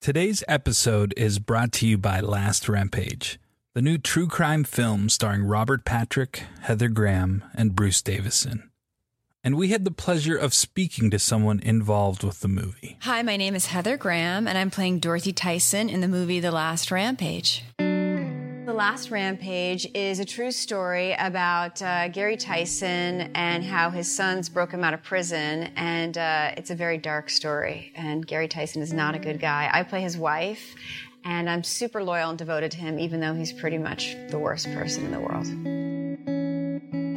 Today's episode is brought to you by Last Rampage, the new true crime film starring Robert Patrick, Heather Graham, and Bruce Davison. And we had the pleasure of speaking to someone involved with the movie. Hi, my name is Heather Graham, and I'm playing Dorothy Tyson in the movie The Last Rampage. Last Rampage is a true story about uh, Gary Tyson and how his sons broke him out of prison, and uh, it's a very dark story. And Gary Tyson is not a good guy. I play his wife, and I'm super loyal and devoted to him, even though he's pretty much the worst person in the world.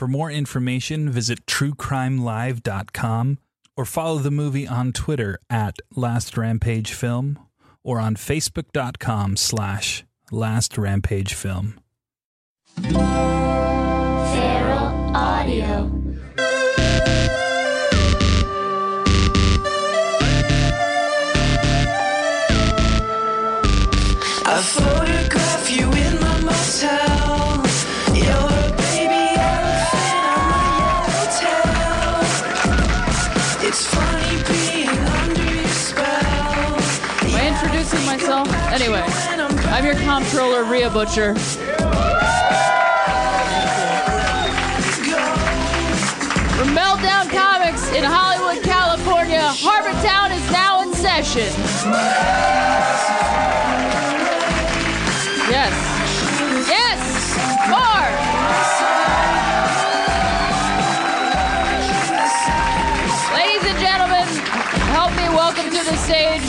For more information, visit truecrimelive.com or follow the movie on Twitter at Last Rampage Film or on facebook.com slash Last Rampage Film. Feral Audio. Comptroller, Rhea Butcher. From Meltdown Comics in Hollywood, California, Harbor Town is now in session. Yes. Yes! More! Ladies and gentlemen, help me welcome to the stage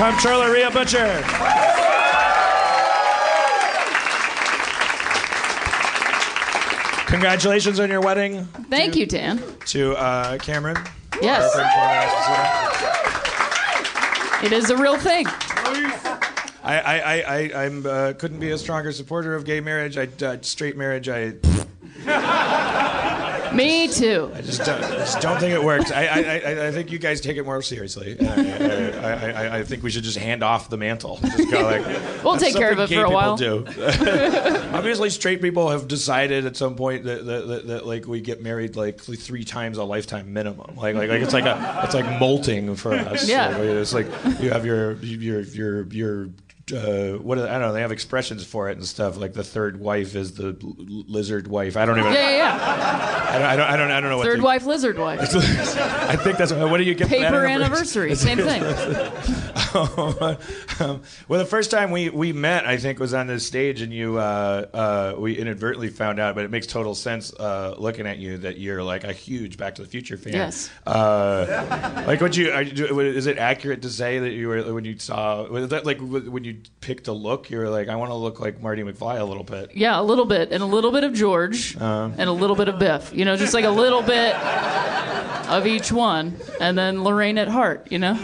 Comptroller Rhea Butcher. Congratulations on your wedding Thank you, Dan. to uh, Cameron. Yes, it is a real thing. I, I, I, I I'm, uh, couldn't be a stronger supporter of gay marriage. I, uh, straight marriage. I, Me too. I just, don't, just don't think it works. I, I, I, I think you guys take it more seriously. Uh, I, I, I, I, think we should just hand off the mantle. Just go like, We'll take care of it for a while. Do. Obviously, straight people have decided at some point that, that, that, that like we get married like three times a lifetime minimum. Like, like, like it's like a, it's like molting for us. Yeah. Like, it's like you have your, your, your, your. Uh, what are, I don't know. They have expressions for it and stuff. Like the third wife is the lizard wife. I don't even. Yeah, yeah, yeah. I don't. I don't. I don't, I don't know what. Third wife, lizard wife. I think that's what do you get? Paper anniversary, same thing. um, well, the first time we, we met, I think, was on this stage, and you uh, uh, we inadvertently found out, but it makes total sense uh, looking at you that you're like a huge Back to the Future fan. Yes. Uh, like, would you? Are you is it accurate to say that you were when you saw was that like when you picked a look, you were like, I want to look like Marty McFly a little bit. Yeah, a little bit, and a little bit of George, Uh. and a little bit of Biff. You know, just like a little bit of each one, and then Lorraine at Heart. You know,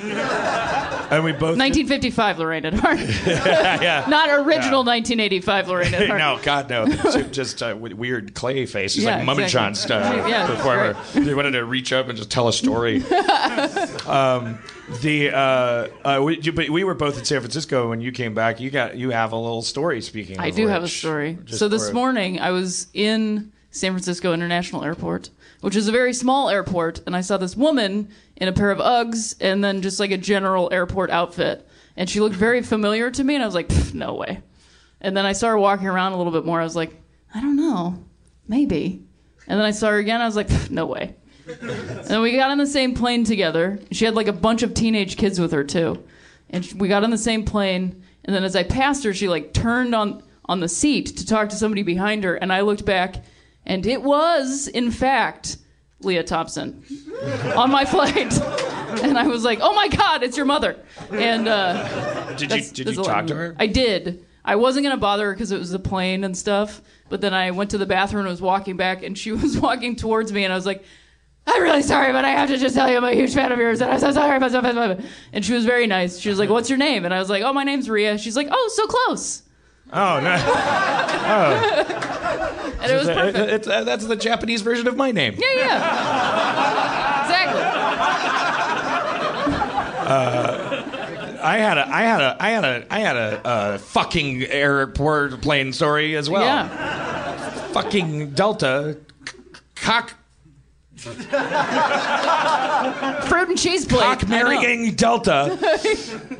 And we both 1955 Lorraine at Heart, yeah. not original 1985 Lorraine at Heart. no, God, no. Just, uh, weird clay face. Yeah, like Mummy exactly. John's uh, Yeah, performer. He wanted to reach up and just tell a story. um, the uh, uh, we, but we were both in San Francisco when you came back. You got you have a little story. Speaking, I do have a story. So this morning I was in San Francisco International Airport, which is a very small airport, and I saw this woman in a pair of Uggs and then just like a general airport outfit, and she looked very familiar to me, and I was like, no way. And then I saw her walking around a little bit more. I was like, I don't know, maybe. And then I saw her again. I was like, no way. And we got on the same plane together. She had like a bunch of teenage kids with her too, and we got on the same plane. And then as I passed her, she like turned on on the seat to talk to somebody behind her, and I looked back, and it was in fact Lea Thompson on my flight. And I was like, "Oh my God, it's your mother!" And uh, Did you did you talk to her? I did. I wasn't gonna bother her because it was the plane and stuff. But then I went to the bathroom and was walking back, and she was walking towards me, and I was like, "I'm really sorry, but I have to just tell you I'm a huge fan of yours, and I'm so sorry." But and she was very nice. She was like, "What's your name?" And I was like, "Oh, my name's Rhea." She's like, "Oh, so close." Oh no! Oh. And it was perfect. It's, uh, that's the Japanese version of my name. Yeah, yeah. exactly. I had a I had a I had a I had a uh, fucking airport plane story as well. Yeah. Fucking Delta c- cock Fruit and cheese plate. cock marrying Delta,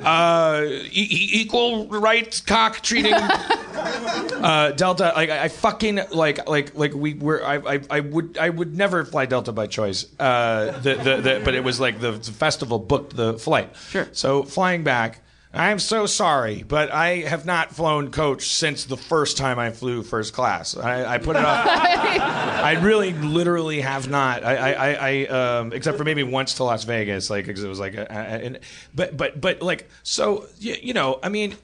uh, e- e- equal rights cock treating uh, Delta. Like I, I fucking like like like we were. I, I I would I would never fly Delta by choice. Uh, the, the, the but it was like the, the festival booked the flight. Sure. So flying back. I'm so sorry, but I have not flown coach since the first time I flew first class. I, I put it off. I really, literally have not. I, I, I, um, except for maybe once to Las Vegas, like 'cause it was like, a, a, and, but, but, but, like, so you, you know, I mean,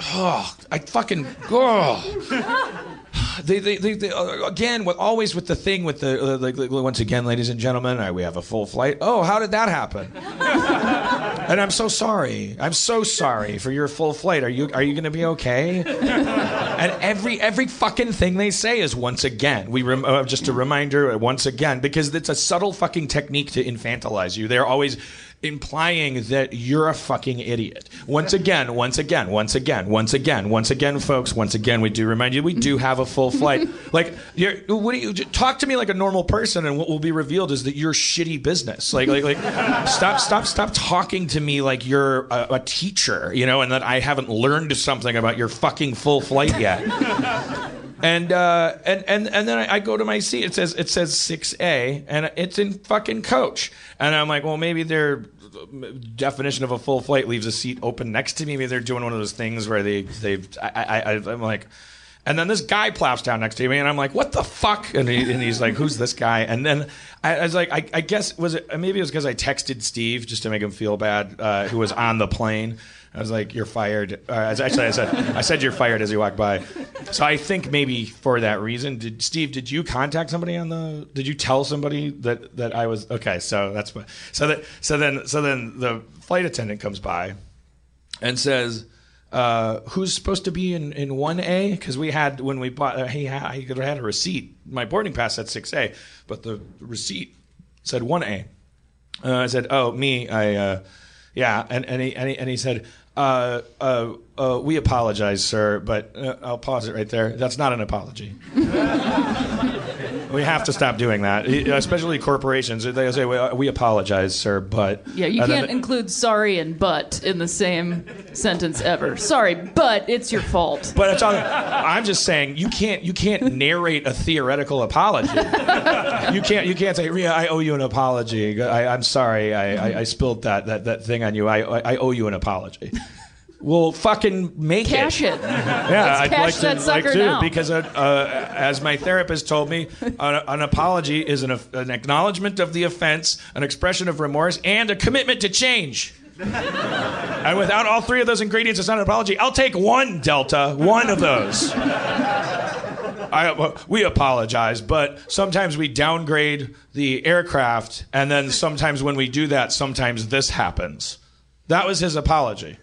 oh, I fucking, oh. They, they, they, they uh, again, with always with the thing with the uh, like, like, once again, ladies and gentlemen, I, we have a full flight. Oh, how did that happen? and I'm so sorry. I'm so sorry for your full flight. Are you are you going to be okay? and every every fucking thing they say is once again. We rem- uh, just a reminder uh, once again because it's a subtle fucking technique to infantilize you. They're always implying that you're a fucking idiot. Once again, once again, once again, once again, once again, folks. Once again, we do remind you we do have a full flight. Like, you're, what do you talk to me like a normal person, and what will be revealed is that you're shitty business. Like, like, like, stop, stop, stop talking to me like you're a, a teacher, you know, and that I haven't learned something about your fucking full flight yet. And uh, and and and then I, I go to my seat. It says it says six A, and it's in fucking coach. And I'm like, well, maybe their definition of a full flight leaves a seat open next to me. Maybe they're doing one of those things where they they I, I, I'm like. And then this guy plops down next to me, and I'm like, "What the fuck?" And, he, and he's like, "Who's this guy?" And then I, I was like, I, I guess was it maybe it was because I texted Steve just to make him feel bad, uh, who was on the plane. I was like, "You're fired." Uh, actually, I said, "I said you're fired" as he walked by. So I think maybe for that reason, did Steve? Did you contact somebody on the? Did you tell somebody that that I was okay? So that's what. So that so then so then the flight attendant comes by and says, uh, "Who's supposed to be in in one A?" Because we had when we bought, uh, he had, he had a receipt. My boarding pass said six A, but the receipt said one A. Uh, I said, "Oh, me, I, uh, yeah," and and he and he, and he said. Uh, uh, uh, we apologize, sir, but uh, I'll pause it right there. That's not an apology. we have to stop doing that, especially corporations. They say, "We apologize, sir," but Yeah, you can't include sorry and but in the same sentence ever. Sorry, but it's your fault. But it's I'm just saying you can't you can't narrate a theoretical apology. You can't you can't say Rhea, I owe you an apology. I, I'm sorry, I, I, I spilled that, that that thing on you. I I owe you an apology. Well, fucking make Cash it. Yeah, I'd like to that like sucker to because uh, uh, as my therapist told me, an, an apology is an, an acknowledgement of the offense, an expression of remorse, and a commitment to change. and without all three of those ingredients, it's not an apology. I'll take one Delta, one of those. I, we apologize, but sometimes we downgrade the aircraft, and then sometimes when we do that, sometimes this happens. That was his apology.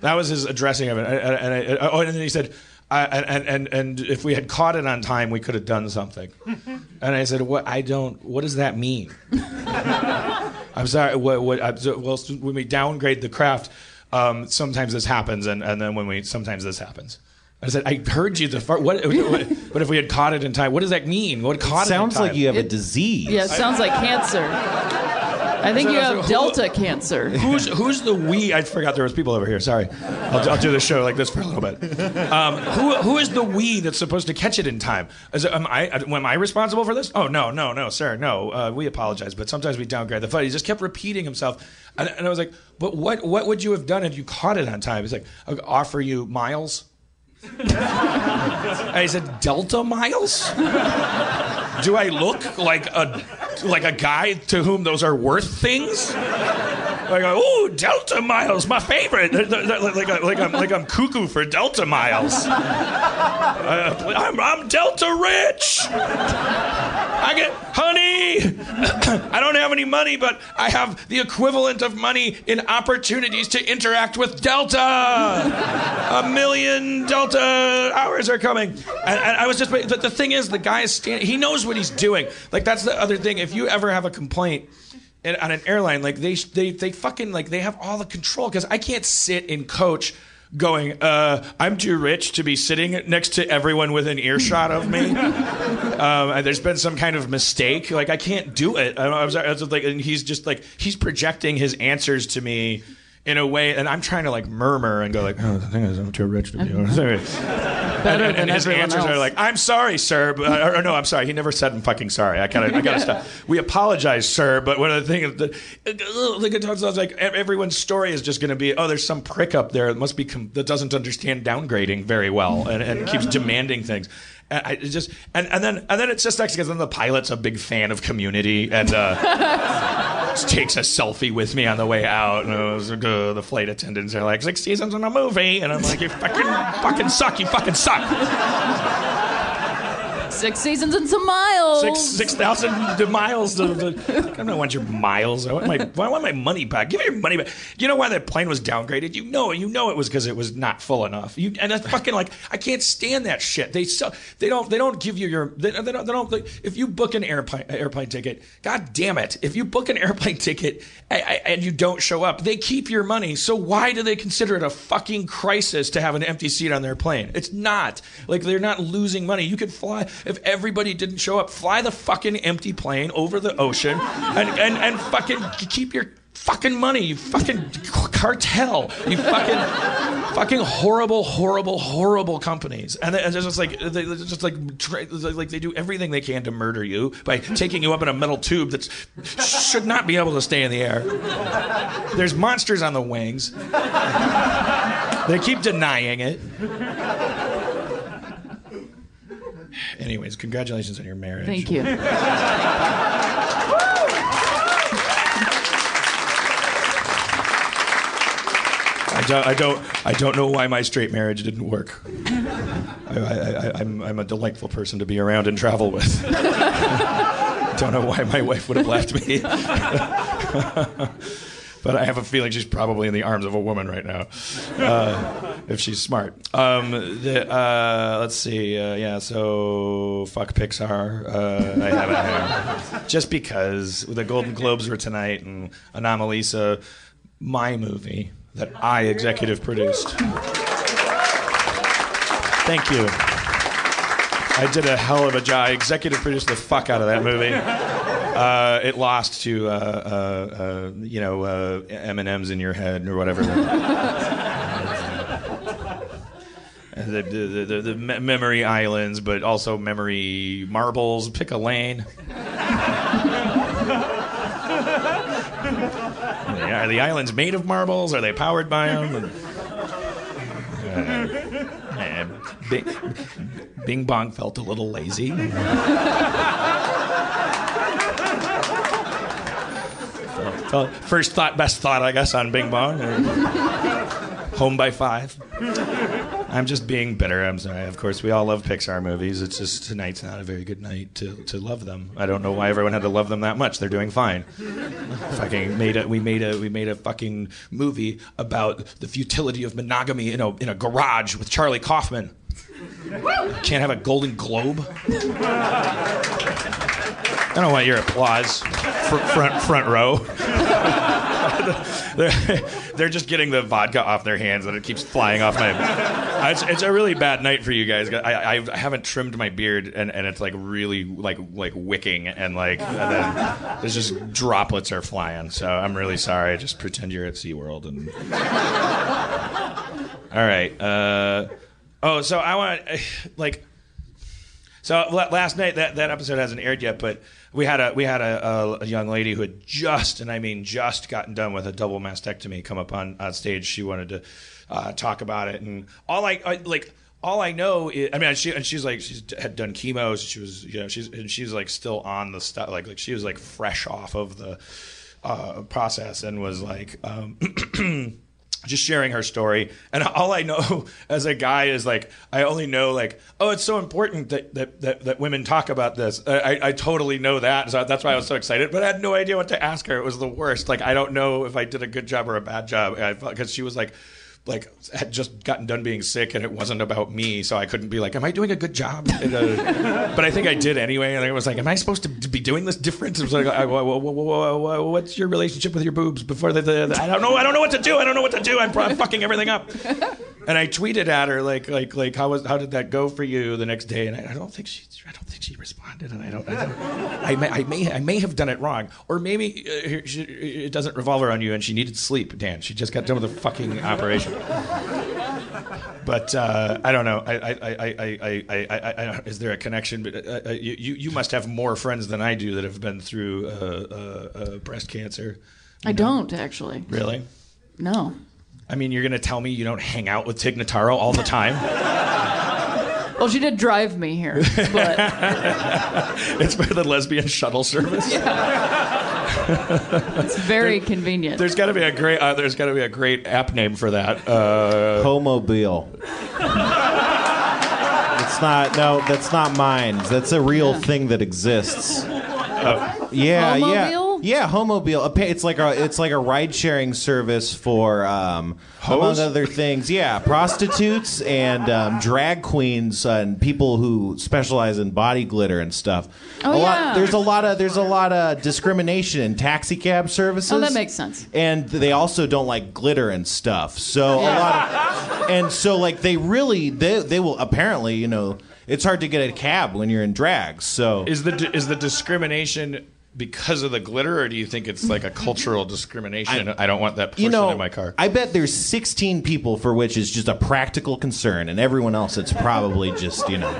That was his addressing of it. And, and, and, oh, and then he said, I, and, and, and if we had caught it on time, we could have done something. And I said, what, I don't, what does that mean? I'm sorry, what, what, I'm so- well, when we downgrade the craft, um, sometimes this happens, and, and then when we, sometimes this happens. I said, I heard you the far, what, what, but if we had caught it in time, what does that mean? What caught it in Sounds time? like you have a disease. Yeah, it sounds like cancer. I think you have Delta cancer. Who's who's the we? I forgot there was people over here. Sorry, I'll, I'll do the show like this for a little bit. Um, who who is the we that's supposed to catch it in time? Is it, am I am I responsible for this? Oh no no no sir no. Uh, we apologize, but sometimes we downgrade the fight. He just kept repeating himself, and, and I was like, but what what would you have done if you caught it on time? He's like, I'll offer you miles. and he said, Delta miles. Do I look like a like a guy to whom those are worth things? Like, oh, Delta miles, my favorite. They're- they're- Like, like, like I'm like I'm cuckoo for Delta miles. Uh, I'm I'm Delta rich. I get honey. I don't have any money, but I have the equivalent of money in opportunities to interact with Delta. A million Delta hours are coming, and, and I was just. But the thing is, the guy is standing. He knows what he's doing. Like that's the other thing. If you ever have a complaint. On an airline, like they they they fucking like they have all the control because I can't sit in coach going, uh, I'm too rich to be sitting next to everyone within earshot of me. um, and there's been some kind of mistake. Like I can't do it. I, I was, I was like, and he's just like he's projecting his answers to me in a way, and I'm trying to like murmur and go like, oh, the thing is, I'm too rich to be. Better and, than and his answers else. are like, "I'm sorry, sir," but, or, or no, I'm sorry. He never said "I'm fucking sorry." I gotta, I gotta stop. We apologize, sir, but one of the things, the, like it sounds like everyone's story is just going to be, "Oh, there's some prick up there that must be com- that doesn't understand downgrading very well and, and keeps demanding things." And I just and, and then and then it's just next because then the pilot's a big fan of Community and. uh takes a selfie with me on the way out. And was, uh, the flight attendants are like, six seasons in a movie. And I'm like, you fucking, fucking suck. You fucking suck. Six seasons and some miles. Six six thousand miles. To, to, I don't want your miles. I want my I want my money back. Give me your money back. You know why that plane was downgraded? You know you know it was because it was not full enough. You and that's fucking like I can't stand that shit. They so they don't they don't give you your they, they don't they don't if you book an airplane airplane ticket. God damn it! If you book an airplane ticket and, and you don't show up, they keep your money. So why do they consider it a fucking crisis to have an empty seat on their plane? It's not like they're not losing money. You could fly if everybody didn't show up. Fly the fucking empty plane over the ocean and and, and fucking keep your fucking money. You fucking cartel. You fucking fucking horrible, horrible, horrible companies. And it's just like they just like like they do everything they can to murder you by taking you up in a metal tube that should not be able to stay in the air. There's monsters on the wings. They keep denying it. Anyways, congratulations on your marriage. Thank you. I don't, I don't, I don't know why my straight marriage didn't work. I, I, I, I'm, I'm a delightful person to be around and travel with. don't know why my wife would have left me. but I have a feeling she's probably in the arms of a woman right now, uh, if she's smart. Um, the, uh, let's see. Uh, yeah, so fuck Pixar. Uh, I haven't. just because the Golden Globes were tonight and Anomalisa, my movie that I executive produced. Thank you. I did a hell of a job. I executive produced the fuck out of that movie. Uh, it lost to, uh, uh, uh, you know, uh, M and M's in your head or whatever. the, the, the, the me- memory islands, but also memory marbles. Pick a lane. Are the islands made of marbles? Are they powered by them? Uh, Bing, Bing Bong felt a little lazy. First thought, best thought, I guess, on Bing Bong. Home by five. I'm just being bitter. I'm sorry. Of course, we all love Pixar movies. It's just tonight's not a very good night to, to love them. I don't know why everyone had to love them that much. They're doing fine. fucking made a we made a we made a fucking movie about the futility of monogamy in a in a garage with Charlie Kaufman. Can't have a Golden Globe. I don't want your applause. Fr- front front row. They're, they're just getting the vodka off their hands and it keeps flying off my. It's, it's a really bad night for you guys. I, I haven't trimmed my beard and, and it's like really like like wicking and like and then there's just droplets are flying. So I'm really sorry. Just pretend you're at SeaWorld and. All right. Uh, oh, so I want like. So la- last night that, that episode hasn't aired yet, but we had a we had a, a, young lady who had just and I mean just gotten done with a double mastectomy come up on, on stage. She wanted to uh, talk about it, and all I, I like all I know is I mean she and she's like she's had done chemo. She was you know she's and she's like still on the stuff like like she was like fresh off of the uh, process and was like. Um, just sharing her story. And all i know as a guy is like i only know like oh it's so important that that, that, that women talk about this. I, I totally know that. So that's why i was so excited. But i had no idea what to ask her. It was the worst. Like i don't know if i did a good job or a bad job. Because she was like like had just gotten done being sick and it wasn't about me so i couldn't be like am i doing a good job? Uh, but i think i did anyway and i was like am i supposed to be doing this different? It was like I, wha- wha- wha- what's your relationship with your boobs before the, the, the- i don't know i don't know what to do i don't know what to do i'm, I'm fucking everything up. And i tweeted at her like like like how was how did that go for you the next day? And i, I don't think she I don't think she responded, and I don't. I, don't, I, may, I may, I may have done it wrong, or maybe uh, she, it doesn't revolve around you, and she needed sleep. Dan, she just got done with a fucking operation. But uh, I don't know. I, I, I, I, I, I, is there a connection? But uh, uh you, you must have more friends than I do that have been through uh, uh, breast cancer. I know? don't actually. Really? No. I mean, you're going to tell me you don't hang out with Tig Notaro all the time? Well, she did drive me here, but it's for the lesbian shuttle service. it's very convenient. There's got to be a great. Uh, there's got to be a great app name for that. Uh, Homobile. it's not. No, that's not mine. That's a real thing that exists. yeah, yeah, Homobile? yeah. Yeah, homobile. A It's like a. It's like a ride sharing service for, um, among other things. Yeah, prostitutes and um, drag queens and people who specialize in body glitter and stuff. Oh, a lot, yeah. There's a lot of. There's a lot of discrimination in taxi cab services. Oh, that makes sense. and they also don't like glitter and stuff. So a lot of, and so like they really they they will apparently you know it's hard to get a cab when you're in drag. So is the is the discrimination because of the glitter, or do you think it's like a cultural discrimination? I, don't want that person you know in my car. I bet there's 16 people for which it's just a practical concern, and everyone else it's probably just you know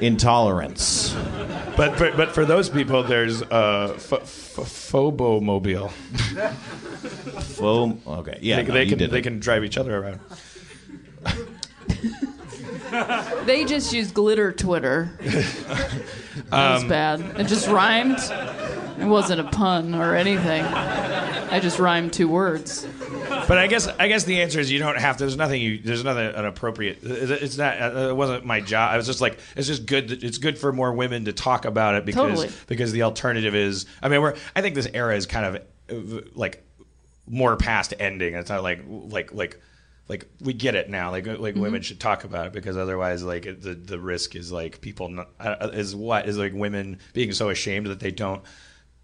intolerance. But but, but for those people, there's uh, f- f- phobomobile. Foam. Okay, yeah, they, no, they can they it. can drive each other around. They just used glitter Twitter. That was Um, bad. It just rhymed. It wasn't a pun or anything. I just rhymed two words. But I guess I guess the answer is you don't have to. There's nothing you. There's nothing an appropriate. It's not. uh, It wasn't my job. I was just like. It's just good. It's good for more women to talk about it because Totally. because the alternative is. I mean, we're. I think this era is kind of uh, like more past ending. It's not like like like. Like we get it now. Like like women should talk about it because otherwise, like the the risk is like people not, uh, is what is like women being so ashamed that they don't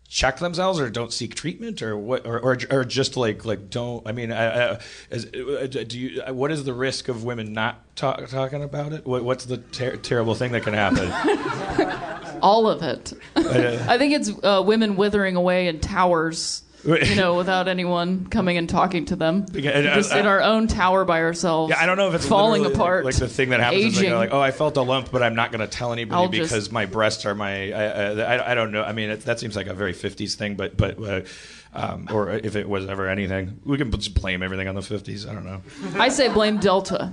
check themselves or don't seek treatment or what or, or, or just like like don't i mean I, I, is, uh, do you what is the risk of women not talk, talking about it what, what's the ter- terrible thing that can happen All of it. I think it's uh, women withering away in towers. You know, without anyone coming and talking to them, Because- We're just in our own tower by ourselves. yeah i don't know if it's falling apart, like, like the thing that happens is like, aging. like oh i felt a lump but i'm not going to tell anybody I'll just- because my breasts are my I, I, I don't know i mean it, that seems like a very 50s thing but but uh, um, or if it was ever anything we can just blame everything on the 50s i don't know I say blame Delta.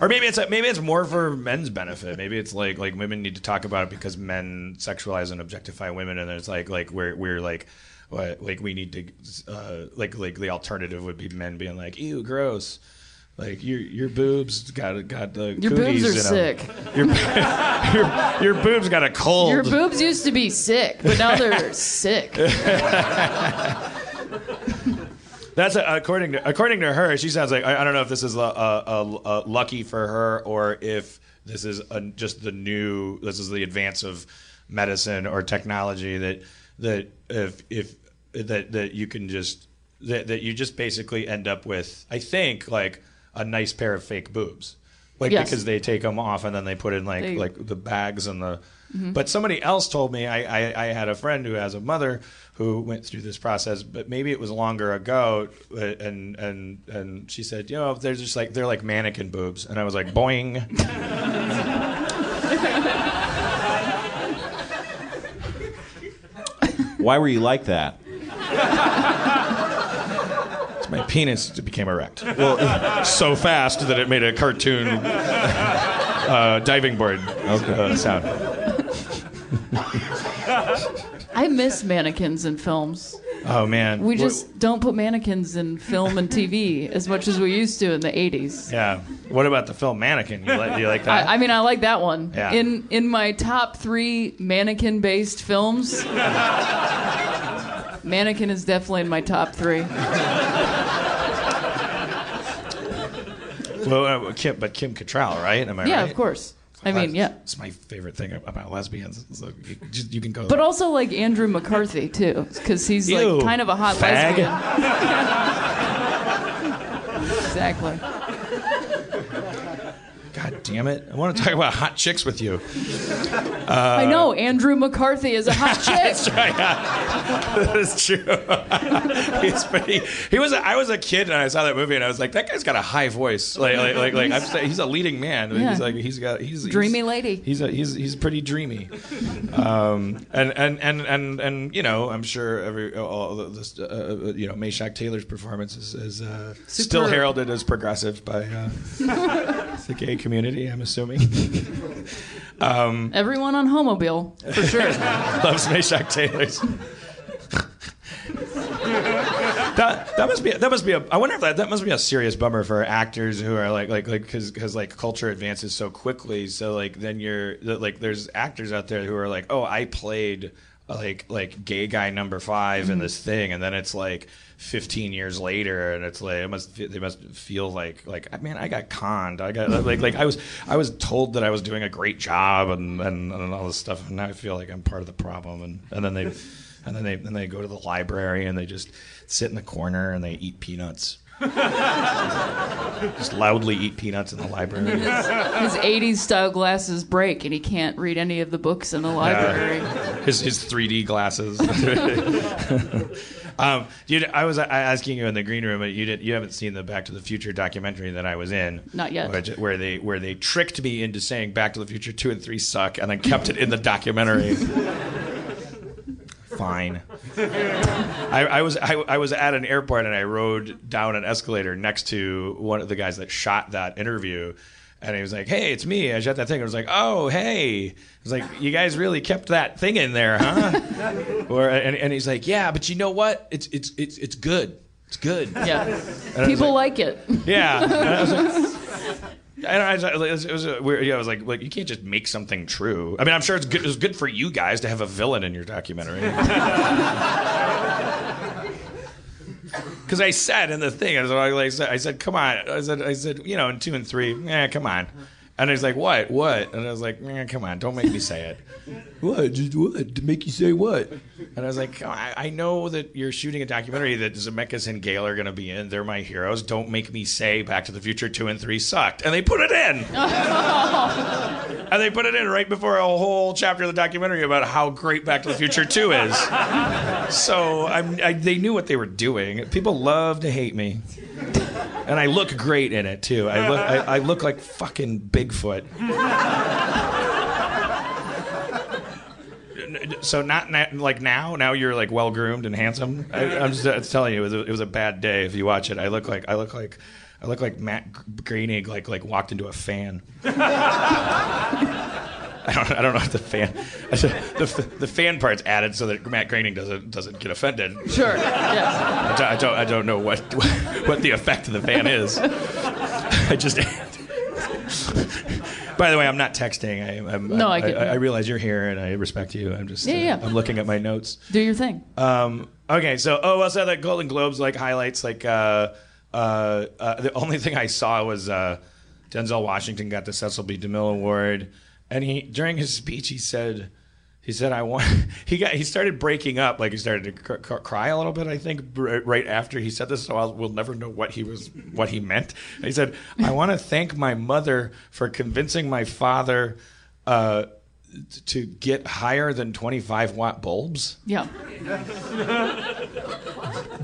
Or maybe it's maybe it's more for men's benefit. Maybe it's like like women need to talk about it because men sexualize and objectify women, and it's like like we're we're like. What, like we need to, uh, like like the alternative would be men being like, "Ew, gross." Like your your boobs got got the Your boobs are sick. Your, your your boobs got a cold. Your boobs used to be sick, but now they're sick. That's a, according to according to her. She sounds like I, I don't know if this is a, a, a, a lucky for her or if this is a, just the new. This is the advance of medicine or technology that that if if that that you can just that, that you just basically end up with. I think like a nice pair of fake boobs, like Yes. because they take them off and then they put in like They- like the bags and the. But somebody else told me I, I, I had a friend who has a mother who went through this process, but maybe it was longer ago, uh, and and and she said, you know, they're just like they're like mannequin boobs, and I was like, boing. Why were you like that? My penis became erect. Well, so fast that it made a cartoon uh, diving board uh, sound. I miss mannequins in films. Oh man, We Wh- just don't put mannequins in film and TV as much as we used to in the 80s. yeah. What about the film Mannequin? You like, you like that? I, I mean, I like that one. Yeah. In in my top three mannequin-based films, Mannequin is definitely in my top three. well, uh, Kim, but Kim Cattrall, right? Am I Yeah, right? of course. I mean, yeah. It's my favorite thing about lesbians. So you, just, you can go. But also like Andrew McCarthy too, because he's Ew, like kind of a hot fag. lesbian. exactly. Damn it! I want to talk about hot chicks with you. I know Andrew McCarthy is a hot chick. That's right. that is true. He's pretty. He was. A, I was a kid and I saw that movie and I was like, that guy's got a high voice. Like, like, like, like I'm saying, he's a leading man. Yeah. He's like, he's got. He's Dreamy he's, lady. He's a, he's he's pretty dreamy. Um, and, and and and and you know, I'm sure every all of this, uh, uh, you know, Meshach Taylor's performance is, is uh, still heralded as progressive by uh, the gay community. I'm assuming. Um, Everyone on Homobile, for sure. loves Meshach Taylor's. that, that must be that must be a I wonder if that that must be a serious bummer for actors who are like like like because because like culture advances so quickly so like then you're like there's actors out there who are like oh I played like like gay guy number 5 in mm-hmm. this thing and then it's like 15 years later and it's like it must they must feel like like man I got conned. I got like like I was I was told that I was doing a great job and and, and all this stuff and now I feel like I'm part of the problem. And and then they and then they then they go to the library and they just sit in the corner and they eat peanuts. Just loudly eat peanuts in the library. His 80s style glasses break and he can't read any of the books in the library. his his 3D glasses. um, you, I was uh, asking you in the green room, but you didn't. you haven't seen the Back to the Future documentary that I was in. Not yet. Which, where they where they tricked me into saying Back to the Future two and three suck, and then kept it in the documentary. Fine. I, I was I, I was at an airport and I rode down an escalator next to one of the guys that shot that interview, And he was like, "Hey, it's me." I shut that thing. I was like, "Oh, hey." I was like, "You guys really kept that thing in there, huh?" or and, and he's like, "Yeah, but you know what? It's it's it's it's good. It's good." Yeah. was People like- like, it. Yeah. And I was like, and I was, it was, it was weird. Yeah, I was like, like you can't just make something true. I mean, I'm sure it's good. It's good for you guys to have a villain in your documentary. Because I said in the thing, I was like, I said, come on. I said, I said, you know, in two and three, yeah, come on. And he's like, what, what? And I was like, eh, come on, don't make me say it. What? Just what? To make you say what? And I was like, I, I know that you're shooting a documentary that Zemeckis and Gale are going to be in. They're my heroes. Don't make me say Back to the Future 2 and 3 sucked. And they put it in. and they put it in right before a whole chapter of the documentary about how great Back to the Future 2 is. so I'm, I, they knew what they were doing. People love to hate me. And I look great in it, too. I look, I, I look like fucking Bigfoot. so not na- like now. Now you're like well groomed and handsome. I, I'm just telling you, it was, a, it was a bad day. If you watch it, I look like I look like I look like Matt G- Groening like like walked into a fan. I don't, I don't know if the fan the, the fan part's added so that Matt Groening doesn't doesn't get offended. Sure. Yes. I don't, I don't I don't know what what the effect of the fan is. I just. By the way, I'm not texting. I, I'm, No, I I, I. I realize you're here and I respect you. I'm just. Yeah, uh, yeah. I'm looking at my notes. Do your thing. Um, okay, so oh, well, so the Golden Globes like highlights like uh, uh, uh, the only thing I saw was uh, Denzel Washington got the Cecil B. DeMille Award, and he during his speech he said. He said, "I want." He got. He started breaking up, like he started to cr- cr- cry a little bit. I think right after he said this, so I'll, we'll never know what he was, what he meant. He said, "I want to thank my mother for convincing my father uh, to get higher than twenty-five watt bulbs." Yeah.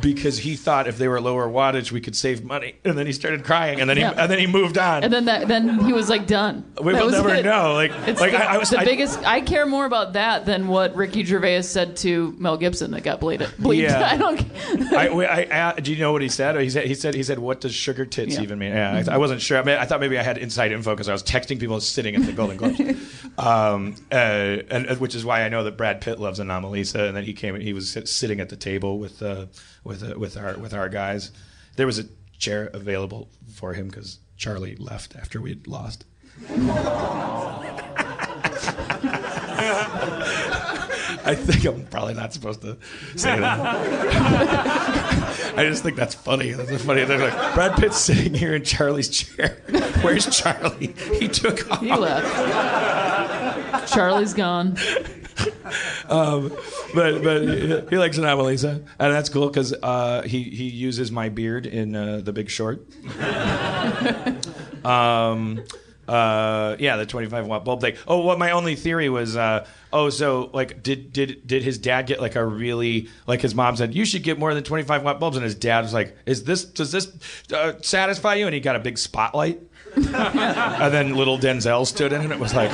because he thought if they were lower wattage we could save money and then he started crying and then he Yeah. and then he moved on And then that, then he was like done. we That will never it. know like It's like the, I, I was the I- biggest. I care more about that than what Ricky Gervais said to Mel Gibson that got bleeded. bleeped. Yeah. I don't. I, I, do you know what he said? He said he said he said what does sugar tits Yeah. even mean? Yeah, I, I wasn't sure. I, mean, I thought maybe I had inside info because I was texting people sitting at the Golden Globes, um, uh, and uh, which is why I know that Brad Pitt loves Anomalisa, and then he came he was sitting at the table with uh, with uh, with our with our guys. There was a chair available for him because Charlie left after we'd lost. I think I'm probably not supposed to say that. I just think that's funny. That's funny. They're like, Brad Pitt's sitting here in Charlie's chair. Where's Charlie? He took off. He left. Charlie's gone. Um, but but he, he likes Anomalisa, and that's cool because uh, he he uses my beard in uh, The Big Short. um, uh, yeah, the 25 watt bulb thing. Oh, what my only theory was. Uh, oh, so like, did did did his dad get like a really like his mom said you should get more than 25 watt bulbs, and his dad was like, is this does this uh, satisfy you? And he got a big spotlight. And then little Denzel stood in, and it was like.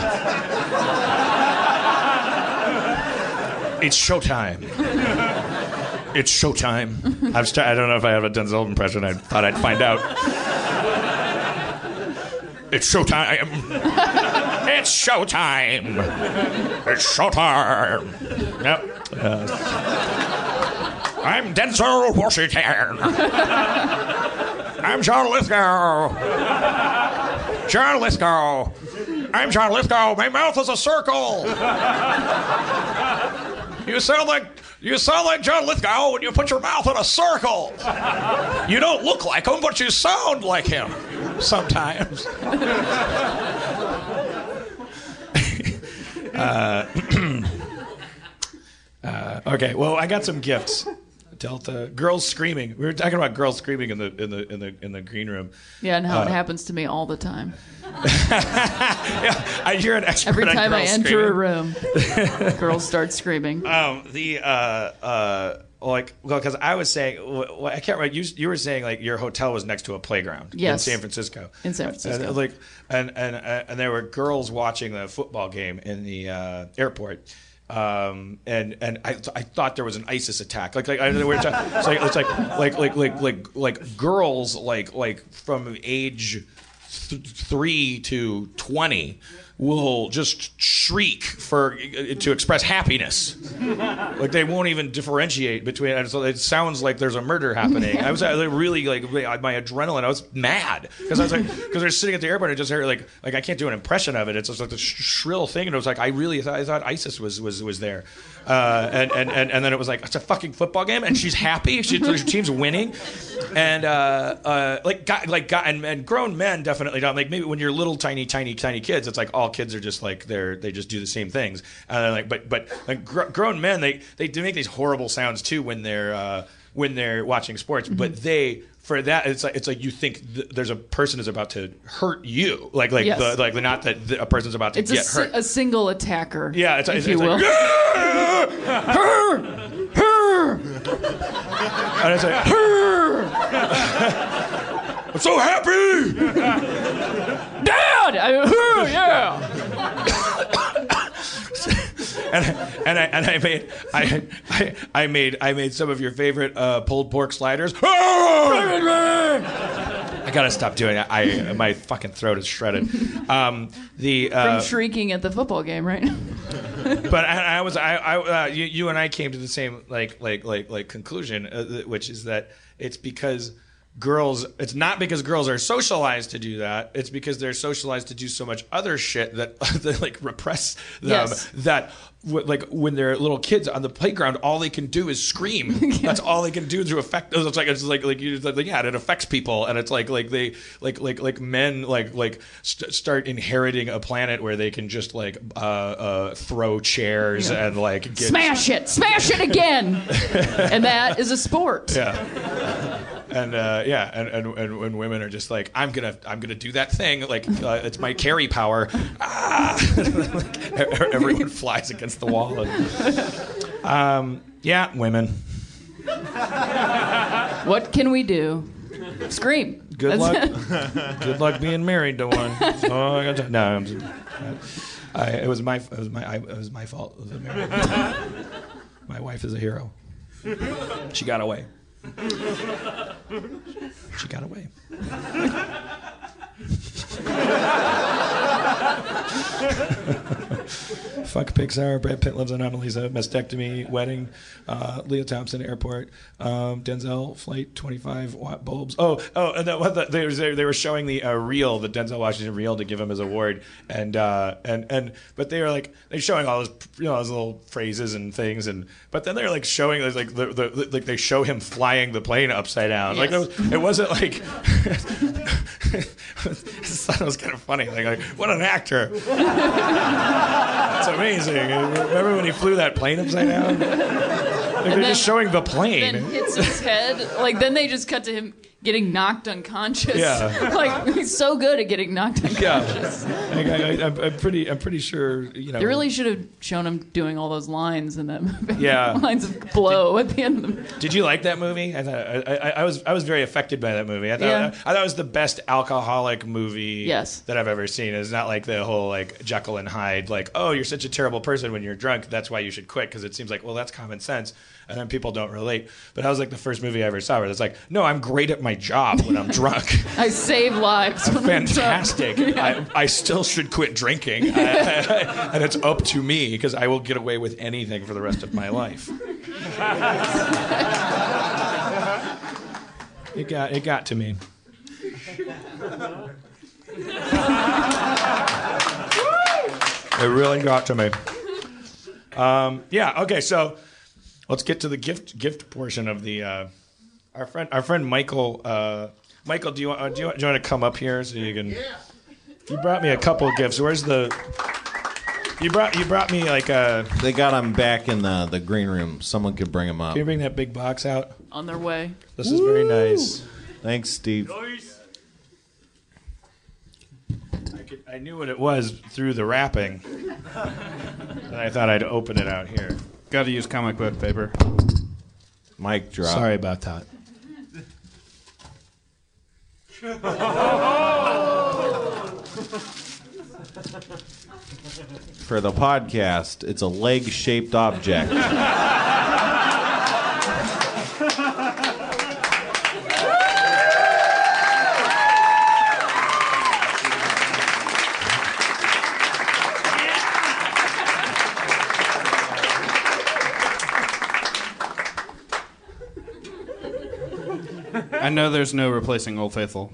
It's showtime. It's showtime. I'm st- I don't know if I have a Denzel impression. I thought I'd find out. It's showtime. It's showtime. It's showtime. Yep. Uh, I'm Denzel Washington. I'm John Lithgow. John Lithgow. I'm John Lithgow. My mouth is a circle. You sound like you sound like John Lithgow when you put your mouth in a circle. You don't look like him, but you sound like him sometimes. uh, uh, okay, well, I got some gifts. Delta girls screaming. We were talking about girls screaming in the in the in the in the green room. Yeah, and how it Uh, happens to me all the time. yeah, I hear an expert Every time I enter screaming. a room, girls start screaming. Um, the uh, uh, like, well, because I was saying, well, I can't remember. You you were saying like your hotel was next to a playground Yes. in San Francisco. In San Francisco. And, like, and and and there were girls watching the football game in the uh, airport. Um, and and I, I thought there was an ISIS attack. Like like I, we were talking, it's like it's like like like like like like girls like like from age th- three to twenty will just shriek for to express happiness. like they won't even differentiate between. So it sounds like there's a murder happening. I was uh, really like my adrenaline. I was mad because I was like because was sitting at the airport and I just heard like like I can't do an impression of it. It's just like this shrill thing, and it was like I really thought I thought ISIS was was was there. Uh, and, and, and, and then it was like it's a fucking football game, and she's happy. She, her team's winning, and uh, uh, like guy, like guy, and, and grown men definitely don't. Like maybe when you're little tiny tiny tiny kids, it's like all kids are just like they're they just do the same things. And like but but like gr- grown men, they they do make these horrible sounds too when they're uh, when they're watching sports, but they. For that, it's like it's like you think th- there's a person is about to hurt you, like like Yes. the, like not that th- a person's about to It's a, get si- hurt. a single attacker. Yeah, it's, if it's, you it's will. like, her, her, and it's like, her. I'm so happy. Dad! I, yeah. And and I and I made I, I I made I made some of your favorite uh, pulled pork sliders. I gotta stop doing it. I my fucking throat is shredded. Um, the uh, From shrieking at the football game, right? but I, I was I, I uh, you, you and I came to the same like like like like conclusion, uh, which is that it's because girls. It's not because girls are socialized to do that. It's because they're socialized to do so much other shit that that like repress them. Yes. That w- like when they're little kids on the playground, all they can do is scream. That's all they can do to affect. It's like it's like like, you, like yeah, it affects people, and it's like like they like like like men like like st- start inheriting a planet where they can just like uh, uh, throw chairs and like get Smash it! Smash it again! and that is a sport. Yeah. And uh, yeah, and, and, and when women are just like, I'm gonna I'm gonna do that thing, like uh, it's my carry power. Ah! Everyone flies against the wall. And, um, yeah, women. What can we do? Scream. Good That's luck. Good luck being married to one. Oh, I got no, I'm just, I, it was my it was my I, it was my fault. Was my wife is a hero. She got away. She got away. Fuck Pixar. Brad Pitt lives on Annalisa. Mastectomy. Wedding. Uh, Lea Thompson Airport. Um, Denzel Flight 25 watt bulbs. Oh, oh, and that, what the, they, was, they were showing the uh, reel, the Denzel Washington reel, to give him his award, and uh, and and but they were like they're showing all those you know those little phrases and things, and but then they're like showing like the, the like they show him flying the plane upside down. Like it, was, it wasn't like. I thought it was kind of funny. Like, like what an actor! That's amazing. Remember when he flew that plane upside down? Like, they're just showing the plane. then hits his head. Like then they just cut to him getting knocked unconscious. Yeah. like he's so good at getting knocked unconscious. yeah, I, I, I'm, I'm pretty. I'm pretty sure. You know. They really should have shown him doing all those lines in that movie. Yeah. lines of blow at the end of the movie. Did you like that movie? I thought I, I, I was I was very affected by that movie. I thought Yeah. I thought it was the best alcoholic movie Yes. that I've ever seen. It's not like the whole like Jekyll and Hyde, like oh you're such a terrible person when you're drunk. That's why you should quit because it seems like well that's common sense, and then people don't relate. But that was like the first movie I ever saw where it's like no I'm great at my job when I'm drunk. I save lives. when I'm drunk. Fantastic. I, I still should quit drinking, I- and it's up to me because I will get away with anything for the rest of my life. It got it got to me. It really got to me. Um, yeah. Okay. So let's get to the gift gift portion of the. Uh, our friend, our friend Michael. Uh, Michael, do you want uh, do you, want- do you want to come up here so you can? Yeah. You brought me a couple of gifts. Where's the? You brought you brought me like a. They got them back in the, the green room. Someone could bring them up. Can you bring that big box out? on their way. This is very nice. Thanks, Steve. I, could, I knew what it was through the wrapping, and I thought I'd open it out here. Got to use comic book paper. Mic drop. Sorry about that. For the podcast, it's a leg shaped object. know there's no replacing Old Faithful,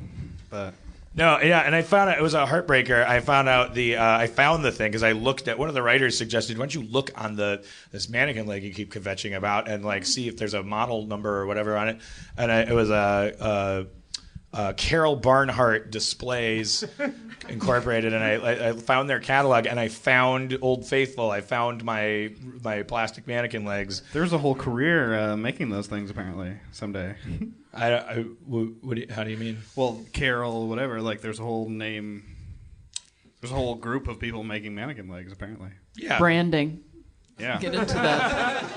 but No, yeah, and I found out it was a heartbreaker. I found out the uh, I found the thing because I looked at one of the writers suggested why don't you look on the this mannequin leg you keep kvetching about and like see if there's a model number or whatever on it, and I, it was a. Uh, uh, Carol Barnhart Displays Incorporated, and I, I, I found their catalog, and I found Old Faithful. I found my my plastic mannequin legs. there's a whole career uh, making those things apparently someday. I, I what, what do you, how do you mean? well, Carol, whatever. Like, there's a whole name. There's a whole group of people making mannequin legs apparently. Yeah, Branding. Yeah. Get into that.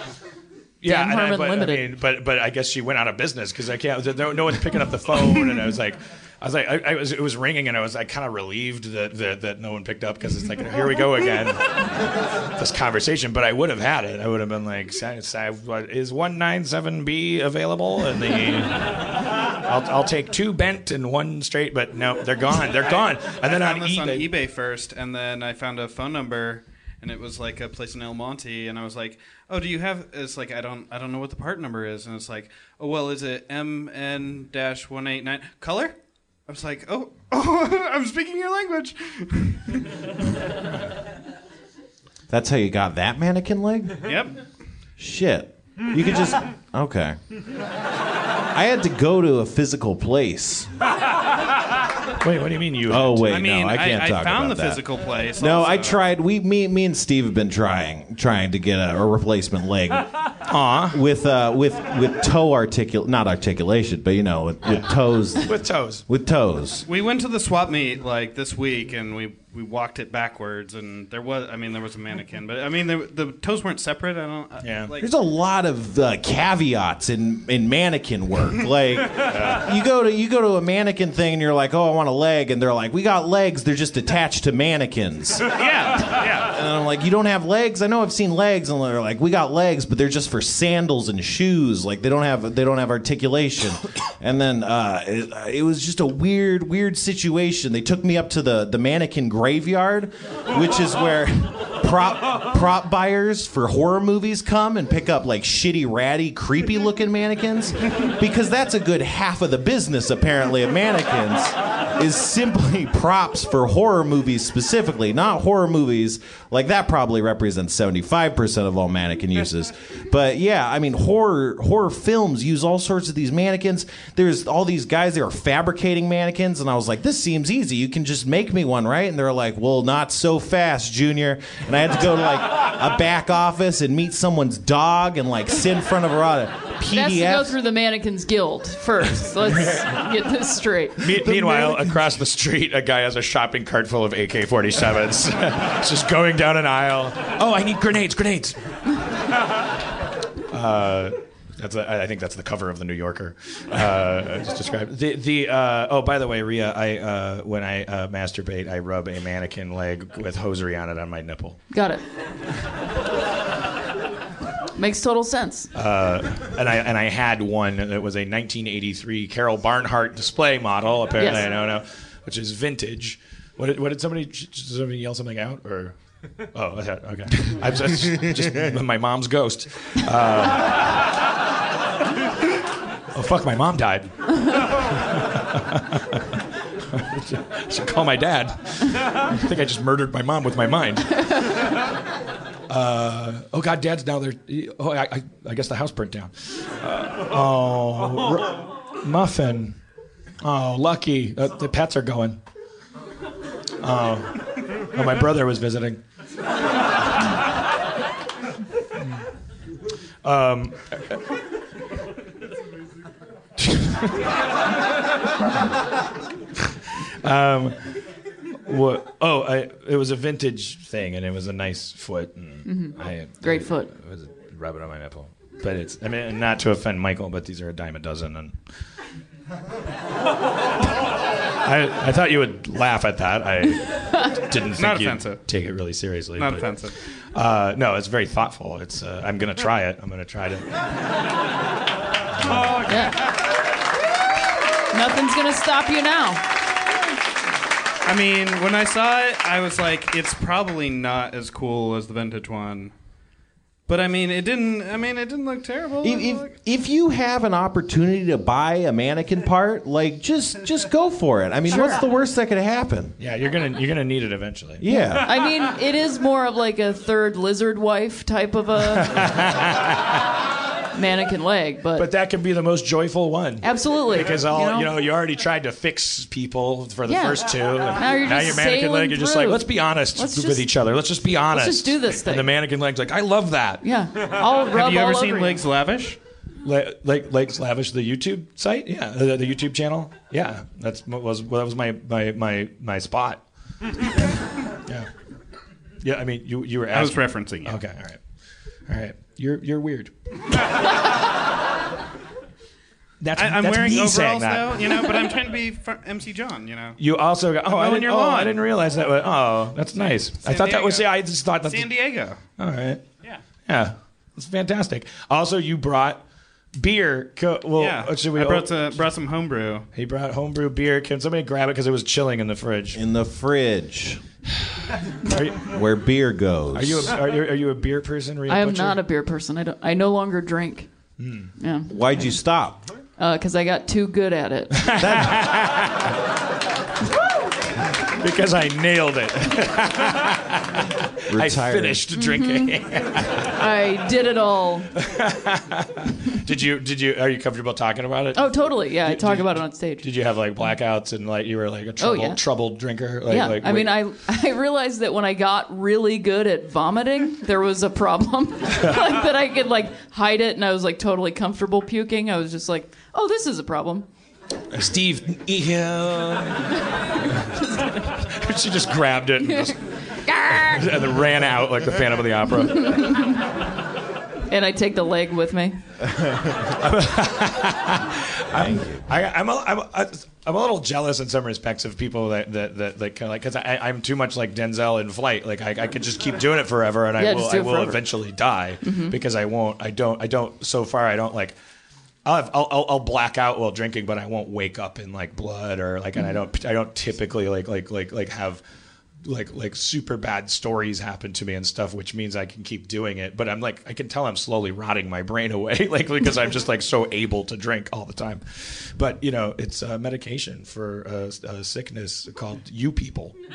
Yeah, Dan and I, Harmon but, I mean, but but I guess she went out of business because I can't. No, no one's picking up the phone, and I was like, I was like, I, I was it was ringing, and I was like kind of relieved that, that that no one picked up because it's like here we go again, this conversation. But I would have had it. I would have been like, "Sa- sa- what, is one nine seven B available? And the I'll I'll take two bent and one straight, but no, they're gone. They're gone. And then I on found this on eBay, eBay first, and then I found a phone number, and it was like a place in El Monte, and I was like, "Oh, do you have?" It's like I don't, I don't know what the part number is, and it's like, "Oh, well, is it MN dash one eight nine color?" I was like, "Oh, oh, I'm speaking your language." That's how you got that mannequin leg? yep. Shit. You could just. Okay. I had to go to a physical place. wait, what do you mean you? Oh wait, I mean, no, I can't I, talk I found about the that. physical place. No, I tried. We, me, me, and Steve have been trying, trying to get a, a replacement leg. Aw. With, uh, with, with toe articul, not articulation, but you know, with, with toes, with toes. with toes. We went to the swap meet like this week, and we we walked it backwards, and there was, I mean, there was a mannequin, but I mean, the, the toes weren't separate. I don't. I- Yeah. Like, There's a lot of uh, caveats in, in mannequin work. Like, you go to you go to a mannequin thing and you're like, oh, I want a leg, and they're like, we got legs. They're just attached to mannequins. yeah, yeah. And I'm like, you don't have legs? I know I've seen legs, and they're like, we got legs, but they're just for sandals and shoes. Like they don't have they don't have articulation. And then uh, it, it was just a weird weird situation. They took me up to the the mannequin graveyard, which is where prop prop buyers for horror movies come and pick up like shitty, ratty, creepy looking mannequins, because that's a good half of the business apparently of mannequins is simply props for horror movies specifically, not horror movies like that probably represents 75% of all mannequin uses. But yeah, I mean horror horror films use all sorts of these mannequins. There's all these guys that are fabricating mannequins and I was like, this seems easy. You can just make me one, right? And they're like, "Well, not so fast, Junior." And I had to go to like a back office and meet someone's dog and like sit in front of a lot of It has to go through the Mannequins Guild first. Let's get this straight. Me- meanwhile, across the street, a guy has a shopping cart full of AK-47s. It's just going down an aisle. Oh, I need grenades! Grenades! uh, that's a, I I think that's the cover of the New Yorker. Uh, I just described the the. Uh, oh, by the way, Rhea, I uh, when I uh, masturbate, I rub a mannequin leg with hosiery on it on my nipple. Got it. Makes total sense. and I and I had one that was a 1983 Carol Barnhart display model. Apparently, Yes. I don't know, which is vintage. What did, what did somebody did somebody yell something out or? Oh, okay. okay. I'm just, just my mom's ghost. Uh, oh fuck! My mom died. I Should call my dad. I think I just murdered my mom with my mind. Uh, oh God, Dad's now there. Oh, I, I, I guess the house burnt down. Uh, oh, R- muffin. Oh, lucky. Uh, the pets are going. Oh, oh, my brother was visiting. Um, um, what? Oh, I, it was a vintage thing, and it was a nice foot. And I, Great foot. It was rub it on my nipple. But it's, I mean, not to offend Michael, but these are a dime a dozen, and I, I thought you would laugh at that. I didn't think Not you'd offensive. take it really seriously. Not but, offensive. Uh, no, it's very thoughtful. It's, uh, I'm gonna try it. I'm gonna try to. Oh Yeah. Nothing's gonna stop you now. I mean, when I saw it, I was like, it's probably not as cool as the vintage one. But I mean, it didn't. I mean, it didn't look terrible. If, if, if you have an opportunity to buy a mannequin part, like just just go for it. I mean, what's the worst that could happen? Yeah, you're gonna you're gonna need it eventually. Yeah. I mean, it is more of like a third lizard wife type of a mannequin leg, but, But that could be the most joyful one. absolutely Because all you know, you know, you already tried to fix people for the Yeah. first two. and Now you're just mannequin leg. You're just like, let's be honest Let's with just- each other. Let's just be honest. just do this thing. And the mannequin leg's like, I love that. yeah, I'll rub have you ever all seen over Legs Lavish? Le- like Legs Lavish, the YouTube site. Yeah, the, the YouTube channel. Yeah, that's what was well, that was my my my my spot. yeah, yeah. I mean, you you were. Asking. I was referencing you. Okay, all right, all right. You're you're weird. That's, I, I'm that's wearing me saying overalls that. though, you know, but I'm trying to be fr- MC John, you know. You also got. Oh, I mowing didn't, your oh, lawn. I didn't realize that. Was, oh, that's nice. I thought that was. Diego. Yeah, I just thought that. San Diego. all right. Yeah. Yeah, it's fantastic. Also, you brought beer. Co- well, Yeah. uh, should we? I brought, uh, brought some homebrew. he brought homebrew beer. Can somebody grab it because it was chilling in the fridge? In the fridge Are you, where beer goes. are you a, are you, are you a beer person? Rhea I am Butcher? not a beer person. I don't. I no longer drink. Hmm. Yeah, Why'd you stop? because I got too good at it. because I nailed it. I finished drinking. Mm-hmm. I did it all. did you? Did you? Are you comfortable talking about it? Oh, totally. Yeah, I talk did- about it on stage. Did you have like blackouts and like you were like a troubled, Oh, yeah. troubled drinker? Like, yeah, like, I mean, I I realized that when I got really good at vomiting, there was a problem. like that I could like hide it, and I was like totally comfortable puking. I was just like, oh, this is a problem. Steve. Yeah. she just grabbed it and, just, and then ran out like the Phantom of the Opera. And I take the leg with me. I, I'm, a, I'm, a, I'm a little jealous in some respects of people that that, that like kind of like because I'm too much like Denzel in flight. Like I, I could just keep doing it forever, and Yeah, I will I will forever. Mm-hmm. eventually die because I won't. I don't. I don't. So far, I don't like. I'll, have, I'll, I'll black out while drinking, but I won't wake up in like blood or like, and I mm-hmm. don't I don't typically like like like like have like like super bad stories happen to me and stuff, which means I can keep doing it. But I'm like I can tell I'm slowly rotting my brain away, like because I'm just like so able to drink all the time. But you know, it's a medication for a, a sickness called you people.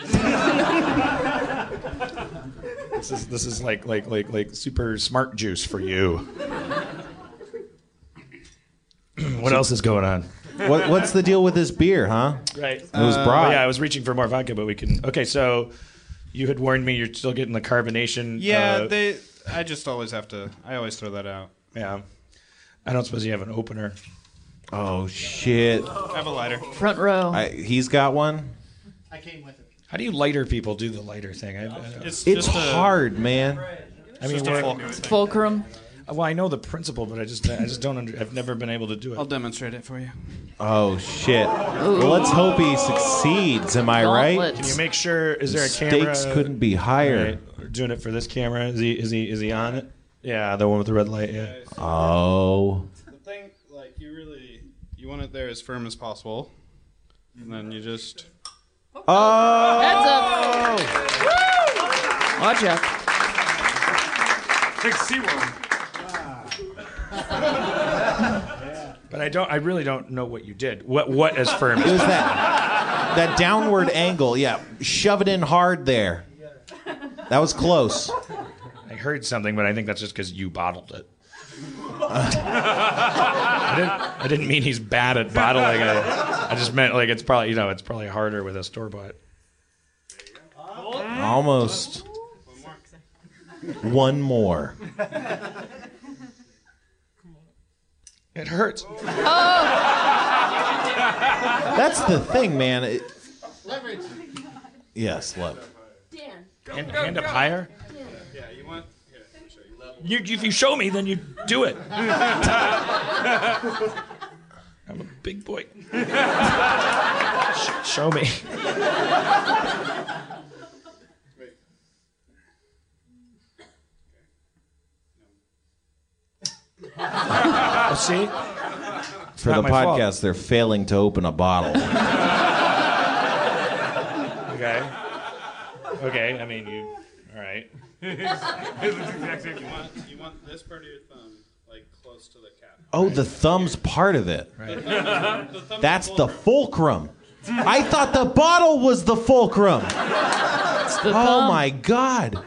this is this is like like like like super smart juice for you. what else is going on? What, what's the deal with this beer, huh? Right. It was brought. yeah, I was reaching for more vodka, but we can. Okay, so you had warned me you're still getting the carbonation. Yeah, uh, they. I just always have to. I always throw that out. yeah. I don't suppose you have an opener. Oh shit! I have a lighter. Front row. I, he's got one. I came with it. How do you lighter people do the lighter thing? I, I, It's just a- hard, man. I mean, just a we're- fulcrum. Fulcrum. Well, I know the principle, but I just, I just don't. Under, I've never been able to do it. I'll demonstrate it for you. Oh shit! Well, let's hope he succeeds. Am I right? Can you make sure? Is there a camera? Stakes couldn't be higher. Right, we're doing it for this camera. Is he? Is he? Is he on it? Yeah, the one with the red light. Yeah. Oh, The thing, like, you really, you want it there as firm as possible, and then you just. oh! Heads up. Watch out. But I don't. I really don't know what you did. What? What as firm? It was that that downward angle. Yeah, shove it in hard there. That was close. I heard something, but I think that's just because you bottled it. Uh. I, didn't, I didn't mean he's bad at bottling it. I just meant like it's probably you know it's probably harder with a store bought. Almost. One more. It hurts. Oh. That's the thing, man. It, yes, love. Hand, hand up higher. Yeah, you want. Here, let me show you. You, if you show me, then you do it. I'm a big boy. Sh- show me. Oh, see? For the my fault. podcast, they're failing to open a bottle. Okay. Okay. I mean, you. All right. You want, you want this part of your thumb like close to the cap. Oh, the thumb's part of it. The thumb That's the fulcrum. I thought the bottle was the fulcrum. It's the Oh thumb. my god.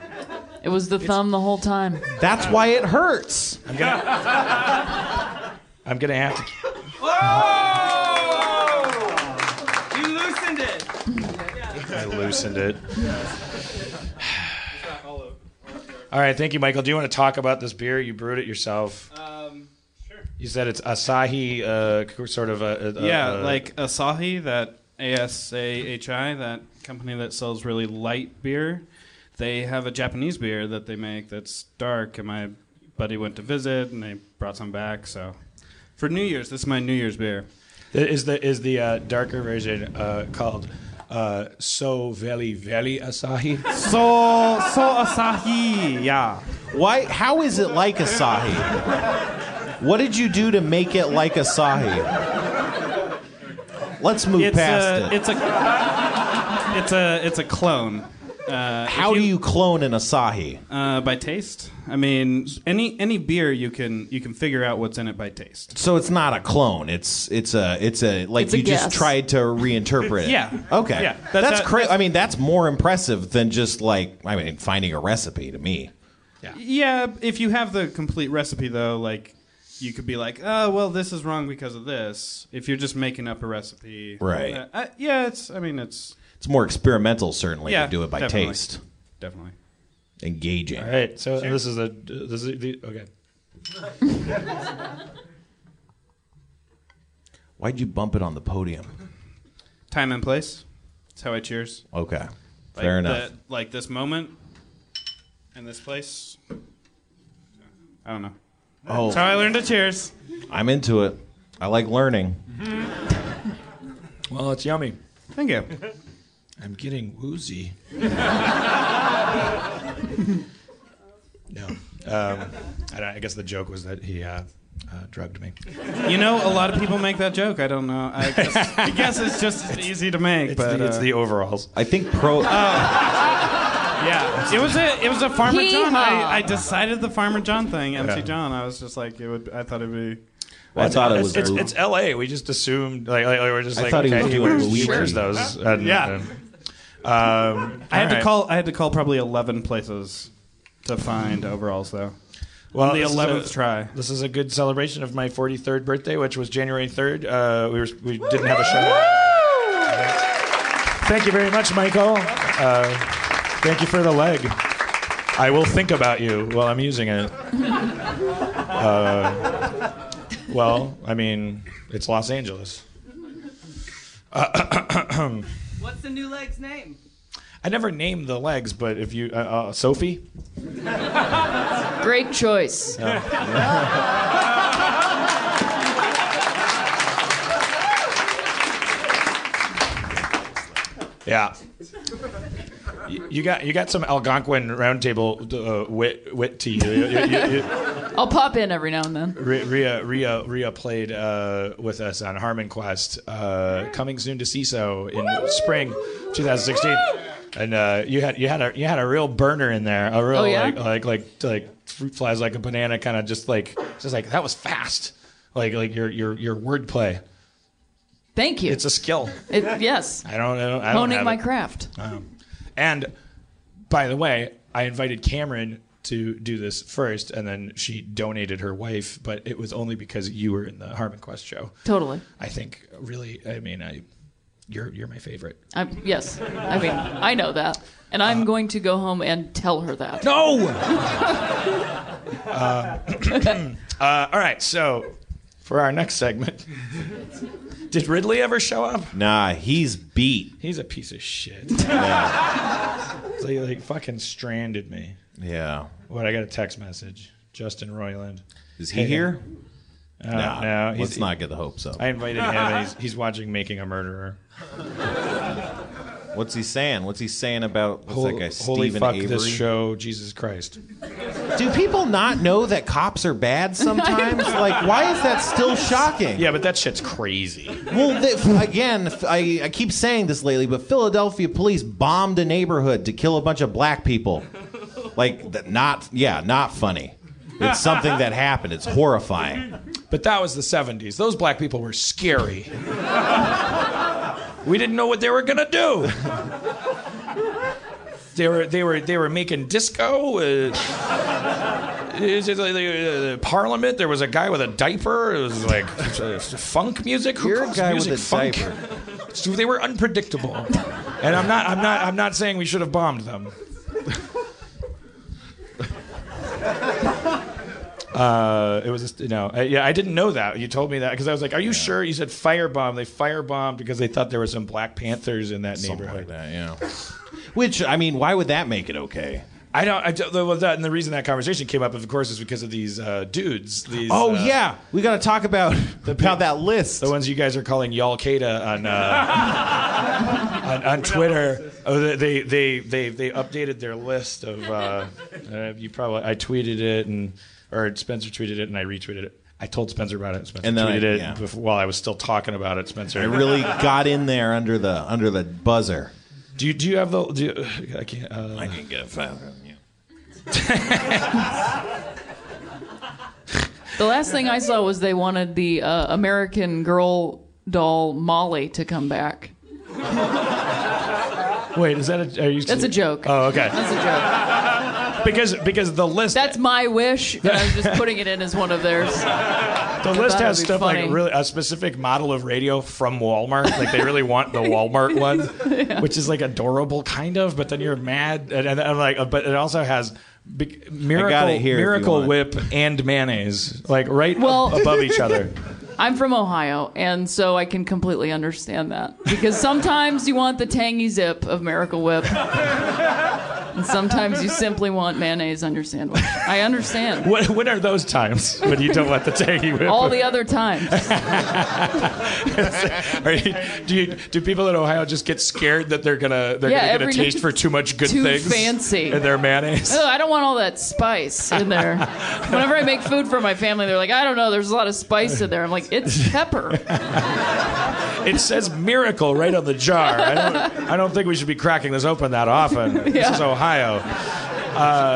It was the thumb the whole time. That's why it hurts. I'm gonna. I'm gonna have to. You loosened it. I loosened it. All right, thank you, Michael. Do you want to talk about this beer? You brewed it yourself. Um, sure. You said it's Asahi, uh, sort of a, a Yeah, a- like Asahi, that A-S-A-H-I, that company that sells really light beer. They have a Japanese beer that they make that's dark, and my buddy went to visit, and they brought some back. So, for New Year's, this is my New Year's beer. is the is the uh, darker version uh, called uh, So Veli Veli Asahi. So, so Asahi, yeah. Why how is it like Asahi? What did you do to make it like Asahi? Let's move It's past a, it. it's a, it's a, it's a clone. Uh, How if do you clone an Asahi? Uh, by taste. I mean, any any beer you can you can figure out what's in it by taste. So it's not a clone. It's it's a it's a like It's a you just tried to reinterpret it. Yeah. Okay. Yeah. That's, That's a- cra- I mean, that's more impressive than just like I mean finding a recipe to me. Yeah. Yeah, if you have the complete recipe though, like you could be like, oh well, this is wrong because of this. If you're just making up a recipe, Right. uh, uh, yeah, it's. I mean, it's It's more experimental, certainly, Yeah, to do it by definitely. taste. definitely. Engaging. All right, so this is a this is the okay. Why'd you bump it on the podium? Time and place. That's how I cheers. Okay. Like Fair enough. the- like this moment and this place. I don't know. Oh. That's how I learned to cheers. I'm into it. I like learning. Mm-hmm. Well, it's yummy. Thank you. I'm getting woozy. no, um, I, I guess the joke was that he uh, uh, drugged me. You know, a lot of people make that joke. I don't know. I guess, I guess it's just as easy to make. It's, but the, it's uh, the overalls. I think pro. Yeah, it was a it was a Farmer John. Hee-haw. I, I decided the Farmer John thing, MC Yeah. John. I was just like, it would. I thought it'd be. I thought it it's, was. it's, Lou- it's L.A. We just assumed like, like, like we're just I like thought he okay, was he doing wears, he wears those. And, Yeah. and, um, I had all to call. I had to call probably eleven places to find overalls, though. Well, the this is a- 11th try. This is a good celebration of my 43rd birthday, which was January 3rd. Uh, we were we didn't have a show. Thank you very much, Michael. Uh, thank you for the leg. I will think about you while I'm using it. Uh, well, I mean, it's Los Angeles. What's the new leg's name? I never named the legs, but if you, uh, uh, Sophie. Great choice. Yeah. You you got you got some Algonquin roundtable uh, wit wit tea. You- you- you- you- I'll pop in every now and then. Rhea Rhea Rhea, played uh, with us on HarmonQuest, uh, coming soon to Seeso in spring 2016. And uh, you had you had a you had a real burner in there, a real Oh, yeah? like like like like fruit flies like a banana, kind of just like just like that was fast, like like your your your wordplay. Thank you. It's a skill. It, yes. I don't know. I don't Honing my it. craft. Um, and by the way, I invited Cameron to do this first, and then she donated her wife, but it was only because you were in the HarmonQuest show. Totally. I think really, I mean, I you're you're my favorite. I, yes. I mean, I know that. And I'm going to go home and tell her that. No. uh, uh, all right, so for our next segment, did Ridley ever show up? Nah, he's beat. He's a piece of shit. Yeah. They like fucking stranded me. yeah. What? I got a text message. Justin Roiland. Is he Hey, here? Uh, no, let's he's, not get the hopes up. I invited him. and he's, he's watching Making a Murderer. What's he saying? What's he saying about what's Hol- that guy? Holy Steven fuck Avery? this show, Jesus Christ! Do people not know that cops are bad sometimes? like, why is that still shocking? Yeah, but that shit's crazy. Well, th- again, I keep saying this lately, but Philadelphia police bombed a neighborhood to kill a bunch of black people. like that not yeah, not funny. It's something that happened. It's horrifying. But that was the 70s. Those black people were scary. we didn't know what they were gonna do. They were they were they were making disco. Uh, uh, Parliament. There was a guy with a diaper. It was like uh, funk music. Who You're a guy with music a funk? diaper. So they were unpredictable. And I'm not I'm not I'm not saying we should have bombed them. Uh, it was just, you know, I, yeah, I didn't know that. You told me that because I was like, "Are you sure?" You said firebombed. They firebombed because they thought there were some Black Panthers in that Something neighborhood. like that, yeah. Which I mean, why would that make it okay? I don't. I don't well, that, and the reason that conversation came up, of course, is because of these uh, dudes. These, Oh uh, yeah, we got to talk about about that list. the ones you guys are calling Y'all Qaeda on uh, on, on Twitter. Oh, they they they they updated their list of. Uh, uh, you probably I tweeted it and or Spencer tweeted it and I retweeted it. I told Spencer about it. Spencer And then I- tweeted it yeah. before, while I was still talking about it. Spencer, I really got in there under the under the buzzer. do you do you have the? Do you, I can't. Uh, I can get it faster than you. The last thing I saw was they wanted the uh, American Girl doll Molly to come back. wait, is that a? Are you? That's a joke. Oh, okay. That's a joke. Because because the list That's my wish, and I was just putting it in as one of theirs. The list has stuff funny. like really a specific model of radio from Walmart. Like they really want the Walmart one, which is like adorable kind of. But then you're mad, and, and I'm like, but it also has big, miracle it here miracle whip and mayonnaise, like right Well- ab- above each other. I'm from Ohio, and so I can completely understand that. Because sometimes you want the tangy zip of Miracle Whip, and sometimes you simply want mayonnaise on your sandwich. I understand. When, when are those times when you don't want the tangy whip? All the other times. Are you- do you do people in Ohio just get scared that they're gonna they're Yeah, gonna get a taste for too much good Too things fancy. in their mayonnaise? Ugh, I don't want all that spice in there. Whenever I make food for my family, they're like, I don't know, there's a lot of spice in there. I'm like, it's pepper. It says miracle right on the jar. I don't, I don't think we should be cracking this open that often. This is Ohio.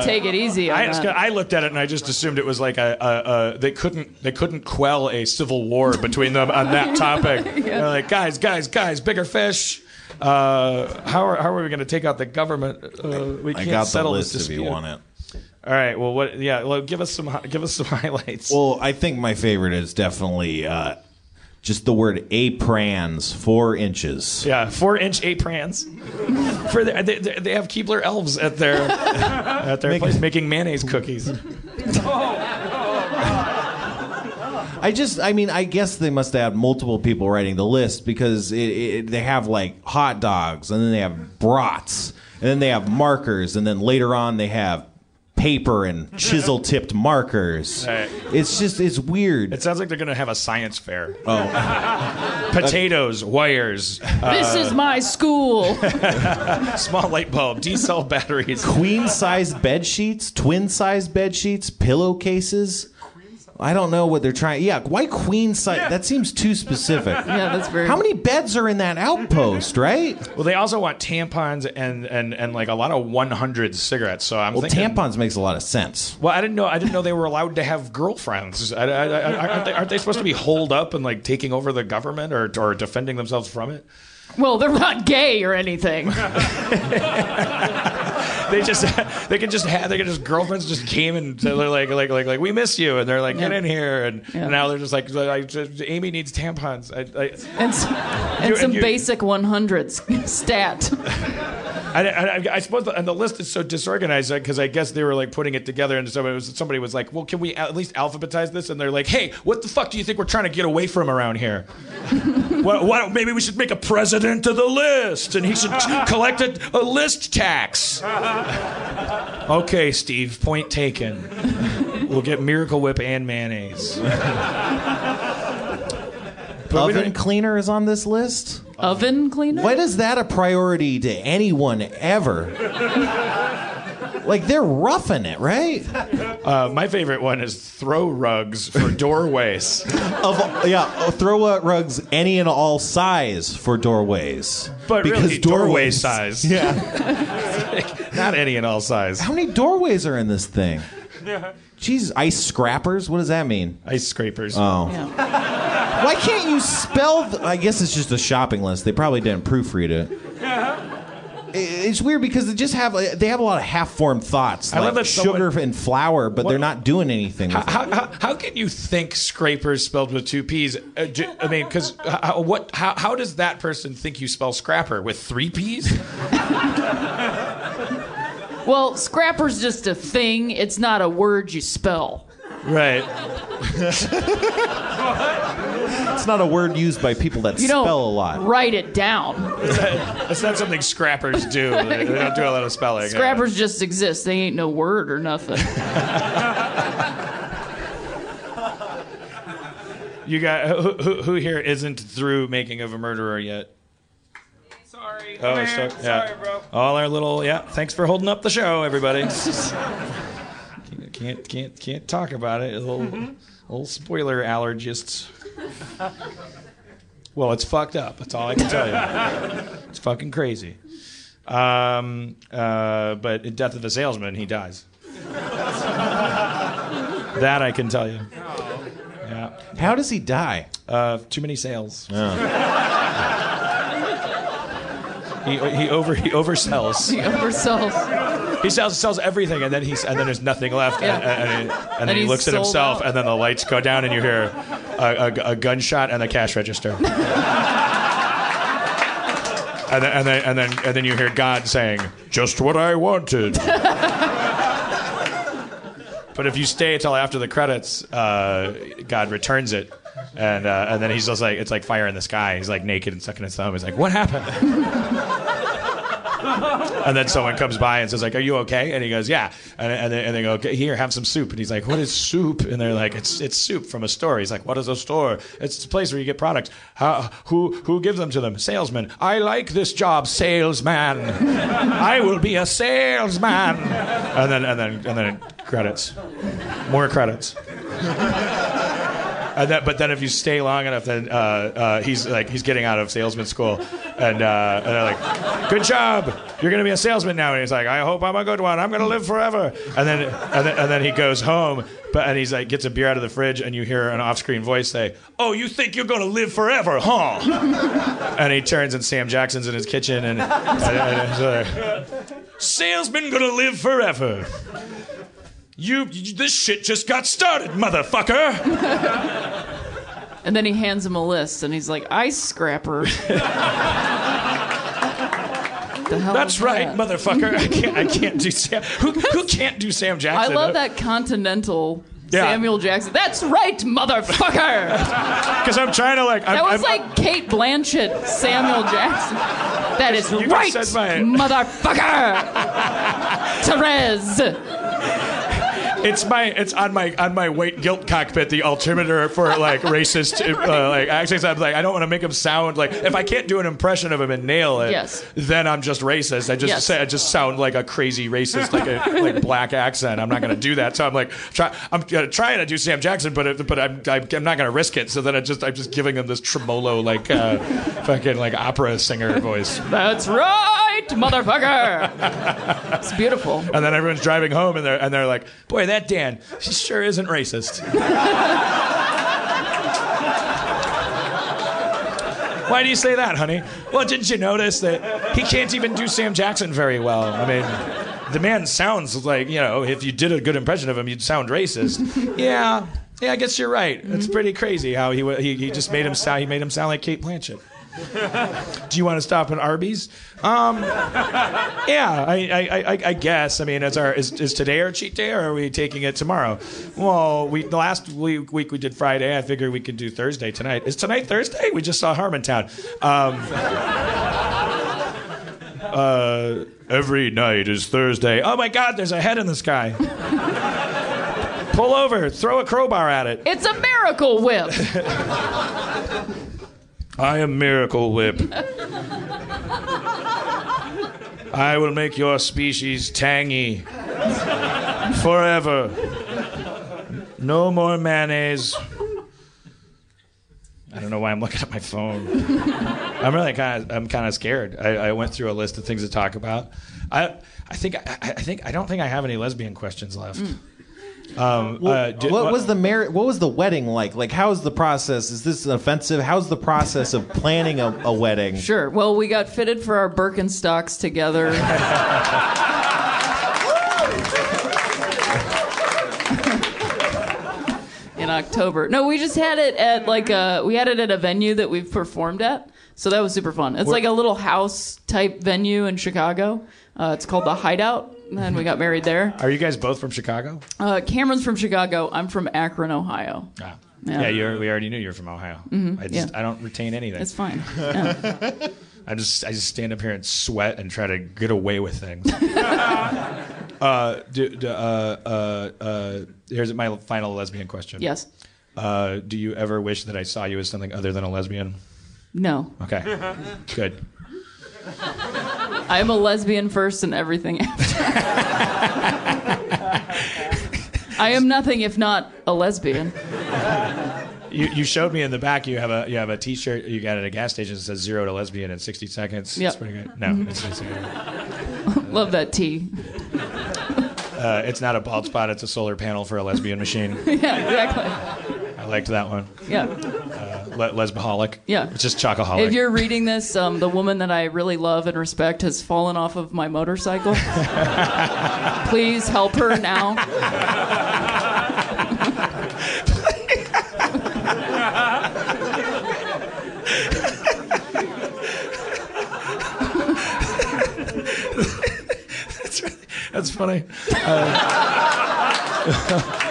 Take it easy. I, just. I looked at it and I just assumed it was like a, a, a they couldn't they couldn't quell a civil war between them on that topic. They're like guys, guys, guys, bigger fish. Uh, how are how are we going to take out the government? Uh, we can't got the settle list this if dispute. you want it. All right. Well, what? Yeah. Well, give us some give us some highlights. Well, I think my favorite is definitely uh, just the word aprans, four inches. Yeah, four inch prans. For the, they, they have Keebler elves at their at their place making mayonnaise cookies. I just, I mean, I guess they must have multiple people writing the list because it, it, they have like hot dogs and then they have brats and then they have markers and then later on they have paper and chisel tipped markers. Right. It's just, it's weird. It sounds like they're gonna have a science fair. oh, Potatoes, wires, uh, this is my school. small light bulb, D cell batteries. queen sized bed sheets, twin sized bed sheets, pillowcases. I don't know what they're trying. Yeah, why queen size? That seems too specific. Yeah, that's very. How many beds are in that outpost, right? Well, they also want tampons and and and like a lot of 100 cigarettes. So I'm Well, thinking. tampons makes a lot of sense. Well, I didn't know. I didn't know they were allowed to have girlfriends. I, I, I, aren't, they, aren't they supposed to be holed up and like taking over the government or or defending themselves from it? Well, they're not gay or anything. They just they can just have they can just girlfriends just came and they're like like like like we miss you and they're like get Yeah. in here and, Yeah. and now they're just like, like just- Amy needs tampons. I, I, And, s- and You- some you- basic 100s stat. I, I, I suppose, the, and the list is so disorganized because I guess they were like putting it together, and somebody was, somebody was like, "Well, can we at least alphabetize this?" And they're like, "Hey, what the fuck do you think we're trying to get away from around here? Why, why don't maybe we should make a president of the list, and he should collect a, a list tax?" okay, Steve, point taken. We'll get Miracle Whip and mayonnaise. Oven cleaner is on this list. Oven cleaner? Why is that a priority to anyone ever? Like they're roughing it, right? Uh, my favorite one is throw rugs for doorways. Of yeah, throw uh, rugs any and all size for doorways. But really, doorway size. Yeah. Not any and all size. How many doorways are in this thing? Jesus, ice scrappers. What does that mean? Ice scrapers. Oh. Yeah. Why can't you spell? th- I guess it's just a shopping list. They probably didn't proofread it. I- It's weird because they just have they have a lot of half-formed thoughts, I like love that sugar someone- and flour, but they're not doing anything. With it. How, how, how can you think scrapers spelled with two P's? Uh, j- I mean, because how, what? How, how does that person think you spell scrapper with three P's? Well, scrapper's just a thing. It's not a word you spell. Right. It's not a word used by people that You spell don't a lot. write it down. That's not something scrappers do. They, they don't do a lot of spelling. Scrappers just exist. They ain't no word or nothing. You got who, who, who here isn't through making of a murderer yet? Sorry. Oh, man. so- yeah. Sorry, bro. All our little yeah. Thanks for holding up the show, everybody. can't can't can't talk about it. A little mm-hmm. Little spoiler allergists. Well, it's fucked up. That's all I can tell you. It's fucking crazy. Um, uh, but in Death of a Salesman, he dies. that I can tell you. Yeah. How does he die? Uh, too many sales. He, he over he oversells. He oversells. He sells sells everything, and then he's and then there's nothing left, and, and, and, he, and then he looks at himself, out. and then the lights go down, and you hear a, a, a gunshot and a cash register. and then and then and then and then you hear God saying, "Just what I wanted." but if you stay until after the credits, uh, God returns it. And uh, and then he's just like it's like fire in the sky. He's like naked and sucking his thumb. He's like, "What happened?" And then someone comes by and says, like, "Are you okay?" And he goes, "Yeah." And, and, they, and they go, okay, "Here, have some soup." And he's like, "What is soup?" And they're like, "It's it's soup from a store." He's like, "What is a store?" It's a place where you get products. How, who who gives them to them? Salesman. I like this job, salesman. I will be a salesman. And then and then and then credits, more credits. And that, but then if you stay long enough, then uh, uh, he's like he's getting out of salesman school, and, uh, and they're like, "Good job, you're gonna be a salesman now." And he's like, "I hope I'm a good one. I'm gonna live forever." And then and then, and then he goes home, but and he's like gets a beer out of the fridge, and you hear an off-screen voice say, "Oh, you think you're gonna live forever, huh?" and he turns and Sam Jackson's in his kitchen, and, and, and like, "Salesman gonna live forever." You, you, this shit just got started, motherfucker. And then he hands him a list, and he's like, "Ice scrapper." That's right, that? motherfucker. I can't. I can't do Sam. Who, who can't do Sam Jackson? I love that continental Yeah. Samuel Jackson. That's right, motherfucker. because I'm trying to like. I'm, That was I'm- like Cate Blanchett, Samuel Jackson. That is right, motherfucker. Therese. It's my. It's on my on my white guilt cockpit. The altimeter for like racist. Uh, like accents. I'm like I don't want to make him sound like if I can't do an impression of him and nail it. Yes. Then I'm just racist. I just Yes. say I just sound like a crazy racist, like a like black accent. I'm not going to do that. So I'm like try. I'm uh, trying to do Sam Jackson, but it, but I'm I'm, not going to risk it. So then I just I'm just giving him this tremolo like uh, fucking like opera singer voice. That's right, motherfucker. It's beautiful. And then everyone's driving home, and they're and they're like, "Boy, that Dan, he sure isn't racist." Why do you say that, honey? Well, didn't you notice that he can't even do Sam Jackson very well? I mean, the man sounds like you know, if you did a good impression of him, you'd sound racist. Yeah, yeah, I guess you're right. It's mm-hmm. pretty crazy how he he, he just made him sound he made him sound like Cate Blanchett. Do you want to stop at Arby's? Um, yeah, I, I, I, I guess. I mean, is our is, is today our cheat day, or are we taking it tomorrow? Well, we the last week, week we did Friday. I figured we could do Thursday tonight. Is tonight Thursday? We just saw Harmontown. Um, uh, every night is Thursday. Oh my God! There's a head in the sky. Pull over. Throw a crowbar at it. It's a miracle whip. I am Miracle Whip. I will make your species tangy Forever. No more mayonnaise. I don't know why I'm looking at my phone. I'm really kind of I'm kind of scared. I, I went through a list of things to talk about. I I think I, I think I don't think I have any lesbian questions left. Mm. Um, uh, do- what was the mar- What was the wedding like? Like, how's the process? Is this offensive? How's the process of planning a, a wedding? Sure. Well, we got fitted for our Birkenstocks together. In October. No, we just had it at like a we had it at a venue that we've performed at. So that was super fun. It's like a little house type venue in Chicago. Uh, it's called the Hideout, and we got married there. Are you guys both from Chicago? Uh, Cameron's from Chicago. I'm from Akron, Ohio. Ah. Yeah. Yeah, you're, we already knew you were from Ohio. I just yeah. I don't retain anything. It's fine. Yeah. I just I just stand up here and sweat and try to get away with things. uh, do, do, uh, uh, uh, here's my final lesbian question. yes. Uh, do you ever wish that I saw you as something other than a lesbian? No. Okay. Good. I am a lesbian first and everything after. I am nothing if not a lesbian. You, you showed me in the back. You have a you have a T-shirt you got at a gas station that says zero to lesbian in 60 seconds. Yep. It's pretty good. No, it's, it's, Love that T. uh, it's not a bald spot. It's a solar panel for a lesbian machine. Yeah, exactly. I liked that one. Yeah. Le- lesbaholic. Yeah. It's just chocoholic. If you're reading this, um, the woman that I really love and respect has fallen off of my motorcycle. Please help her now. That's funny. Uh,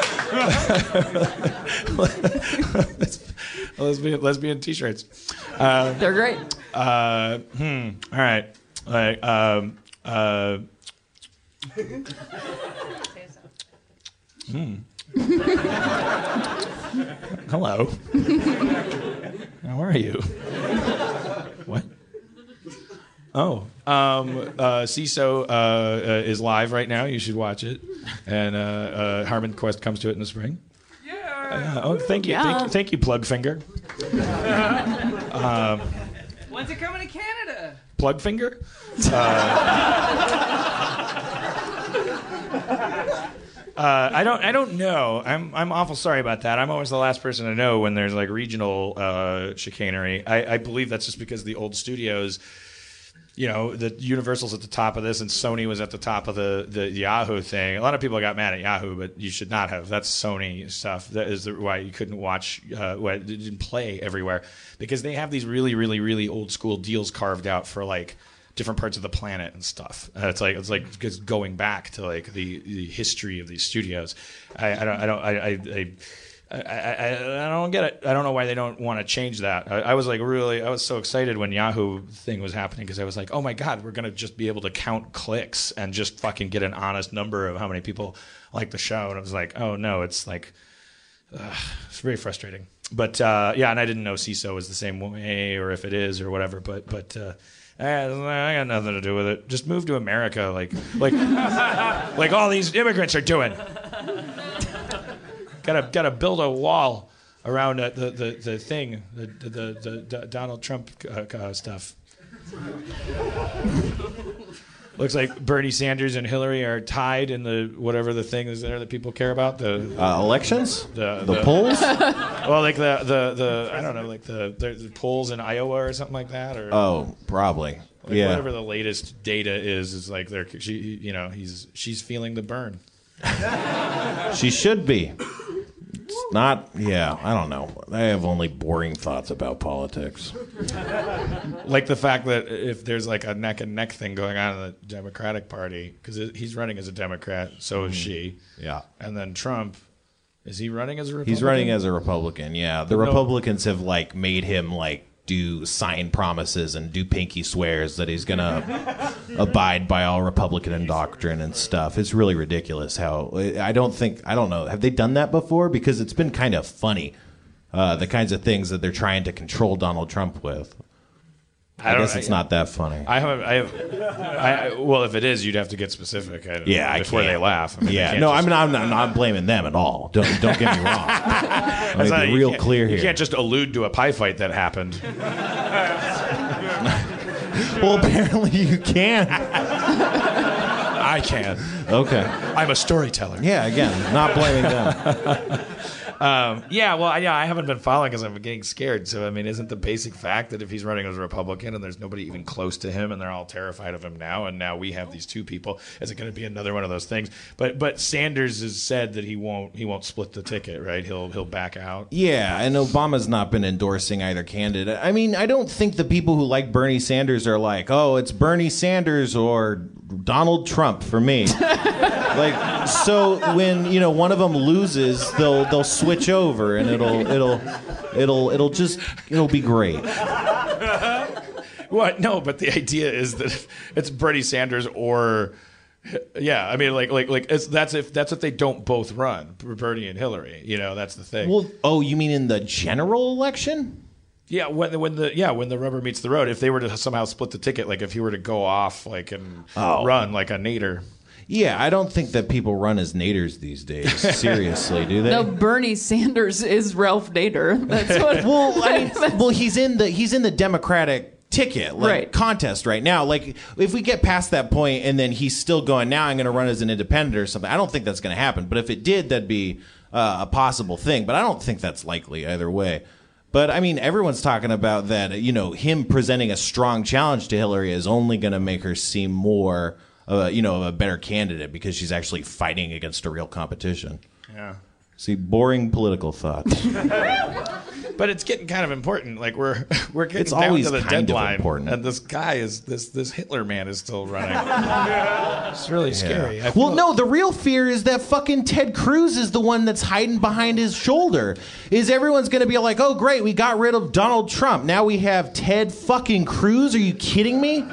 lesbian lesbian T-shirts. They're great. Uh, hmm. All right. Like um. Uh. Hmm. Hello. How are you? What? Oh, um, uh, Seeso uh, uh, is live right now. You should watch it. And uh, uh, HarmonQuest comes to it in the spring. Yeah. oh, thank you, thank you, thank you, Plug Finger. When's it coming to Canada? Plug Finger. Uh, uh, I don't. I don't know. I'm. I'm awful sorry about that. I'm always the last person to know when there's like regional uh, chicanery. I, I believe that's just because the old studios. You know, the Universal's at the top of this, and Sony was at the top of the, the Yahoo thing. A lot of people got mad at Yahoo, but you should not have. That's Sony stuff. That is why you couldn't watch, uh, why it didn't play everywhere, because they have these really, really, really old school deals carved out for like different parts of the planet and stuff. Uh, it's like it's like going back to like the, the history of these studios. I, I don't. I don't. I. I, I I, I, I don't get it. I don't know why they don't want to change that. I, I was like really, I was so excited when Yahoo thing was happening because I was like, oh my god, we're gonna just be able to count clicks and just fucking get an honest number of how many people like the show. And I was like, oh no, it's like, ugh, it's very frustrating. But uh, yeah, and I didn't know Seeso was the same way or if it is or whatever. But but. Uh, I got nothing to do with it. Just move to America, like, like, like all these immigrants are doing. Gotta gotta build a wall around uh, the, the the thing, the the, the, the Donald Trump uh, uh, stuff. Looks like Bernie Sanders and Hillary are tied in the whatever the thing is there that people care about. The Uh, elections? the, The polls? Well, like the the the I don't know, like the the, the polls in Iowa or something like that, or Oh, probably. like yeah. whatever the latest data is. Is like they're she you know he's she's feeling the burn. She should be. It's not. Yeah, I don't know. I have only boring thoughts about politics. like the fact that if there's like a neck and neck thing going on in the Democratic Party, because he's running as a Democrat, so is mm-hmm. she. Yeah. And then Trump, is he running as a Republican? He's running as a Republican. Yeah, the No. Republicans have like made him like do sign promises and do pinky swears that he's gonna abide by all Republican doctrine and stuff. It's really ridiculous. How I don't think I don't know. Have they done that before? Because it's been kind of funny. Uh, the kinds of things that they're trying to control Donald Trump with. I, don't- guess it's not that funny. I haven't. I, have, I well, if it is, you'd have to get specific. I, yeah, I before they laugh. I mean, yeah, no, just- I mean, I'm not, I'm not blaming them at all. Don't don't get me wrong. Let me not- be real clear You here. can't just allude to a pie fight that happened. Well, apparently you can. I can. Okay. I'm a storyteller. Yeah, again, not blaming them. Um, yeah, well, yeah, I haven't been following because I'm getting scared. So, I mean, isn't the basic fact that if he's running as a Republican and there's nobody even close to him and they're all terrified of him now, and now we have these two people, is it going to be another one of those things? But but Sanders has said that he won't he won't split the ticket, right? He'll he'll back out. Yeah, and Obama's not been endorsing either candidate. I mean, I don't think the people who like Bernie Sanders are like, oh, it's Bernie Sanders or Donald Trump for me. like, so when you know one of them loses, they'll they'll switch over, and it'll it'll it'll it'll just it'll be great. What? No, but the idea is that it's Bernie Sanders or. Yeah, I mean, like, like, like, it's, that's if that's if they don't both run, Bernie and Hillary. You know, that's the thing. Well, oh, you mean in the general election? Yeah, when the, when the yeah when the rubber meets the road, if they were to somehow split the ticket, like if he were to go off like and Oh. run like a Nader, Yeah, I don't think that people run as naders these days. Seriously, do they? No, Bernie Sanders is Ralph Nader. That's what. well, I mean, well, he's in the he's in the Democratic ticket like Right. contest right now. Like, if we get past that point and then he's still going, now I'm going to run as an independent or something. I don't think that's going to happen. But if it did, that'd be uh, a possible thing. But I don't think that's likely either way. But I mean, everyone's talking about that. You know, him presenting a strong challenge to Hillary is only going to make her seem more, uh, you know, a better candidate because she's actually fighting against a real competition. yeah. See, boring political thoughts. But it's getting kind of important. Like we're we're getting It's down always to the kind of deadline, important. and this guy is this this Hitler man is still running. it's really scary. I Well, no, the real fear is that fucking Ted Cruz is the one that's hiding behind his shoulder. Is everyone's going to be like, oh, great, we got rid of Donald Trump. Now we have Ted fucking Cruz? Are you kidding me?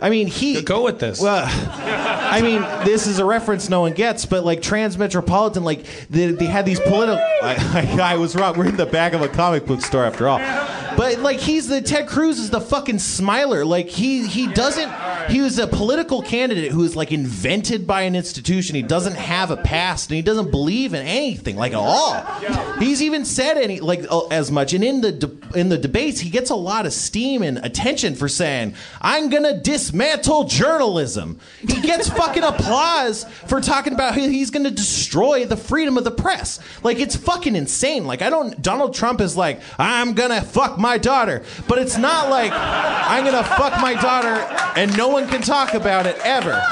I mean, he. Go with this. Well, I mean, this is a reference no one gets, but like Transmetropolitan, like they, they had these political. I, I, I was wrong. We're in the back of a comic book store after all. But like he's the Ted Cruz is the fucking smiler. Like he he doesn't. He was a political candidate who was like invented by an institution. He doesn't have a past, and he doesn't believe in anything like at all. He's even said any like uh, as much. And in the de- in the debates, he gets a lot of steam and attention for saying, "I'm gonna dismantle journalism." He gets fucking applause for talking about he's gonna destroy the freedom of the press. Like it's fucking insane. Like I don't. Donald Trump is like, "I'm gonna fuck my daughter," but it's not like I'm gonna fuck my daughter and no one can talk about it ever.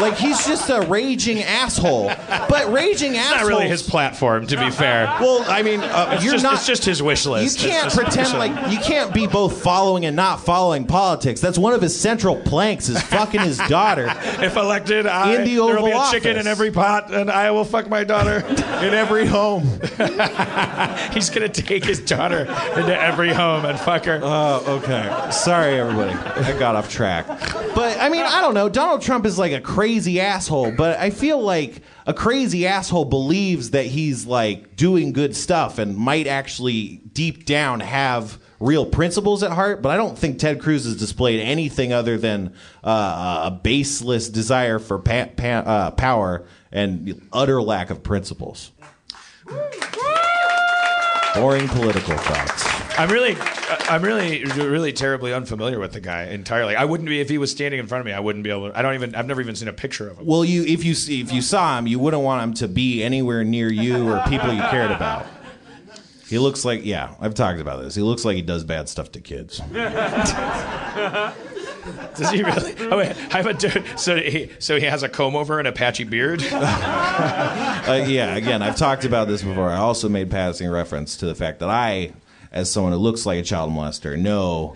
Like he's just a raging asshole. But raging asshole. not really his platform, to be fair. Well, I mean, uh, It's you're just- not. it's just his wish list. You can't pretend like you can't be both following and not following politics. That's one of his central planks is fucking his daughter If elected, I, In the there will be a Oval chicken in every pot, and I will fuck my daughter. in every home. He's gonna take his daughter into every home and fuck her. Oh, okay. Sorry, everybody. I got off track. But I mean, I don't know. Donald Trump is like a crazy asshole, but I feel like a crazy asshole believes that he's like doing good stuff and might actually deep down have real principles at heart. But I don't think Ted Cruz has displayed anything other than uh, a baseless desire for pa- pa- uh, power and utter lack of principles. Boring political thoughts. I'm really, I'm really, really terribly unfamiliar with the guy entirely. I wouldn't be if he was standing in front of me. I wouldn't be able. to... I don't even. I've never even seen a picture of him. Well, you if you see, if you saw him, you wouldn't want him to be anywhere near you or people you cared about. He looks like yeah, I've talked about this. He looks like he does bad stuff to kids. Does he really? Oh, wait, I have a dude. So he, so he has a comb over and a patchy beard. Uh, yeah, again, I've talked about this before. I also made passing reference to the fact that I, as someone who looks like a child molester, know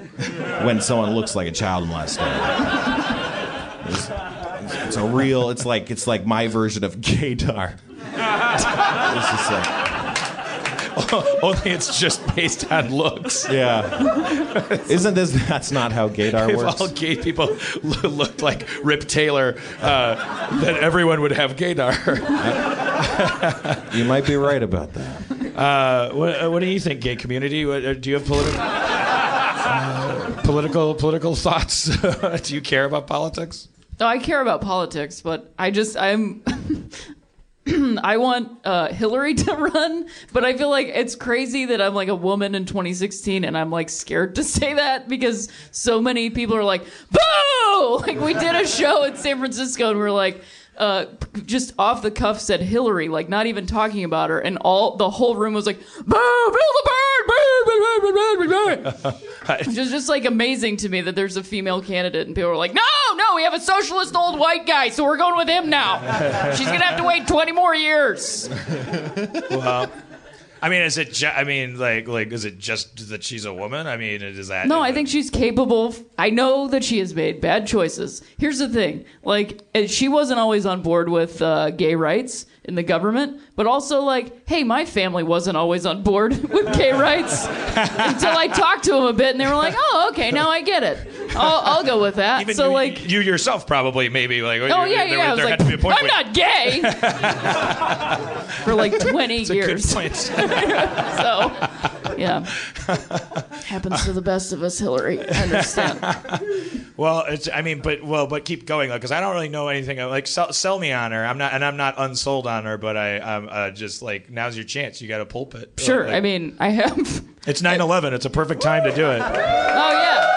when someone looks like a child molester. It's, it's a real. It's like it's like my version of gaydar. It's just like. Only it's just based on looks. Yeah. Isn't this? That's not how gaydar If works. all gay people lo- looked like Rip Taylor, uh, then everyone would have gaydar. You might be right about that. Uh, what, uh, what do you think, gay community? What, uh, do you have political? political political thoughts? Do you care about politics? No, I care about politics, but I just I'm I want uh, Hillary to run, but I feel like it's crazy that I'm like a woman in 2016 and I'm like scared to say that because so many people are like, boo! Like we did a show in San Francisco and we are like, uh, just off the cuff said Hillary, like not even talking about her, and all the whole room was like, boo, Bill the Bird, boo, boo, boo. Which is just like amazing to me that there's a female candidate and people are like, no, no, we have a socialist old white guy, so we're going with him now. She's gonna have to wait 20 more years. Well, I mean, is it? Ju- I mean, like, like, is it just that she's a woman? I mean, is that? No, I think she's capable. Of, I know that she has made bad choices. Here's the thing: like, she wasn't always on board with uh, gay rights in the government, but also like, hey, my family wasn't always on board with gay rights until I talked to them a bit, and they were like, oh, okay, now I get it. I'll, I'll go with that. Even so you, like. you yourself probably maybe like. Oh yeah, there, yeah. I There was had to be a like, point I'm not gay for like 20 It's a good years. so, yeah, happens to the best of us, Hillary. I understand. Well, it's. I mean, but well, but keep going because I don't really know anything. Like, sell, sell me on her. I'm not, and I'm not unsold on her. But I, I'm uh, just like, now's your chance. You got a pulpit. Sure. Like, I mean, I have. it's 9/11. It's a perfect time to do it. Oh yeah.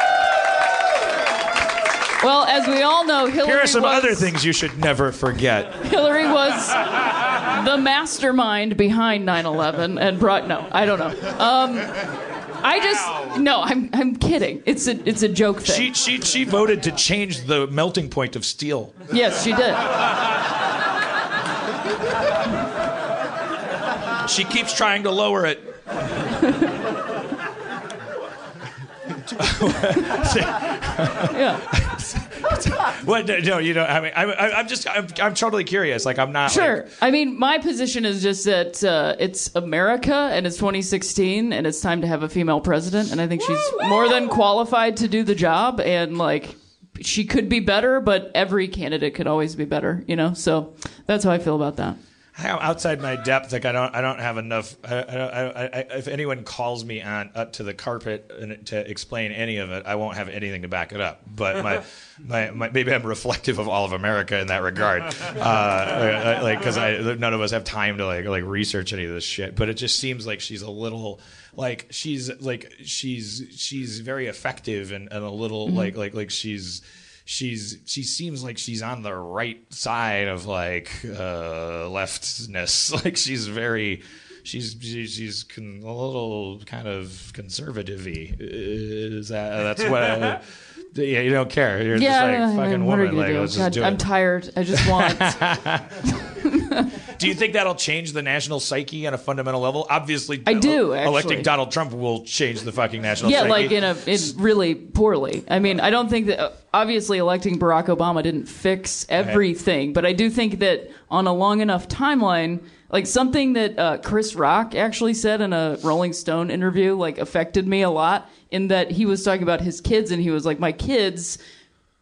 Well, as we all know, Hillary Here are some was, other things you should never forget. Hillary was the mastermind behind 9/11 and brought. No, I don't know. Um, I just no. I'm I'm kidding. It's a it's a joke thing. She, she, she voted to change the melting point of steel. yes, she did. She keeps trying to lower it. Yeah. What? No, you know. I mean, I'm, I'm just, I'm, I'm totally curious. Like, I'm not. Sure. Like, I mean, my position is just that uh, it's America and it's 2016 and it's time to have a female president. And I think she's more than qualified to do the job. And like, she could be better, but every candidate could always be better, you know? So that's how I feel about that. I'm outside my depth. Like, I don't, I don't have enough. I, I, I, I, if anyone calls me on up to the carpet and to explain any of it, I won't have anything to back it up. But my, my, my maybe I'm reflective of all of America in that regard. Uh, like, because none of us have time to like, like research any of this shit. But it just seems like she's a little. Like she's like she's she's very effective and, and a little like like like she's she's she seems like she's on the right side of like uh leftness. Like she's very she's she's, con- a little kind of conservative-y. Is that that's what I, yeah you don't care you're yeah, just like I mean, fucking what are woman you like gonna let's do? just God, do I'm it tired. I just want. do you think that'll change the national psyche on a fundamental level obviously I do, electing. Donald Trump will change the fucking national yeah, psyche like in a in really poorly. I mean, I don't think that uh, obviously electing Barack Obama didn't fix everything, but I do think that on a long enough timeline, like something that uh, Chris Rock actually said in a Rolling Stone interview, like affected me a lot. In that he was talking about his kids, and he was like, "My kids."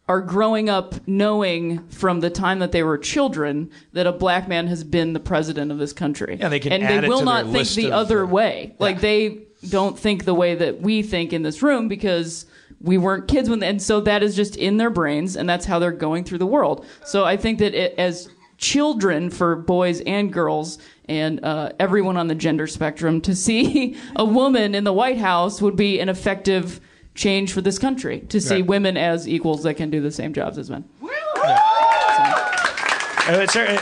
are growing up knowing from the time that they were children that a black man has been the president of this country. Yeah, they can and they will not think the other uh, way. Like they don't think the way that we think in this room because we weren't kids when and so that is just in their brains and that's how they're going through the world. So I think that it, as children for boys and girls and uh, everyone on the gender spectrum to see a woman in the White House would be an effective change for this country to see Right. women as equals that can do the same jobs as men. It would, cer-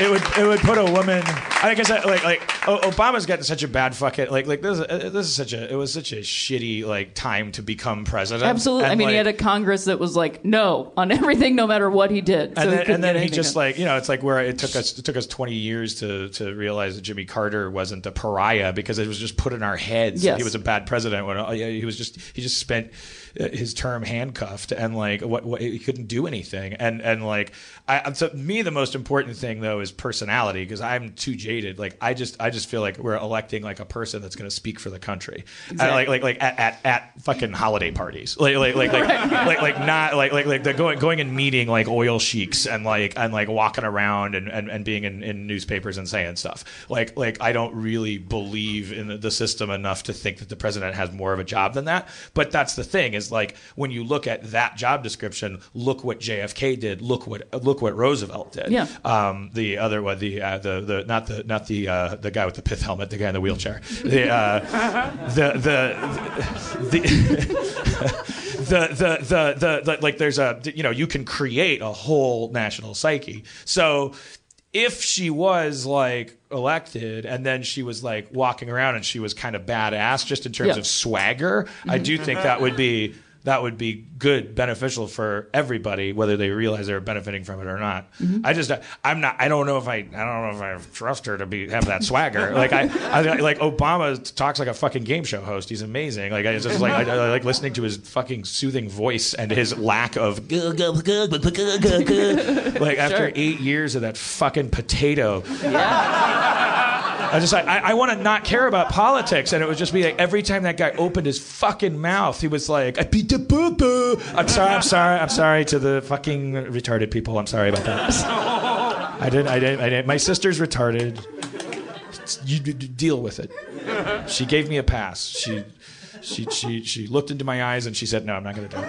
it, would it would put a woman. I guess I, like like Obama's gotten such a bad fucking like like this. uh, This is such a it was such a shitty like time to become president. Absolutely. I And, mean, he had a Congress that was like no on everything, no matter what he did. So and then, couldn't and then he just done. like you know it's like where it took us it took us 20 years to to realize that Jimmy Carter wasn't a pariah because it was just put in our heads that Yes. he was a bad president when oh, yeah, he was just he just spent uh, his term handcuffed and like what, what he couldn't do anything. And and like I to me the most important thing though is personality because I'm too jaded. Like I just I just feel like we're electing like a person that's going to speak for the country, Uh, like like like at, at, at fucking holiday parties, like like like like, like like not like like like they're going going and meeting like oil sheiks and like and like walking around and, and, and being in, in newspapers and saying stuff. Like like I don't really believe in the, the system enough to think that the president has more of a job than that. But that's the thing is like when you look at that job description, look what JFK did, look what look what Roosevelt did. Yeah. Um, the other one, the uh, the the not the not the uh, the guy with the pith helmet, the guy in the wheelchair. The uh, the the the. the, the, the, the, the, like there's a you know you can create a whole national psyche so if she was like elected and then she was like walking around and she was kind of badass just in terms Yeah. of swagger i do think that would be that would be good beneficial for everybody whether they realize they're benefiting from it or not. Mm-hmm. I just i'm not i don't know if i i don't know if i trust her to be have that swagger. Like I, I like obama talks like a fucking game show host. He's amazing. Like i just like I, I like listening to his fucking soothing voice and his lack of like after Sure. eight years of that fucking potato I just like I, I want to not care about politics, and it would just be like every time that guy opened his fucking mouth, he was like, "I beat the boo boo." I'm sorry, I'm sorry, I'm sorry to the fucking retarded people. I'm sorry about that. I didn't, I didn't, I didn't. My sister's retarded. You deal with it. She gave me a pass. She, she, she, she looked into my eyes and she said, "No, I'm not going to do it."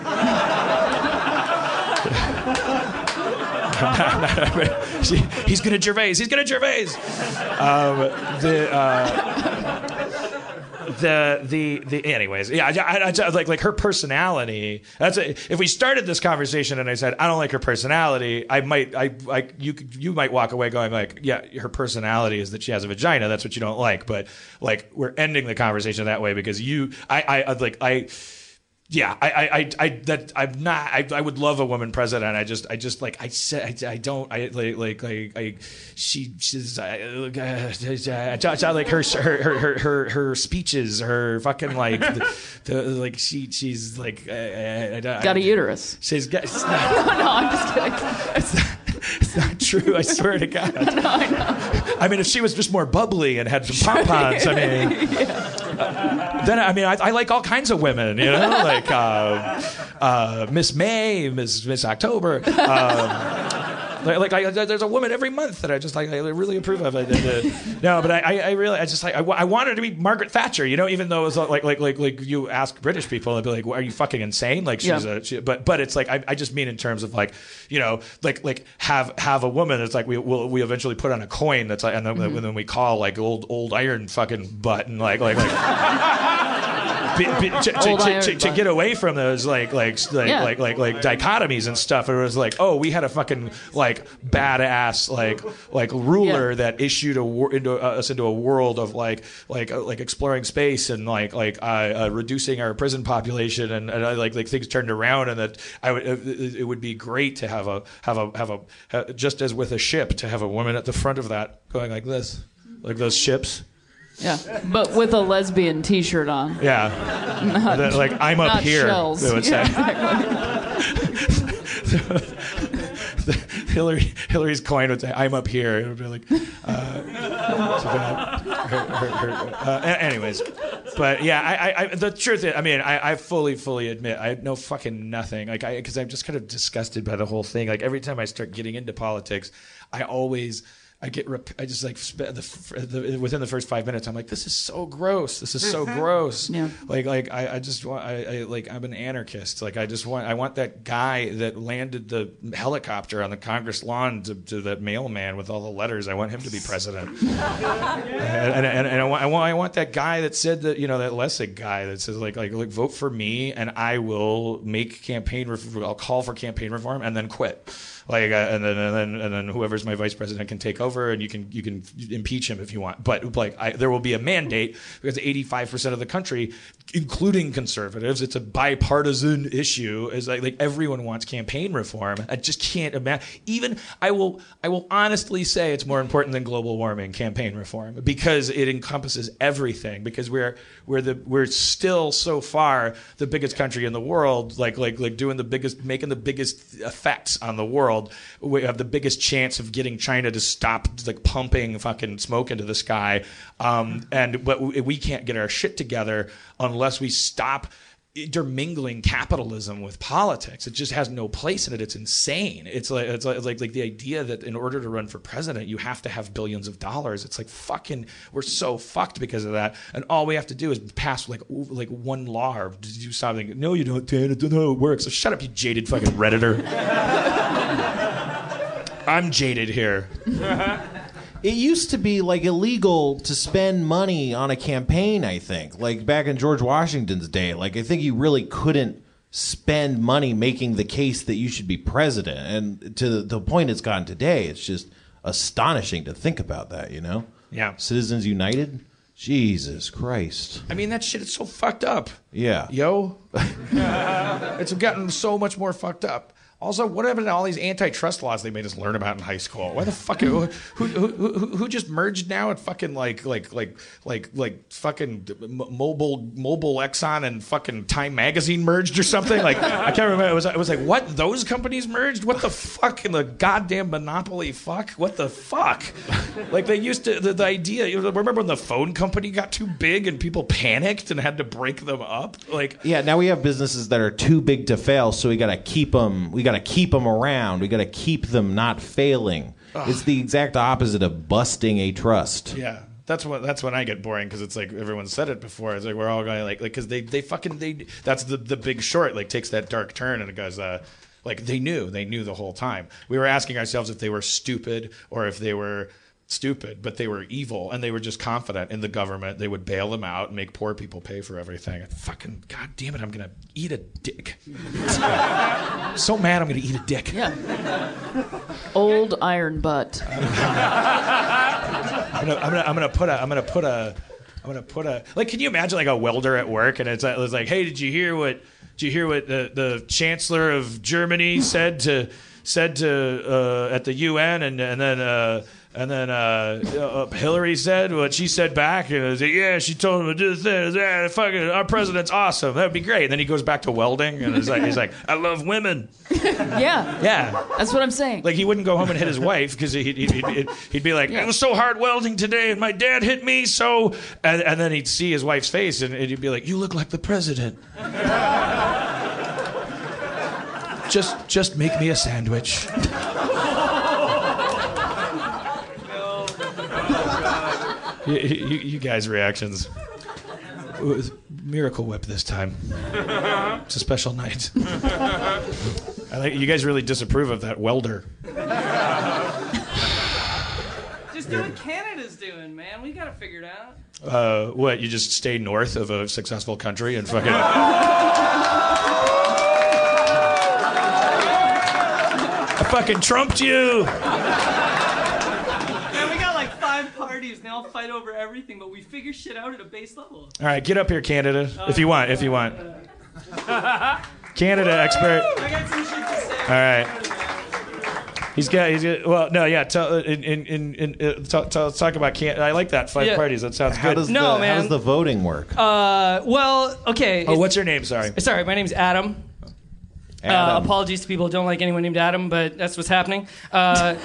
he's gonna Gervais. He's gonna Gervais. Um, the uh, the the the. Anyways, yeah. I, I, I- like like her personality. That's a, if we started this conversation and I said I don't like her personality, I might I I you you might walk away going like yeah, her personality is that she has a vagina. That's what you don't like. But like we're ending the conversation that way because you I I- like I. Yeah, I, I, I, I, that I'm not. I, I would love a woman president. I just, I just like I said, I, I don't. I like, like, like, I, she, she's, I, uh, uh, like her, her, her, her, her, her speeches, her fucking like, the, the like she, she's like, uh, I, I, Got a uterus. She's got. Not, no, I'm just kidding. It's not, true. I swear to God. no, I know. I mean, if she was just more bubbly and had some pom poms, I mean, then I mean, I, I like all kinds of women, you know, like uh, uh, Miss May, Miss Miss October. Um, like, like I, there's a woman every month that I just like I really approve of. And, no, but I, I, really I just like I, I want her to be Margaret Thatcher, you know, even though it was like like like like you ask British people, they'd be like, "Are you fucking insane?" Like she's Yeah. a she, but but it's like I, I just mean in terms of like you know like like have have a woman that's like we will we eventually put on a coin that's like and then, mm-hmm. and then we call like old old iron fucking butt and like like like. Be, be, to, to, to, to, get away from those like like like, Yeah. like like like dichotomies and stuff. It was like, oh, we had a fucking like badass like like ruler Yeah. that issued a wor- into uh, us into a world of like like uh, like exploring space and like like uh, uh, reducing our prison population and, and uh, like like things turned around and that I would uh, it, it would be great to have a have a have a ha just as with a ship to have a woman at the front of that going like this like those ships. Yeah, but with a lesbian T-shirt on. Yeah, That, like I'm up not here. shells. They would say. Hillary Hillary's coin would say, "I'm up here." It would be like, uh. Her- her- her- uh, anyways, but yeah, I, I, I, the truth is, I mean, I, I fully, fully admit I know fucking nothing. Like, I because I'm just kind of disgusted by the whole thing. Like every time I start getting into politics, I always. I get rep- I just like sp- the, f- the within the first five minutes I'm like this is so gross. This is so mm-hmm. gross. Yeah. like like I, I just want I, I like I'm an anarchist. Like I just want I want that guy that landed the helicopter on the Congress lawn to, to that mailman with all the letters. I want him to be president. And, and, and, and I, want, I want I want that guy that said that you know that Lessig guy that says like like like vote for me and I will make campaign ref- I'll call for campaign reform and then quit like uh, and then and then and then whoever's my vice president can take over and you can you can impeach him if you want. But like I, there will be a mandate because 85% of the country including conservatives it's a bipartisan issue is like like everyone wants campaign reform I just can't imagine even I will I will honestly say it's more important than global warming campaign reform because it encompasses everything because we're we're the we're still so far the biggest country in the world like like like doing the biggest making the biggest effects on the world we have the biggest chance of getting China to stop like pumping fucking smoke into the sky. Um, and but we we can't get our shit together unless we stop intermingling capitalism with politics. It just has no place in it. It's insane. It's like it's like, like like the idea that in order to run for president, you have to have billions of dollars. It's like fucking. We're so fucked because of that. And all we have to do is pass like like one law or do something. No, you don't, Dan. It doesn't how it works. So shut up, you jaded fucking redditor. I'm jaded here. It used to be like illegal to spend money on a campaign, I think. Like back in George Washington's day. Like I think you really couldn't spend money making the case that you should be president. And to the, point it's gotten today, it's just astonishing to think about that, you know? Yeah. Citizens United? Jesus Christ. I mean, that shit is so fucked up. Yeah. Yo. it's gotten so much more fucked up. Also, what happened to all these antitrust laws they made us learn about in high school? Why the fuck? Who, who, who, who, just merged now at fucking like like like like like fucking mobile mobile Exxon and fucking Time Magazine merged or something? Like I can't remember. It was it was like what those companies merged? What the fuck in the goddamn monopoly? Fuck what the fuck? Like they used to the, the idea. Remember when the phone company got too big and people panicked and had to break them up? Like Yeah, now we have businesses that are too big to fail, so we got to keep them. We got to keep them around. We got to keep them not failing. It's the exact opposite of busting a trust. Yeah. That's what. That's when I get boring because it's like everyone said it before. It's like we're all going like like because they they fucking they. That's the the Big Short like takes that dark turn and it goes uh like they knew they knew the whole time. We were asking ourselves if they were stupid or if they were stupid, but they were evil and they were just confident in the government. They would bail them out and make poor people pay for everything. And fucking god damn it, I'm gonna eat a dick. so mad I'm gonna eat a dick. Yeah. Old iron butt. I'm gonna, I'm gonna, I'm gonna put a, I'm gonna put a, I'm gonna put a, like, can you imagine like a welder at work and it's, like- it's like, hey, did you hear what, did you hear what the, the chancellor of Germany said to, said to, uh, at the UN and, and then, uh, and then uh, uh, Hillary said what she said back, and it was like, yeah, she told him to do this. Yeah, fucking, our president's awesome. That'd be great. And then he goes back to welding, and he's like, he's like, I love women. Yeah. Yeah, That's what I'm saying. like he wouldn't go home and hit his wife because he'd, he'd, he'd, he'd be like, "It was so hard welding today, and my dad hit me so." And, and then he'd see his wife's face, and he'd be like, "You look like the president." just, just make me a sandwich. you, you, you guys' reactions. It was Miracle Whip this time. It's a special night. I like you guys really disapprove of that welder. Just do what Canada's doing, man. We gotta figure it out. Uh, what? You just stay north of a successful country and fucking. I fucking trumped you. Man, we got like five parties and they all fight over everything, but we figure shit out at a base level. All right, get up here, Canada, if you want. If you want. Canada expert. I got some shit to say. All right. He's got. He's got. Well, no, yeah. Tell. In. In. in, in uh, talk, tell, let's talk about Can. I like that. Five Yeah. parties. That sounds How good. does, No, the, how does the voting work? Uh, well, okay. oh, what's your name? Sorry. Sorry, my name's Adam. Uh, apologies to people who don't like anyone named Adam, but that's what's happening. Uh,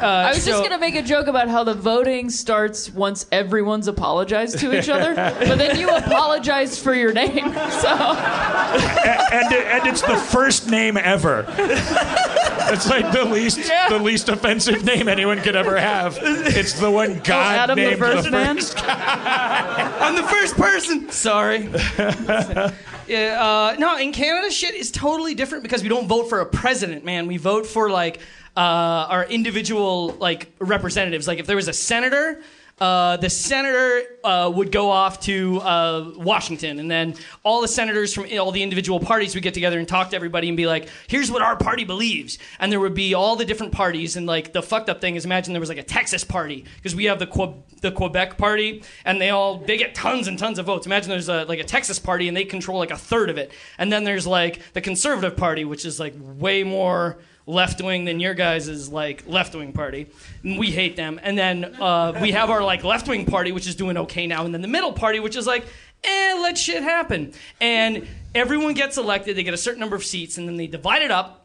I was so- just gonna make a joke about how the voting starts once everyone's apologized to each other, but then you apologized for your name. So and, and it's the first name ever. It's like the least the least offensive name anyone could ever have. It's the one God Adam the named first man? I'm the first person. Sorry. uh, no, in Canada, shit is totally different because we don't vote for a president, man. We vote for like uh, our individual like representatives. Like if there was a senator. Uh, the senator uh, would go off to uh, Washington, and then all the senators from all the individual parties would get together and talk to everybody and be like, "Here's what our party believes." And there would be all the different parties, and like the fucked up thing is, imagine there was like a Texas party because we have the Que- the Quebec party, and they all they get tons and tons of votes. Imagine there's a, like a Texas party, and they control like a third of it, and then there's like the Conservative Party, which is like way more left wing than your guys' is like left wing party. And we hate them. And then uh, we have our like left wing party, which is doing okay now, and then the middle party, which is like, eh, let shit happen. And everyone gets elected. They get a certain number of seats, and then they divide it up.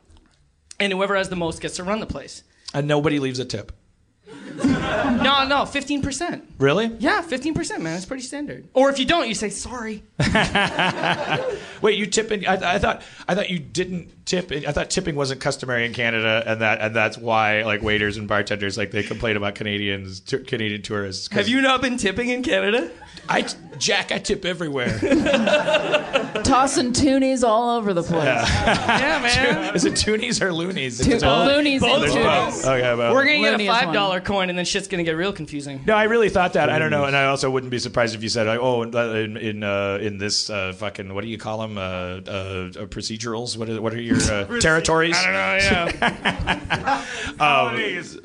and whoever has the most gets to run the place. And nobody leaves a tip. No, no, fifteen percent. Really? Yeah, fifteen percent, man. It's pretty standard. Or if you don't, you say sorry. Wait, you tip in? I, I thought I thought you didn't tip. I thought tipping wasn't customary in Canada, and that and that's why like waiters and bartenders like they complain about Canadians, t- Canadian tourists. Have you not been tipping in Canada? I Jack, I tip everywhere. Tossing toonies all over the place. Yeah, man. Is it toonies or loonies? Tu- It's both? and toonies. both. Okay, well. We're gonna get Looney a five dollar coin, and then shit's gonna get real confusing. No, I really thought that. I don't know, and I also wouldn't be surprised if you said, like, "Oh, in in in, uh, in this uh, fucking what do you call them? Uh, uh, uh, procedurals? What are what are your uh, territories?" I don't know. Yeah. Um,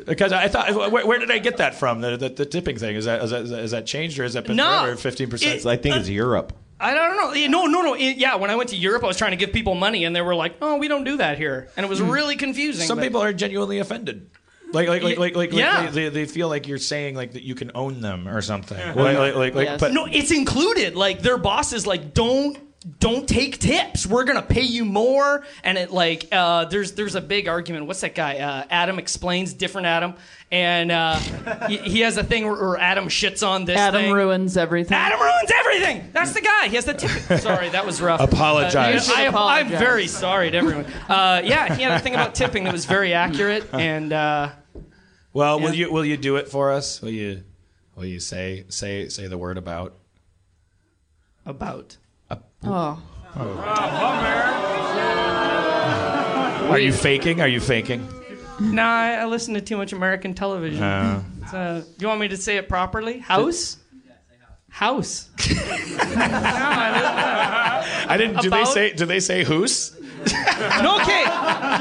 because I thought, where, where did I get that from? The, the, the tipping thing is that, is that is that changed or has that been No. forever? Fifteen percent. I think it's uh, Europe. I don't know. No, no, no. It- yeah, when I went to Europe, I was trying to give people money, and they were like, "Oh, we don't do that here," and it was hmm. really confusing. Some but- people are genuinely offended. Like, like, like, like, like, Yeah. like they, they feel like you're saying like that you can own them or something. Like, like, like, like Yes. but No, it's included. Like their boss is like, don't don't take tips. We're gonna pay you more. And it like uh, there's there's a big argument. What's that guy? Uh, Adam explains different Adam, and uh, he, he has a thing where, where Adam shits on this. Adam thing. ruins everything. Adam ruins everything. That's the guy. He has the tip. Sorry, that was rough. Apologize. Uh, I, Apologize. I'm very sorry to everyone. Uh, yeah, he had a thing about tipping that was very accurate, and uh, well, will you will you do it for us? Will you will you say say say the word about? about. Oh. Are you faking? Are you faking? Nah, I, I listen to too much American television. Uh, Uh, do you want me to say it properly? House? House. I didn't. Do they say? Do they say who's? No, okay.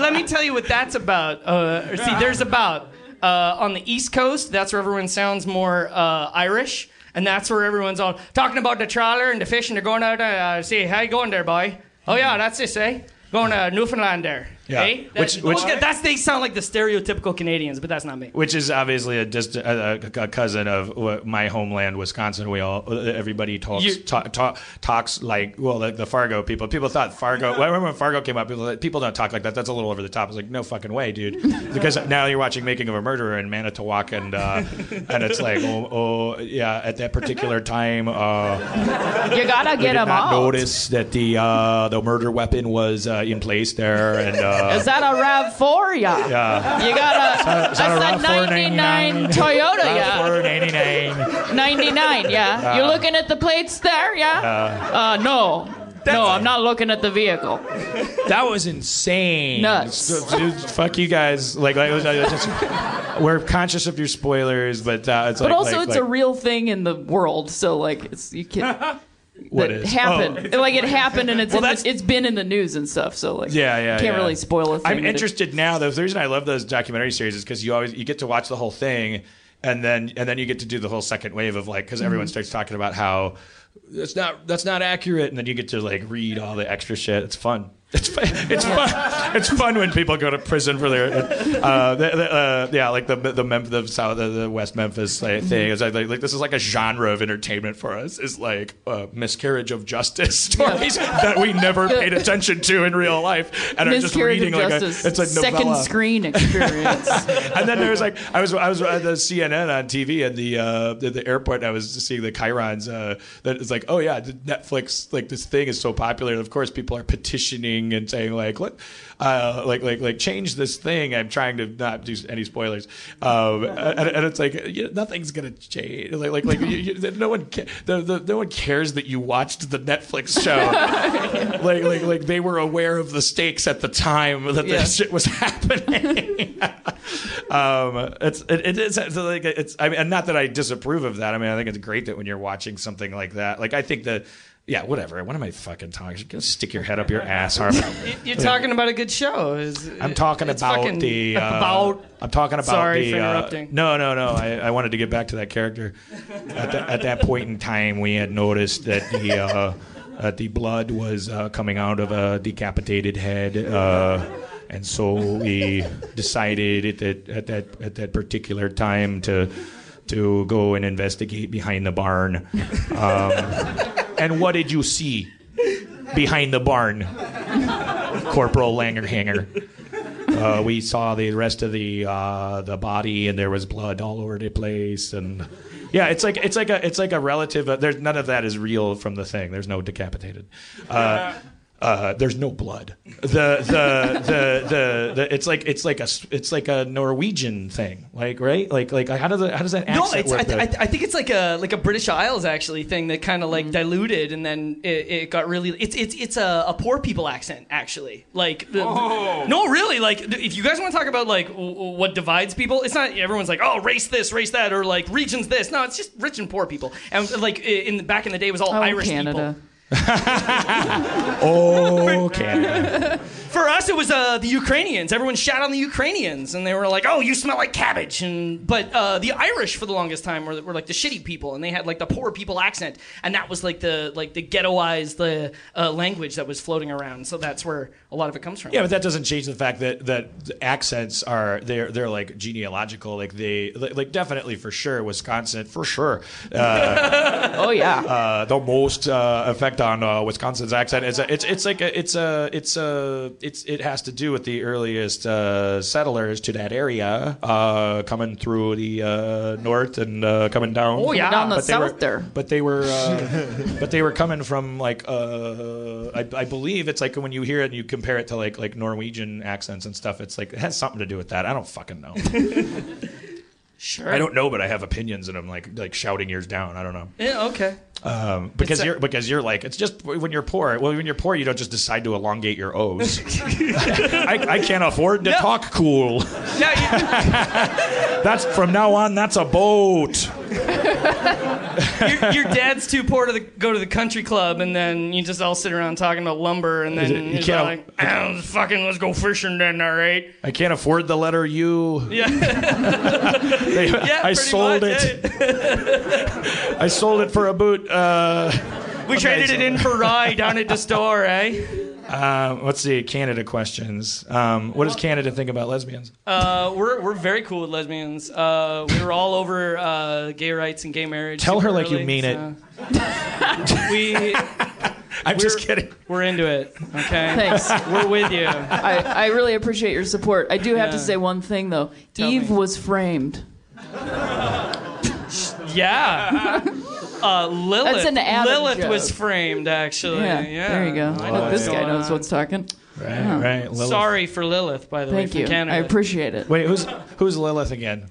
Let me tell you what that's about. Uh, see, there's about uh, on the East Coast. That's where everyone sounds more uh, Irish, and that's where everyone's all talking about the trawler and the fish, and they're going out. Uh, see, how you going there, boy? Oh yeah, that's this, eh? Going to Newfoundland there. Yeah. Eh? That- Which- which- okay, that's they sound like the stereotypical Canadians, but that's not me. Which is obviously a distant a, a cousin of my homeland, Wisconsin. We all everybody talks You- ta- ta- talks like well the, the Fargo people. People thought Fargo. Well, I remember when Fargo came up. People people don't talk like that. That's a little over the top. It's like no fucking way, dude. Because now you're watching Making of a Murderer in Manitowoc, and uh, and it's like oh, oh yeah, at that particular time. Uh, You gotta get them not out. notice that the uh, the murder weapon was uh, in place there, and uh, Is that a Rav Four? Yeah. yeah. You gotta. Is that a that's RAV4 a 99 99? Toyota. Yeah. Four ninety nine. 99. Yeah. You're looking at the plates there. Yeah. Uh, no. No, I'm not looking at the vehicle. That was insane. Nuts. Dude, fuck you guys. Like, like it was, it was just, we're conscious of your spoilers, but uh, it's But like, also, like, it's a real thing in the world. So like, it's you can. What that is? happened? Oh. Like it happened, and it's Well, in the- it's been in the news and stuff. So like, Yeah, yeah, can't yeah. really spoil a thing. I'm that it- interested now. though. The reason I love those documentary series is because you always you get to watch the whole thing, and then and then you get to do the whole second wave of like because everyone Mm-hmm. starts talking about how that's not that's not accurate, and then you get to like read all the extra shit. It's fun. It's fun. It's fun. it's fun when people go to prison for their, uh, the, the, uh, yeah, like the the Mem- the South the, the West Memphis like, thing. It's like, like this is like a genre of entertainment for us. Is like uh, miscarriage of justice stories that we never paid attention to in real life and are just reading like a it's a second screen experience. and then there was like I was I was at the CNN on TV at the uh, the, the airport. And I was seeing the chyrons. Uh, that it's like, oh yeah, Netflix like this thing is so popular. And of course, people are petitioning and saying like, let uh, like like like change this thing. I'm trying to not do any spoilers. Um, and, and it's like you know, nothing's gonna change. Like like like you, you, no one ca- the, the, no one cares that you watched the Netflix show. like like like they were aware of the stakes at the time that Yeah. this shit was happening. um, it's it, it is it's like it's I mean, and not that I disapprove of that. I mean, I think it's great that when you're watching something like that, like I think that. Yeah, whatever. What am I fucking talking? Go stick your head up your ass, Harper. You're talking about a good show. Is- I'm talking it's about fucking the uh, about. I'm talking about Sorry the. for uh, interrupting. no, no, no. I, I wanted to get back to that character. At, the, at that point in time, we had noticed that the uh, that the blood was uh, coming out of a decapitated head. Uh, and so we decided at that at that at that particular time to to go and investigate behind the barn. Um, and what did you see behind the barn, Corporal Langerhanger? uh, we saw the rest of the uh, the body, and there was blood all over the place, and yeah, it's like it's like a it's like a relative. Uh, there's none of that is real from the thing. There's no decapitated. Uh, there's no blood. The the, the the the it's like it's like a s- it's like a Norwegian thing, like right, like like how does that, how does that No, accent it's, work? I, th- there? I, th- I think it's like a like a British Isles actually thing that kind of like diluted and then it, it got really it's it's it's a, a poor people accent actually like the, no really like if you guys want to talk about like w- w- what divides people it's not everyone's like oh race this race that or like regions this no it's just rich and poor people and like in the back in the day it was all Oh, Irish Canada. Oh, Canada. For us, it was uh, the Ukrainians. Everyone shat on the Ukrainians, and they were like, "Oh, you smell like cabbage." And but uh, the Irish, for the longest time, were, were like the shitty people, and they had like the poor people accent, and that was like the like the ghettoized the uh, language that was floating around. So that's where a lot of it comes from. Yeah, but that doesn't change the fact that that the accents are they're they're like genealogical. Like they like, like definitely for sure Wisconsin for sure. Uh, Oh yeah. uh, the most uh, effect on uh, Wisconsin's accent is a, it's it's like a, it's a it's a it's it has to do with the earliest uh, settlers to that area uh, coming through the uh, north and uh, coming down. Oh, yeah. Down the But they were- south there. But they were, uh, but they were coming from like, uh, I, I believe it's like when you hear it and you compare it to like like Norwegian accents and stuff. It's like it has something to do with that. I don't fucking know. sure. I don't know, but I have opinions and I'm like like shouting yours down. I don't know. Yeah, okay. Um, because a- you're because you're like it's just when you're poor. Well, when you're poor, you don't just decide to elongate your O's. I, I can't afford to Yeah. talk cool. Yeah, That's from now on. That's a boat. you, your, your dad's too poor to the, go to the country club, and then you just all sit around talking about lumber, and then it- you can't- like, oh, fucking, let's go fishing then, all right? I can't afford the letter U. Yeah. They- Yeah, I sold much, it. I sold it for a boot. Uh, We traded it in for rye down at the store, eh? Uh, let's see, Canada questions. Um, what does Canada think about lesbians? Uh, we're, we're very cool with lesbians. Uh, we were all over uh, gay rights and gay marriage. Tell her super like you early, mean it. we, I'm just kidding. we're into it, okay? Thanks. We're with you. I, I really appreciate your support. I do have to say one thing though. Tell Eve me. was framed. Yeah. Uh, Lilith. That's an Adam Lilith joke. was framed, actually. Yeah, Yeah. there you go. I know this guy knows what's talking. Right, right. Lilith. Sorry for Lilith, by the way, Thank you. Canada. I appreciate it. Wait, who's who's Lilith again?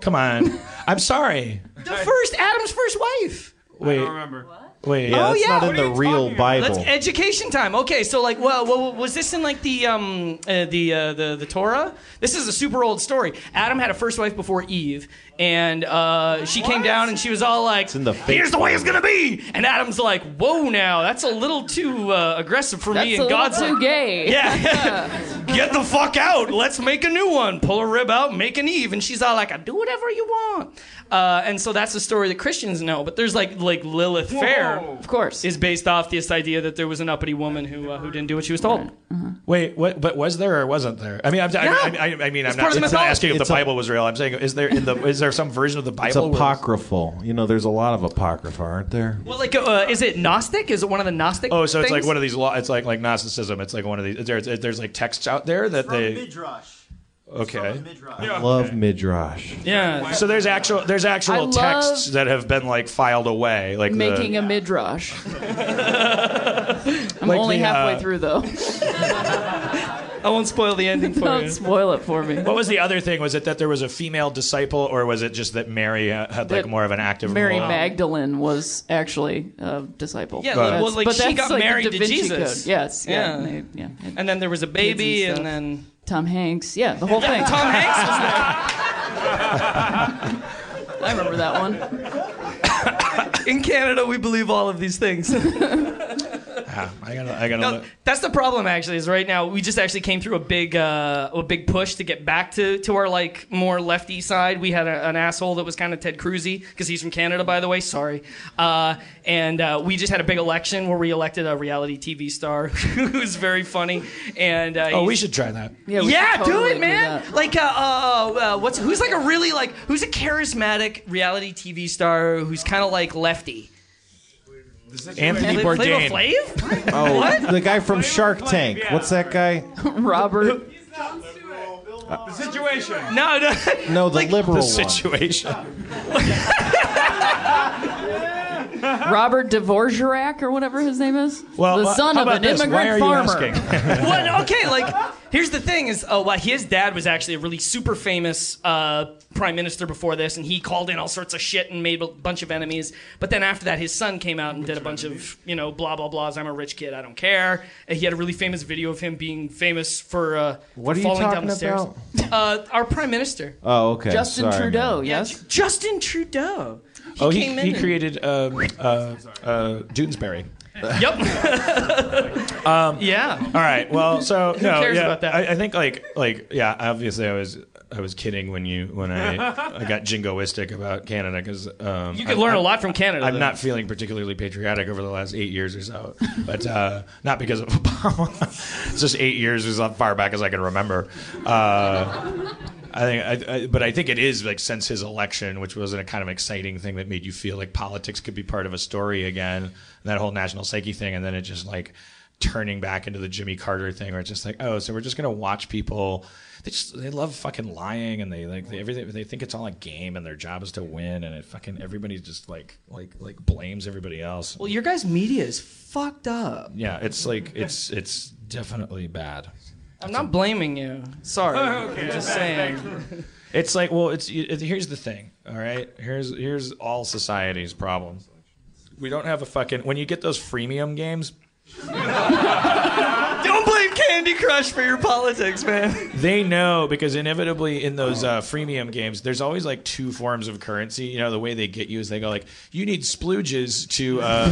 Come on. I'm sorry. the first Adam's first wife. Wait. I don't remember. Wait. Yeah, Oh, that's yeah, not what in the real? Bible. Let's education time. Okay, so like, well, well was this in like the um uh, the uh, the the Torah? This is a super old story. Adam had a first wife before Eve, and uh, she came down and she was all like, in the "Here's the way it's gonna be." And Adam's like, "Whoa, now that's a little too uh, aggressive for That's me." a And little God's too like, gay. Yeah. Get the fuck out. Let's make a new one. Pull a rib out, make an Eve. And she's all like, I do whatever you want. Uh, and so that's the story that Christians know. But there's like like Lilith Fair Of course. is based off this idea that there was an uppity woman who uh, who didn't do what she was told. Wait, what? But was there or wasn't there? I mean, I'm, I, I, I mean, I'm not, part of the it's not asking if It's the a- Bible was real. I'm saying, is there in the is there some version of the Bible? It's apocryphal. You know, there's a lot of apocrypha, aren't there? Well, like, uh, is it Gnostic? Is it one of the Gnostic? Oh, so it's like one of these. Law, it's like like Gnosticism. It's like one of these. There's there's like texts out there that they. Midrash. Okay. Midrash. Love midrash. Yeah. So there's actual there's I actual love texts that have been like filed away, like Making the, a midrash. I'm Like only the, halfway uh, through though. I won't spoil the ending for you. Don't you. spoil it for me. What was the other thing? Was it that there was a female disciple, or was it just that Mary uh, had like That more of an active role? Mary role? Magdalene was actually a disciple. Yeah, Right. well, like but she got like married to Jesus. Code. Yes. Yeah. Yeah. they- yeah. And then there was a baby, and, and then Tom Hanks. Yeah, the whole thing. Tom Hanks was there. I remember that one. In Canada, we believe all of these things. Ah, I gotta, I gotta. No, look. that's the problem. Actually, is right now we just actually came through a big, uh, a big push to get back to, to our like more lefty side. We had a, an asshole that was kind of Ted Cruzy because he's from Canada, by the way. Sorry, uh, and uh, we just had a big election where we elected a reality TV star who's very funny. And uh, Oh, we should try that. Yeah, yeah, totally do it, man. that. like, uh, uh, uh, what's who's like a really like who's a charismatic reality TV star who's kind of like lefty. Anthony Flavor Bourdain. Flav? Oh, the guy from Shark Tank. What's that guy? Robert. The situation. No, no. No, the liberal The one. situation. Robert Dvorak or whatever his name is. Well, the uh, son how of about an this? immigrant Why are you farmer. asking? well, okay, like here's the thing: is oh, well, his dad was actually a really super famous uh, prime minister before this, and he called in all sorts of shit and made a bunch of enemies. But then after that, his son came out and did a bunch of you know blah blah blahs. I'm a rich kid, I don't care. And he had a really famous video of him being famous for uh, What for are you falling down talking the stairs. about? Uh, our prime minister, Oh, okay. Justin Sorry, Trudeau, man. yes? Justin Trudeau. He oh, he, he created um, uh, uh, Doonesbury. Yep. yeah. All right. Well, so no, cares yeah, about that? I, I think like like yeah. Obviously, I was I was kidding when you when I I got jingoistic about Canada because um, You could I'm- learn a I'm- lot from Canada. I'm though. not feeling particularly patriotic over the last eight years or so, but uh, not because of Obama. it's just eight years as far back as I can remember. Uh, I think, I, I, but I think it is like since his election, which was a kind of exciting thing that made you feel like politics could be part of a story again, that whole national psyche thing, and then it just like turning back into the Jimmy Carter thing, where it's just like, oh, so we're just gonna watch people. They just they love fucking lying, and they like they, everything. They think it's all a game, and their job is to win, and it fucking everybody just like like like blames everybody else. Well, your guys' media is fucked up. Yeah, it's like it's it's definitely bad. I'm not blaming you. Sorry. I'm just saying. It's like, well, it's it, here's the thing. All right, here's here's all society's problem. We don't have a fucking when you get those freemium games. Don't blame Candy Crush for your politics, man. They know because inevitably in those uh, freemium games, there's always like two forms of currency. You know, the way they get you is they go like, you need splooges to uh,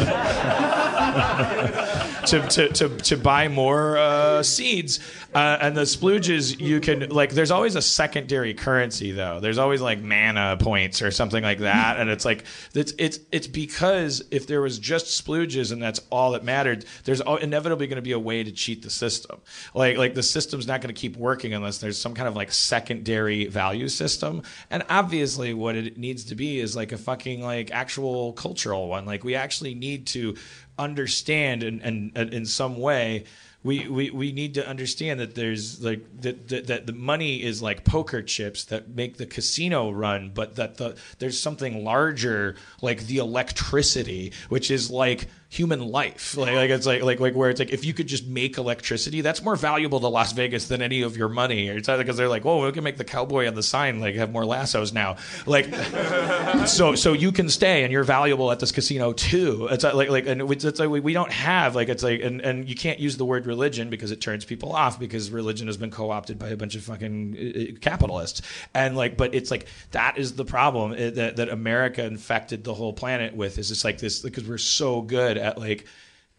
to, to, to to buy more uh, seeds, uh, and the splooges you can like. There's always a secondary currency though. There's always like mana points or something like that, and it's like it's it's it's because if there was just splooges and that's all that mattered, there's inevitably going to be a way to cheat the system. Like like the system's not going to keep working unless there's some kind of like secondary value system. And obviously, what it needs to be is like a fucking like actual cultural one. Like we actually need to understand and and, in some way we, we, we need to understand that there's like that, that that the money is like poker chips that make the casino run, but that the there's something larger like the electricity, which is like human life. Like, like it's like like like where it's like if you could just make electricity, that's more valuable to Las Vegas than any of your money. It's either because they're like, oh, we can make the cowboy on the sign like have more lassos now. Like so so you can stay and you're valuable at this casino too. It's like like and it's, it's like we, don't have like it's like and, and you can't use the word religion because it turns people off because religion has been co-opted by a bunch of fucking uh, capitalists and like but it's like that is the problem uh, that that America infected the whole planet with is it's like this because we're so good at like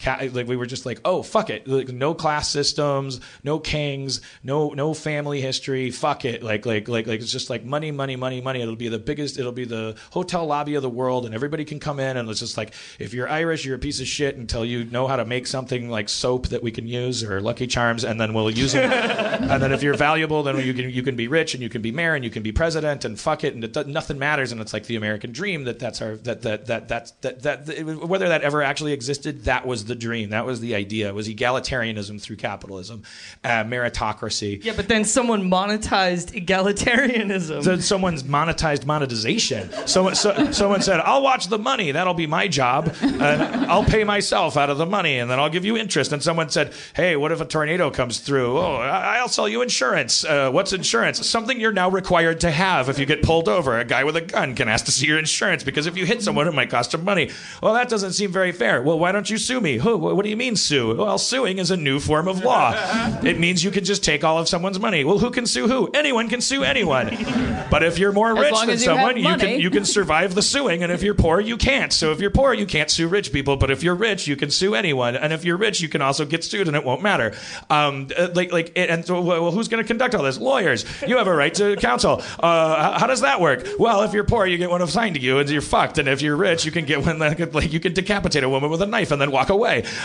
like we were just like oh fuck it. Like no class systems no kings no no family history. Fuck it. Like like like like it's just like money money money money. It'll be the biggest it'll be the hotel lobby of the world and everybody can come in and it's just like if you're irish you're a piece of shit until you know how to make something like soap that we can use or lucky charms and then we'll use it. And then if you're valuable then you can you can be rich and you can be mayor and you can be president and fuck it and it, nothing matters. And it's like the american dream that that's our that that that that's that, that that whether that ever actually existed that was the dream that was the idea it was egalitarianism through capitalism uh, meritocracy Yeah, but then someone monetized egalitarianism. so someone's monetized monetization. Someone, so, someone said, "I'll watch the money. That'll be my job, and I'll pay myself out of the money, and then I'll give you interest." And someone said, "Hey, what if a tornado comes through? Oh, I'll sell you insurance. Uh, what's insurance? Something you're now required to have if you get pulled over. A guy with a gun can ask to see your insurance because if you hit someone, it might cost him money. Well, that doesn't seem very fair. Well, why don't you sue me? Who? What do you mean sue? Well, suing is a new form of law. It means you can just take all of someone's money. Well, who can sue who? Anyone can sue anyone. But if you're more rich than you someone, you can you can survive the suing, and if you're poor, you can't. So if you're poor, you can't sue rich people. But if you're rich, you can sue anyone, and if you're rich, you can also get sued, and it won't matter. Um, uh, like like, it- and so well, who's going to conduct all this? Lawyers. You have a right to counsel. Uh, how, how does that work? Well, if you're poor, you get one assigned to you, and you're fucked. And if you're rich, you can get one that could, like you can decapitate a woman with a knife and then walk away.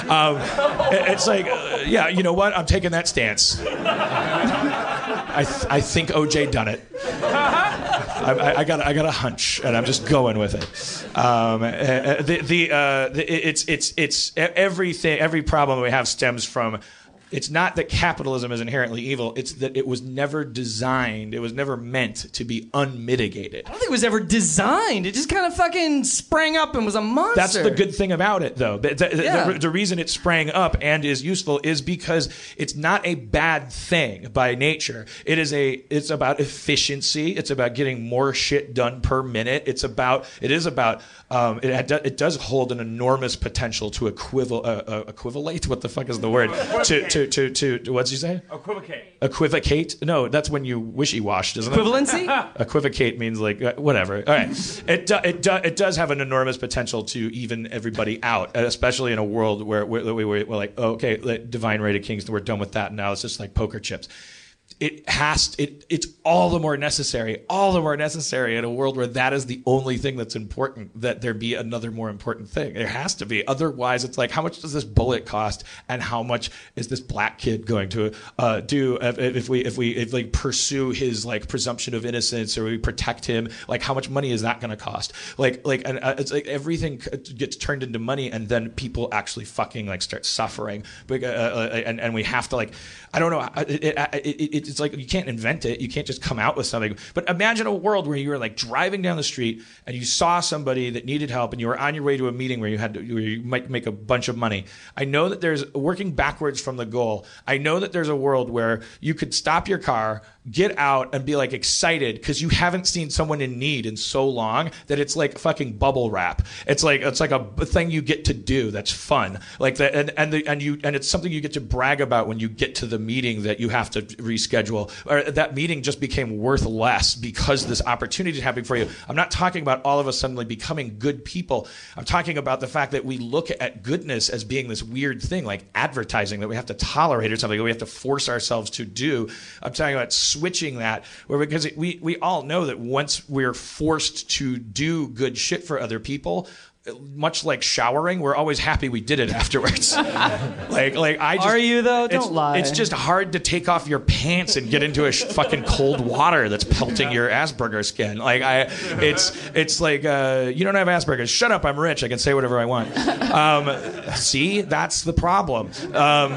Um, it- it's like, uh, yeah, you know what? I'm taking that stance. I, th- I think OJ done it. I, I, I got I got a hunch, and I'm just going with it. Um, uh, uh, the the, uh, the it's it's it's everything. Every problem we have stems from. It's not that capitalism is inherently evil. It's that it was never designed. It was never meant to be unmitigated. I don't think it was ever designed. It just kind of fucking sprang up and was a monster. That's the good thing about it, though. The, the- the- Yeah. the reason it sprang up and is useful is because it's not a bad thing by nature. It is a. It's about efficiency. It's about getting more shit done per minute. It's about. It is about. Um, it, it does hold an enormous potential to equival, uh, uh, equivalate. What the fuck is the word? to, to to to to what's you say? Equivocate. Equivocate? No, that's when you wishy washed, isn't it? Equivalency? Equivocate means like uh, whatever. All right, it do, it do, it does have an enormous potential to even everybody out, especially in a world where, where we were we're like, oh, okay, divine right of kings, we're done with that. Now it's just like poker chips. It has it. It's all the more necessary, all the more necessary in a world where that is the only thing that's important. That there be another more important thing. There has to be. Otherwise, it's like, how much does this bullet cost, and how much is this black kid going to uh, do if, if we if we if like pursue his like presumption of innocence or we protect him? Like, how much money is that going to cost? Like like and uh, it's like everything gets turned into money, and then people actually fucking like start suffering. But, uh, uh, and and we have to like, I don't know. uh, it, it, it, it's like you can't invent it. You can't just come out with something. But imagine a world where you were like driving down the street and you saw somebody that needed help, and you were on your way to a meeting where you had to, where you might make a bunch of money. I know that there's working backwards from the goal. I know that there's a world where you could stop your car, get out, and be like excited because you haven't seen someone in need in so long that it's like fucking bubble wrap. It's like it's like a thing you get to do that's fun. Like that, and and the, and you and it's something you get to brag about when you get to the meeting that you have to reschedule, or that meeting just became worth less because this opportunity is happening for you. I'm not talking about all of us suddenly becoming good people. I'm talking about the fact that we look at goodness as being this weird thing, like advertising that we have to tolerate or something that we have to force ourselves to do. I'm talking about switching that, where because it, we we all know that once we're forced to do good shit for other people. Much like showering, we're always happy we did it afterwards. like, like I just, Are you, though? it's- Don't lie. It's just hard to take off your pants and get into a sh- fucking cold water that's pelting your Asperger skin. Like I, it's it's like uh, you don't have Asperger's. Shut up, I'm rich. I can say whatever I want. Um, see, that's the problem. Um,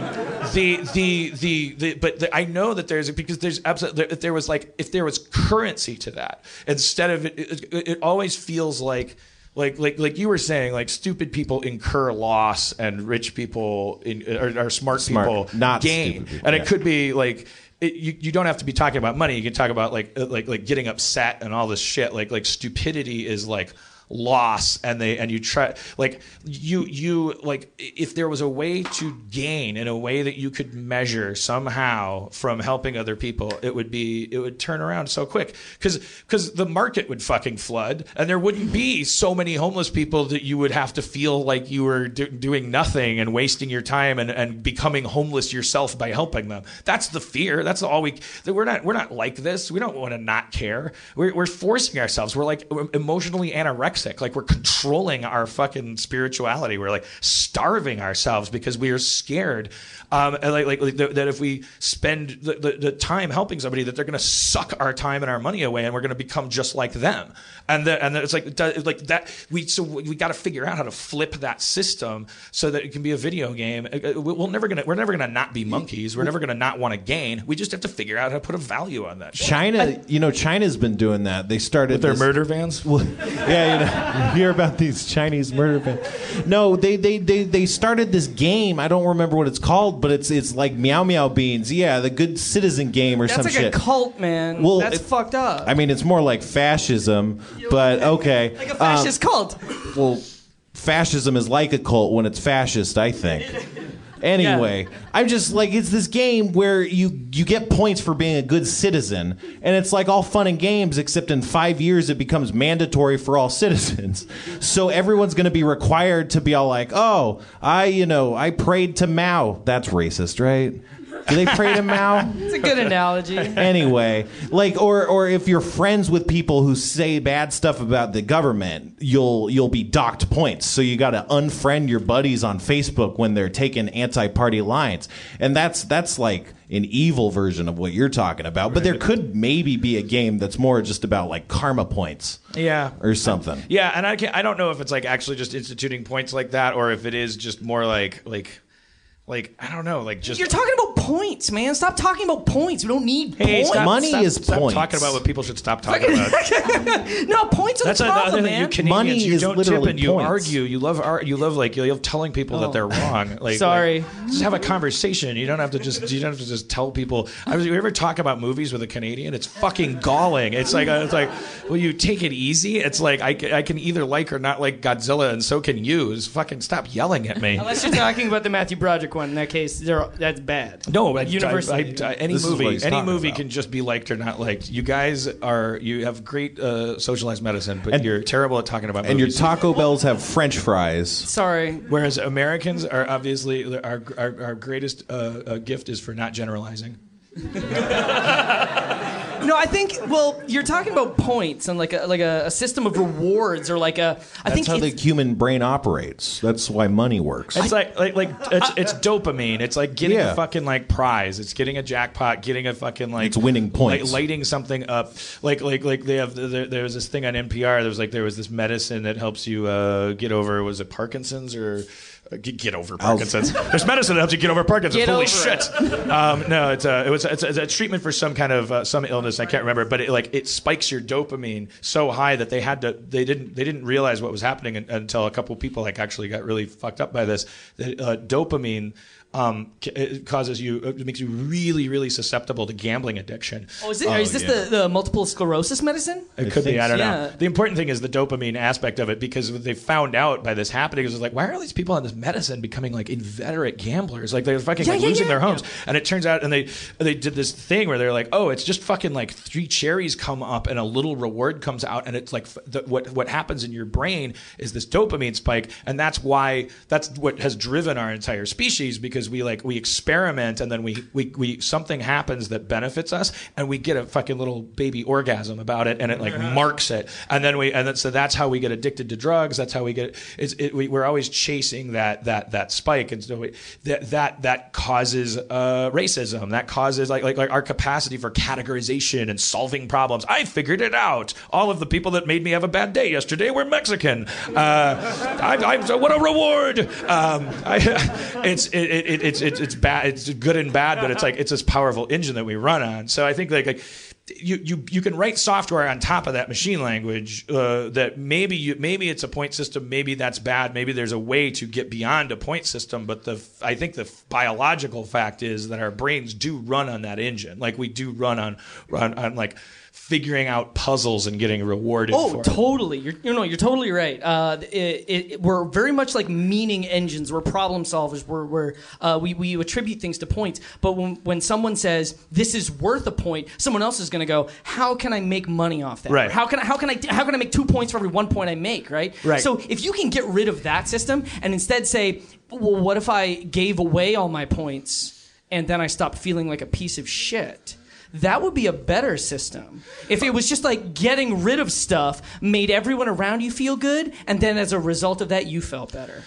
the, the the the but the, I know that there's because there's absolutely if there was like if there was currency to that instead of it, it, it always feels like like like like you were saying like stupid people incur loss and rich people in, or, or smart, Smart, people not gain. people, and yeah. it could be like it, you, you don't have to be talking about money. You can talk about like uh, like like getting upset and all this shit. Like like stupidity is like loss and they and you try like you you like if there was a way to gain in a way that you could measure somehow from helping other people it would be it would turn around so quick. Because because the market would fucking flood and there wouldn't be so many homeless people that you would have to feel like you were do, doing nothing and wasting your time and, and becoming homeless yourself by helping them. That's the fear. That's all we we're not we're not like this. We don't want to not care. We're, we're forcing ourselves. We're like emotionally anorexic like we're controlling our fucking spirituality. We're like starving ourselves because we are scared um, like, like, like that that if we spend the, the, the time helping somebody that they're going to suck our time and our money away and we're going to become just like them and the, and it's like it like that we so we got to figure out how to flip that system so that it can be a video game Uh, uh, we're never gonna we're never gonna not be monkeys we're never gonna not want to gain we just have to figure out how to put a value on that shit. China, you know, China's been doing that. They started with their this- murder vans Well, yeah, you, know, you hear about these Chinese murder vans. No, they, they they they started this game. I don't remember what it's called, but it's it's like Meow Meow Beans. Yeah, the Good Citizen game or That's some like shit. a cult, man. Well, That's it- fucked up. I mean, it's more like fascism, but okay. like a fascist uh, cult. well, fascism is like a cult when it's fascist, I think. Anyway, I'm just like it's this game where you you get points for being a good citizen, and it's like all fun and games, except in five years it becomes mandatory for all citizens. So everyone's going to be required to be all like, "Oh, I you know I prayed to Mao." That's racist, right? Do they pray to Mao? It's a good analogy. anyway, like or or if you're friends with people who say bad stuff about the government, you'll you'll be docked points. So you got to unfriend your buddies on Facebook when they're taking anti-party lines. And that's that's like an evil version of what you're talking about. But there could maybe be a game that's more just about like karma points Yeah. or something. Yeah, and I can I don't know if it's like actually just instituting points like that, or if it is just more like like like I don't know, like just You're talking about points, man. Stop talking about points. We don't need Hey, points. stop- Money stop- is stop points. talking about what people should stop talking about. no, points are That's the another problem, thing. You man. Canadians, Money you is don't tip literally and you points. argue. You love ar- you love like you love telling people that oh. they're wrong. Like, Sorry. like, just have a conversation. You don't have to just you don't have to just tell people. I was, you ever talk about movies with a Canadian? It's fucking galling. It's like it's like, will you take it easy? It's like I, ca- I can either like or not like Godzilla, and so can you. Just fucking stop yelling at me. Unless you're talking about the Matthew Broderick one. In that case, they're, that's bad. No, I, University. I, I, any This movie, any movie about. can just be liked or not liked. You guys are, you have great uh, socialized medicine, but And- you're terrible at talking about And your. Taco Bells have French fries. Sorry. Whereas Americans are obviously our our, our greatest uh, uh, gift is for not generalizing. No, I think. Well, you're talking about points and like a like a, a system of rewards or like a. I That's think how the it's- human brain operates. That's why money works. It's like like like it's, it's dopamine. It's like getting Yeah. a fucking like prize. It's getting a jackpot. Getting a fucking like It's winning points. Like, lighting something up. Like like like they have there, there was this thing on NPR. There was like there was this medicine that helps you uh, get over was it Parkinson's or. Uh, Get, get over Parkinson's. There's medicine that helps you get over Parkinson's. Get Holy over shit! Um, no, it's a, it was it's, it's a treatment for some kind of uh, some illness. I can't remember, but it like it spikes your dopamine so high that they had to they didn't they didn't realize what was happening until a couple people like actually got really fucked up by this. That uh, dopamine um, it causes you it makes you really really susceptible to gambling addiction. Oh, is, it, is this the, the multiple sclerosis medicine? It could be. I don't so. know. Yeah. The important thing is the dopamine aspect of it because what they found out by this happening is like, why are all these people on this medicine becoming like inveterate gamblers? Like they're fucking Yeah, like yeah, losing yeah. their homes. And it turns out, and they they did this thing where they're like, oh, it's just fucking like three cherries come up and a little reward comes out, and it's like the, what what happens in your brain is this dopamine spike, and that's why that's what has driven our entire species because we like we experiment and then we we, we something happens that benefits us and we get a fucking little baby orgasm about it and it like marks it and then we and then so that's how we get addicted to drugs that's how we get it's it, we, we're always chasing that that that spike. And so that that that causes uh, racism. That causes like, like like our capacity for categorization and solving problems. I figured it out. All of the people that made me have a bad day yesterday were Mexican. Uh, I, I, what a reward! Um, I, it's it, it, it's it's it's bad it's good and bad but it's like it's this powerful engine that we run on. So I think like, like you, you you can write software on top of that machine language uh, that maybe you maybe it's a point system maybe that's bad maybe there's a way to get beyond a point system but the I think the biological fact is that our brains do run on that engine. Like we do run on run on like figuring out puzzles and getting rewarded Oh, for it. totally. You're, you know, you're totally right. Uh, it, it, we're very much like meaning engines. We're problem solvers. We're, we're uh, we, we attribute things to points. But when, when someone says this is worth a point, someone else is going to go, "How can I make money off that? Right. How can I, how can I how can I make two points for every one point I make? Right. Right. So if you can get rid of that system and instead say, well, what if I gave away all my points and then I stopped feeling like a piece of shit? That would be a better system. If it was just like getting rid of stuff made everyone around you feel good, and then as a result of that, you felt better.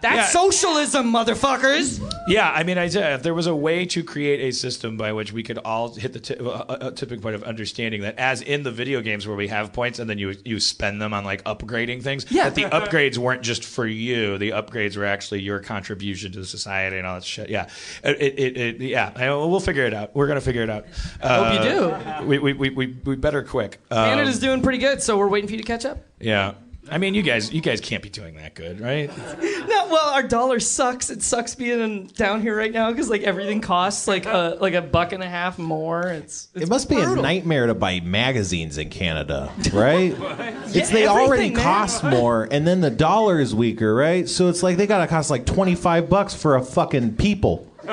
That's Yeah. socialism, motherfuckers. Yeah, I mean, I if there was a way to create a system by which we could all hit the t- uh, uh, tipping point of understanding that, as in the video games where we have points and then you you spend them on like upgrading things, Yeah. that the upgrades weren't just for you. The upgrades were actually your contribution to society and all that shit. Yeah, it, it, it, yeah. I- We'll figure it out. We're gonna figure it out. I Hope you do. We we, we, we we better quick. Um, Canada's doing pretty good, so we're waiting for you to catch up. yeah. I mean, you guys, you guys can't be doing that good, right? No, well, our dollar sucks. It sucks being in, down here right now because like everything costs like a like a buck and a half more. It's, it's It must be a nightmare to buy magazines in Canada, right? it's they everything, already man. cost more, and then the dollar is weaker, right? So it's like they gotta cost like twenty five bucks for a fucking people.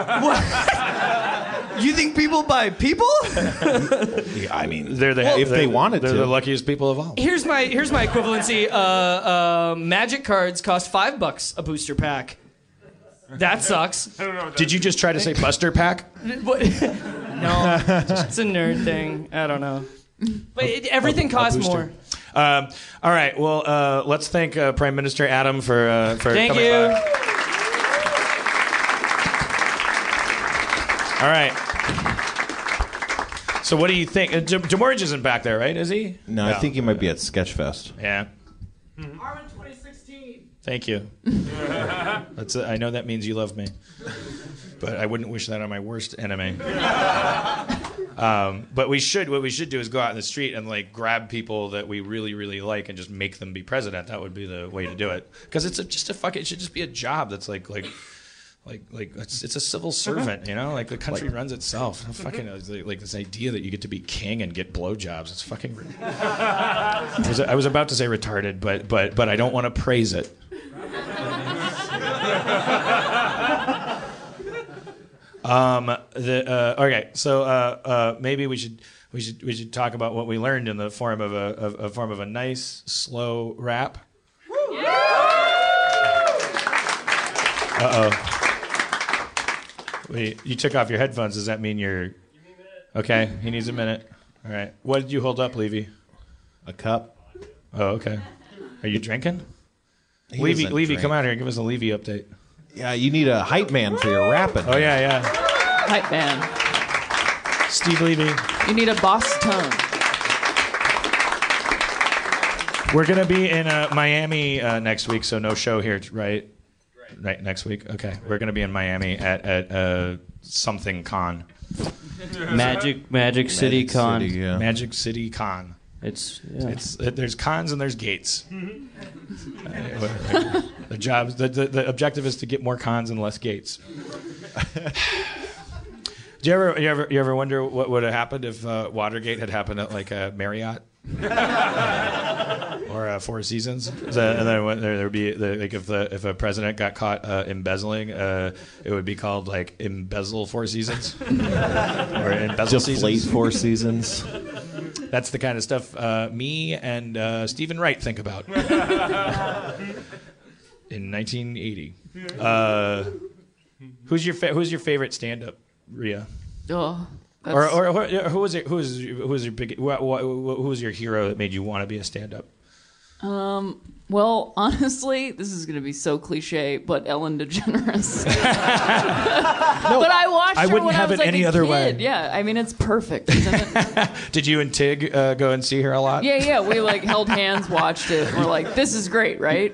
You think people buy people? I mean, They're the if they're- they wanted they're to. the luckiest people of all. Here's my here's my equivalency. Uh, uh, magic cards cost five bucks a booster pack. That sucks. I don't know. Did you just try to say Buster Pack? What- no, it's a nerd thing. I don't know. But it, everything A- a costs booster. more. Um, all right. Well, uh, let's thank uh, Prime Minister Adam for uh, for Thank coming you. by. All right. So, what do you think? Uh, Jam- Jamorge isn't back there, right? Is he? No, I think he might be at Sketchfest. Yeah. Thank you. That's. I know that means you love me, but I wouldn't wish that on my worst enemy. Um, but we should. What we should do is go out in the street and like grab people that we really, really like and just make them be president. That would be the way to do it. Because it's a, just a fuck. It should just be a job that's like like. Like, like it's, it's a civil servant, you know. Like the country runs itself. Fucking uh, like, like this idea that you get to be king and get blowjobs. It's fucking. ri- I was, I was about to say retarded, but but but I don't want to praise it. Um, the uh, okay, so uh, uh, maybe we should we should we should talk about what we learned in the form of a, of, a form of a nice slow rap. Uh oh. Wait, you took off your headphones. Does that mean you're okay? He needs a minute. All right. What did you hold up, Levy? A cup. Oh, okay. Are you drinking? He Levy, Levy, drink. come out here. Give us a Levy update. Yeah, you need a hype man for your rapping. Oh yeah, yeah. Hype man. Steve Levy. You need a boss tone. We're gonna be in uh, Miami uh, next week, so no show here, right? Right next week. Okay, we're gonna be in Miami at at uh, something con. Magic Magic City Magic Con. City, yeah. Magic City Con. It's yeah. It's uh, there's cons and there's gates. Uh, the jobs the, the the objective is to get more cons and less gates. Do you ever you ever you ever wonder what would have happened if uh, Watergate had happened at like a Marriott? or uh, Four Seasons. So, and then when there would be the, like if the if a president got caught uh, embezzling, uh, it would be called like embezzle Four Seasons or embezzle Deflate seasons. Four Seasons. That's the kind of stuff uh, me and uh, Steven Wright think about. In 1980, uh, who's your fa- who's your favorite stand-up, Rhea? Oh, that's, Or, or, or who was it? Who was who was your big? Who, who was your hero that made you want to be a stand-up? um. Well, honestly, this is going to be so cliche, but Ellen DeGeneres. but I watched I her wouldn't when have I was it like any other kid. way. Yeah, I mean it's perfect, isn't it? Did you and Tig uh, go and see her a lot? yeah, yeah. We like held hands, watched it, and we're like, "This is great, right?"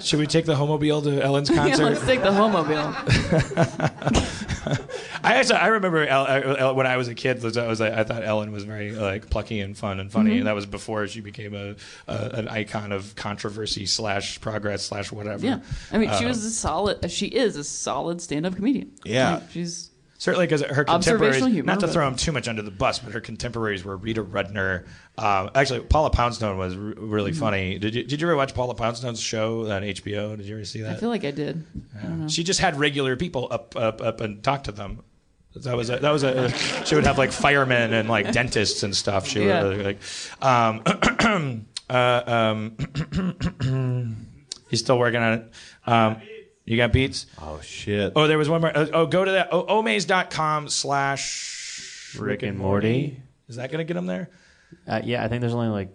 Should we take the homobile to Ellen's yeah, concert? let's take the homobile. I actually I remember El, El, when I was a kid. I was like, I thought Ellen was very like plucky and fun and funny, Mm-hmm. and that was before she became a, a an icon of controversy slash progress slash whatever. Yeah, I mean, she Uh, was a solid. She is a solid stand-up comedian. Yeah. Like, she's Certainly, because her contemporaries, humor, not to throw him too much under the bus, but her contemporaries were Rita Rudner. Um, actually, Paula Poundstone was r- really Mm-hmm. funny. Did you, did you ever watch Paula Poundstone's show on HBO? Did you ever see that? I feel like I did. I don't know. She just had regular people up, up, up and talk to them. That was a, that was a. She would have like firemen and like dentists and stuff. She Yeah. would like. Um, uh, um, he's still working on it. Um, you got beats? Oh shit. Oh, there was one more. Uh, oh, go to that. Oh, omaze.com slash Rick and Morty. Is that going to get him there? Uh, yeah, I think there's only like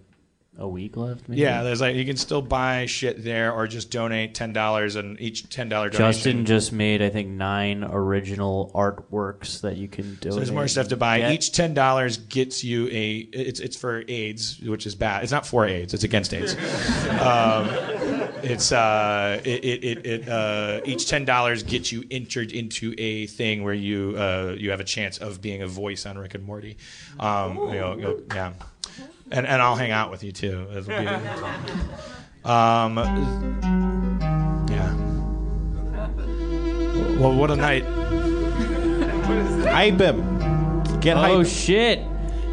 a week left. Maybe. Yeah, there's like you can still buy shit there or just donate ten dollars and each ten dollar donation. Justin just made I think nine original artworks that you can donate. So there's more stuff to buy. Get- Each ten dollars gets you a. It's it's for AIDS, which is bad. It's not for AIDS. It's against AIDS. um, it's uh, it it, it, uh, each ten dollars gets you entered into a thing where you uh, you have a chance of being a voice on Rick and Morty. Um, you know, you'll- yeah, and and I'll hang out with you too. It'll be, um, yeah. Well, what a night. Hype him. Get Oh shit,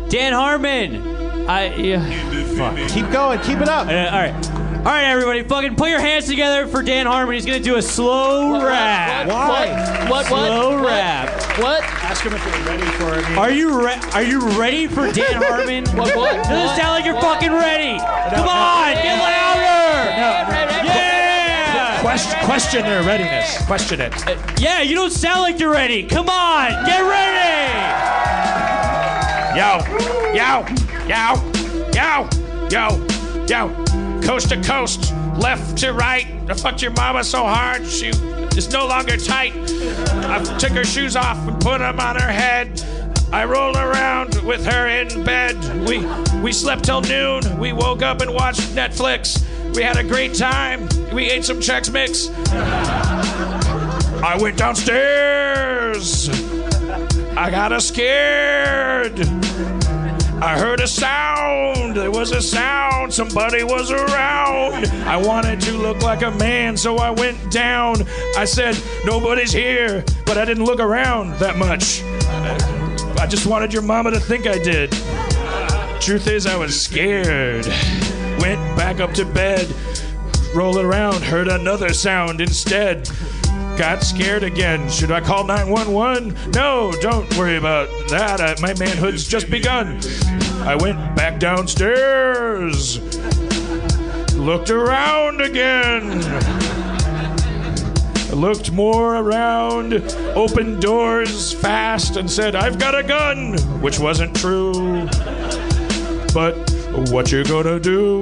Dan Harmon. I yeah. Fuck. Keep going. Keep it up. Uh, all right. All right, everybody, fucking put your hands together for Dan Harmon. He's gonna do a slow rap. What? What? What? Slow what? rap. What? Ask him if they're ready for me. Are you re- Are you ready for Dan Harmon? What? What? Doesn't sound like you're What? fucking ready. Come on, get louder. No. Yeah. Question, question their readiness. Question it. Uh, yeah, you don't sound like you're ready. Come on, get ready. Yo, yo, yo, yo, yo, yo. Coast to coast, left to right. I fucked your mama so hard she is no longer tight. I took her shoes off and put them on her head. I rolled around with her in bed. We we slept till noon. We woke up and watched Netflix. We had a great time. We ate some Chex Mix. I went downstairs. I got a scared. I heard a sound. There was a sound. Somebody was around. I wanted to look like a man, so I went down. I said, Nobody's here, but I didn't look around that much. I just wanted your mama to think I did. Truth is, I was scared. Went back up to bed, rolled around, heard another sound instead. Got scared again. Should I call 911? No, don't worry about that. Uh, my manhood's just begun. I went back downstairs. Looked around again. Looked more around, opened doors fast, and said, I've got a gun, which wasn't true. But what you gonna do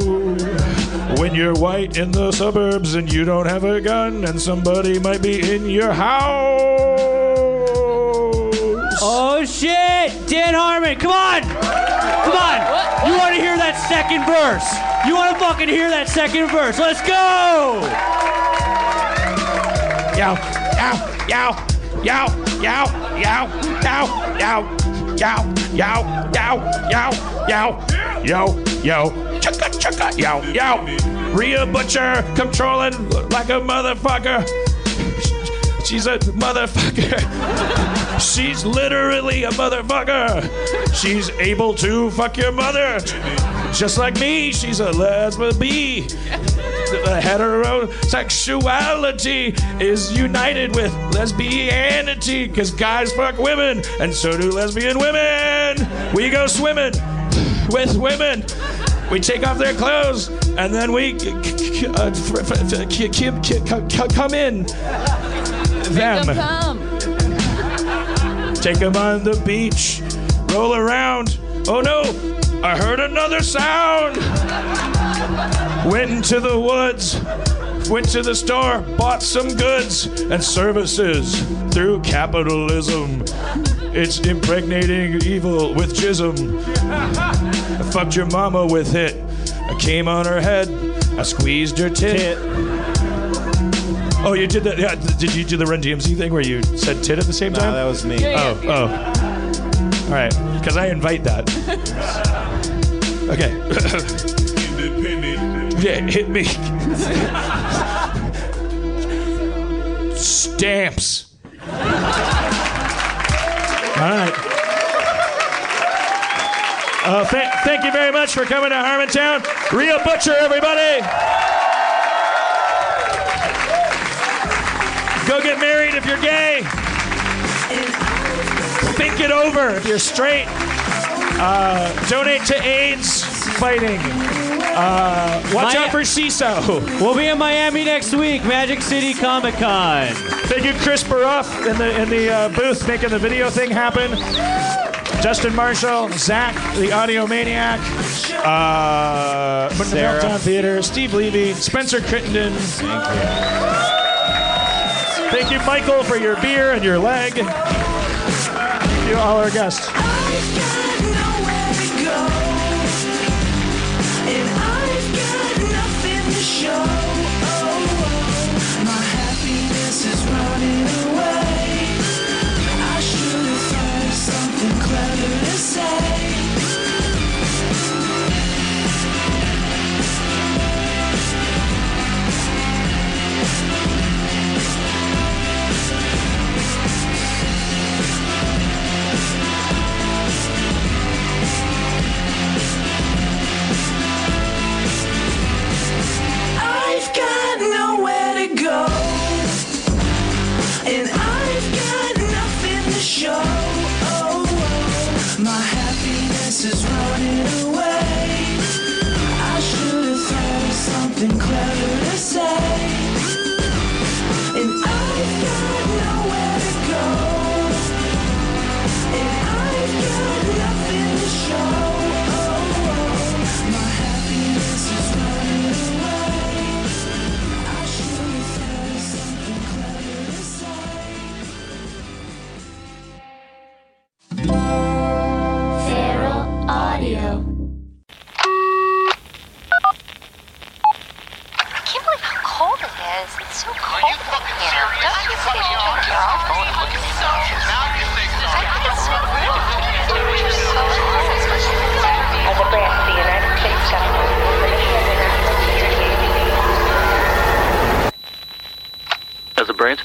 when you're white in the suburbs and you don't have a gun and somebody might be in your house? Oh shit! Dan Harmon, come on! Come on! You want to hear that second verse? You want to fucking hear that second verse? Let's go! Yow, yow, yow, yow, yow, yow, yow, yow, yow, yow, yow, yow, yow, yo, yo, chugga, chugga, yo, yo. Rhea Butcher controlling like a motherfucker. She's a motherfucker. She's literally a motherfucker. She's able to fuck your mother. Just like me, she's a lesbian bee. The heterosexuality is united with lesbianity because guys fuck women and so do lesbian women. We go swimming with women. We take off their clothes and then we uh, come in them. Take them on the beach, roll around. Oh no, I heard another sound. Went into the woods, went to the store, bought some goods and services through capitalism. It's impregnating evil with jism. I fucked your mama with it. I came on her head. I squeezed her tit. Oh, you did that? Yeah. Did you do the Run DMC thing where you said tit at the same Nah, time? that was me. Oh, oh. All right, because I invite that. Okay. yeah, hit me. Stamps. All right. Uh, th- thank you very much for coming to Harmontown. Rhea Butcher, everybody. Go get married if you're gay. Think it over if you're straight. Uh, donate to AIDS fighting. Uh, watch out for Seeso. We'll be in Miami next week, Magic City Comic Con. Thank you, Chris Baruff, in the in the uh, booth making the video thing happen. Justin Marshall, Zach, the audio maniac, uh, Sarah. Meltdown Theater, Steve Levy, Spencer Crittenden. Thank you. Thank you, Michael, for your beer and your leg. Thank you, all our guests. say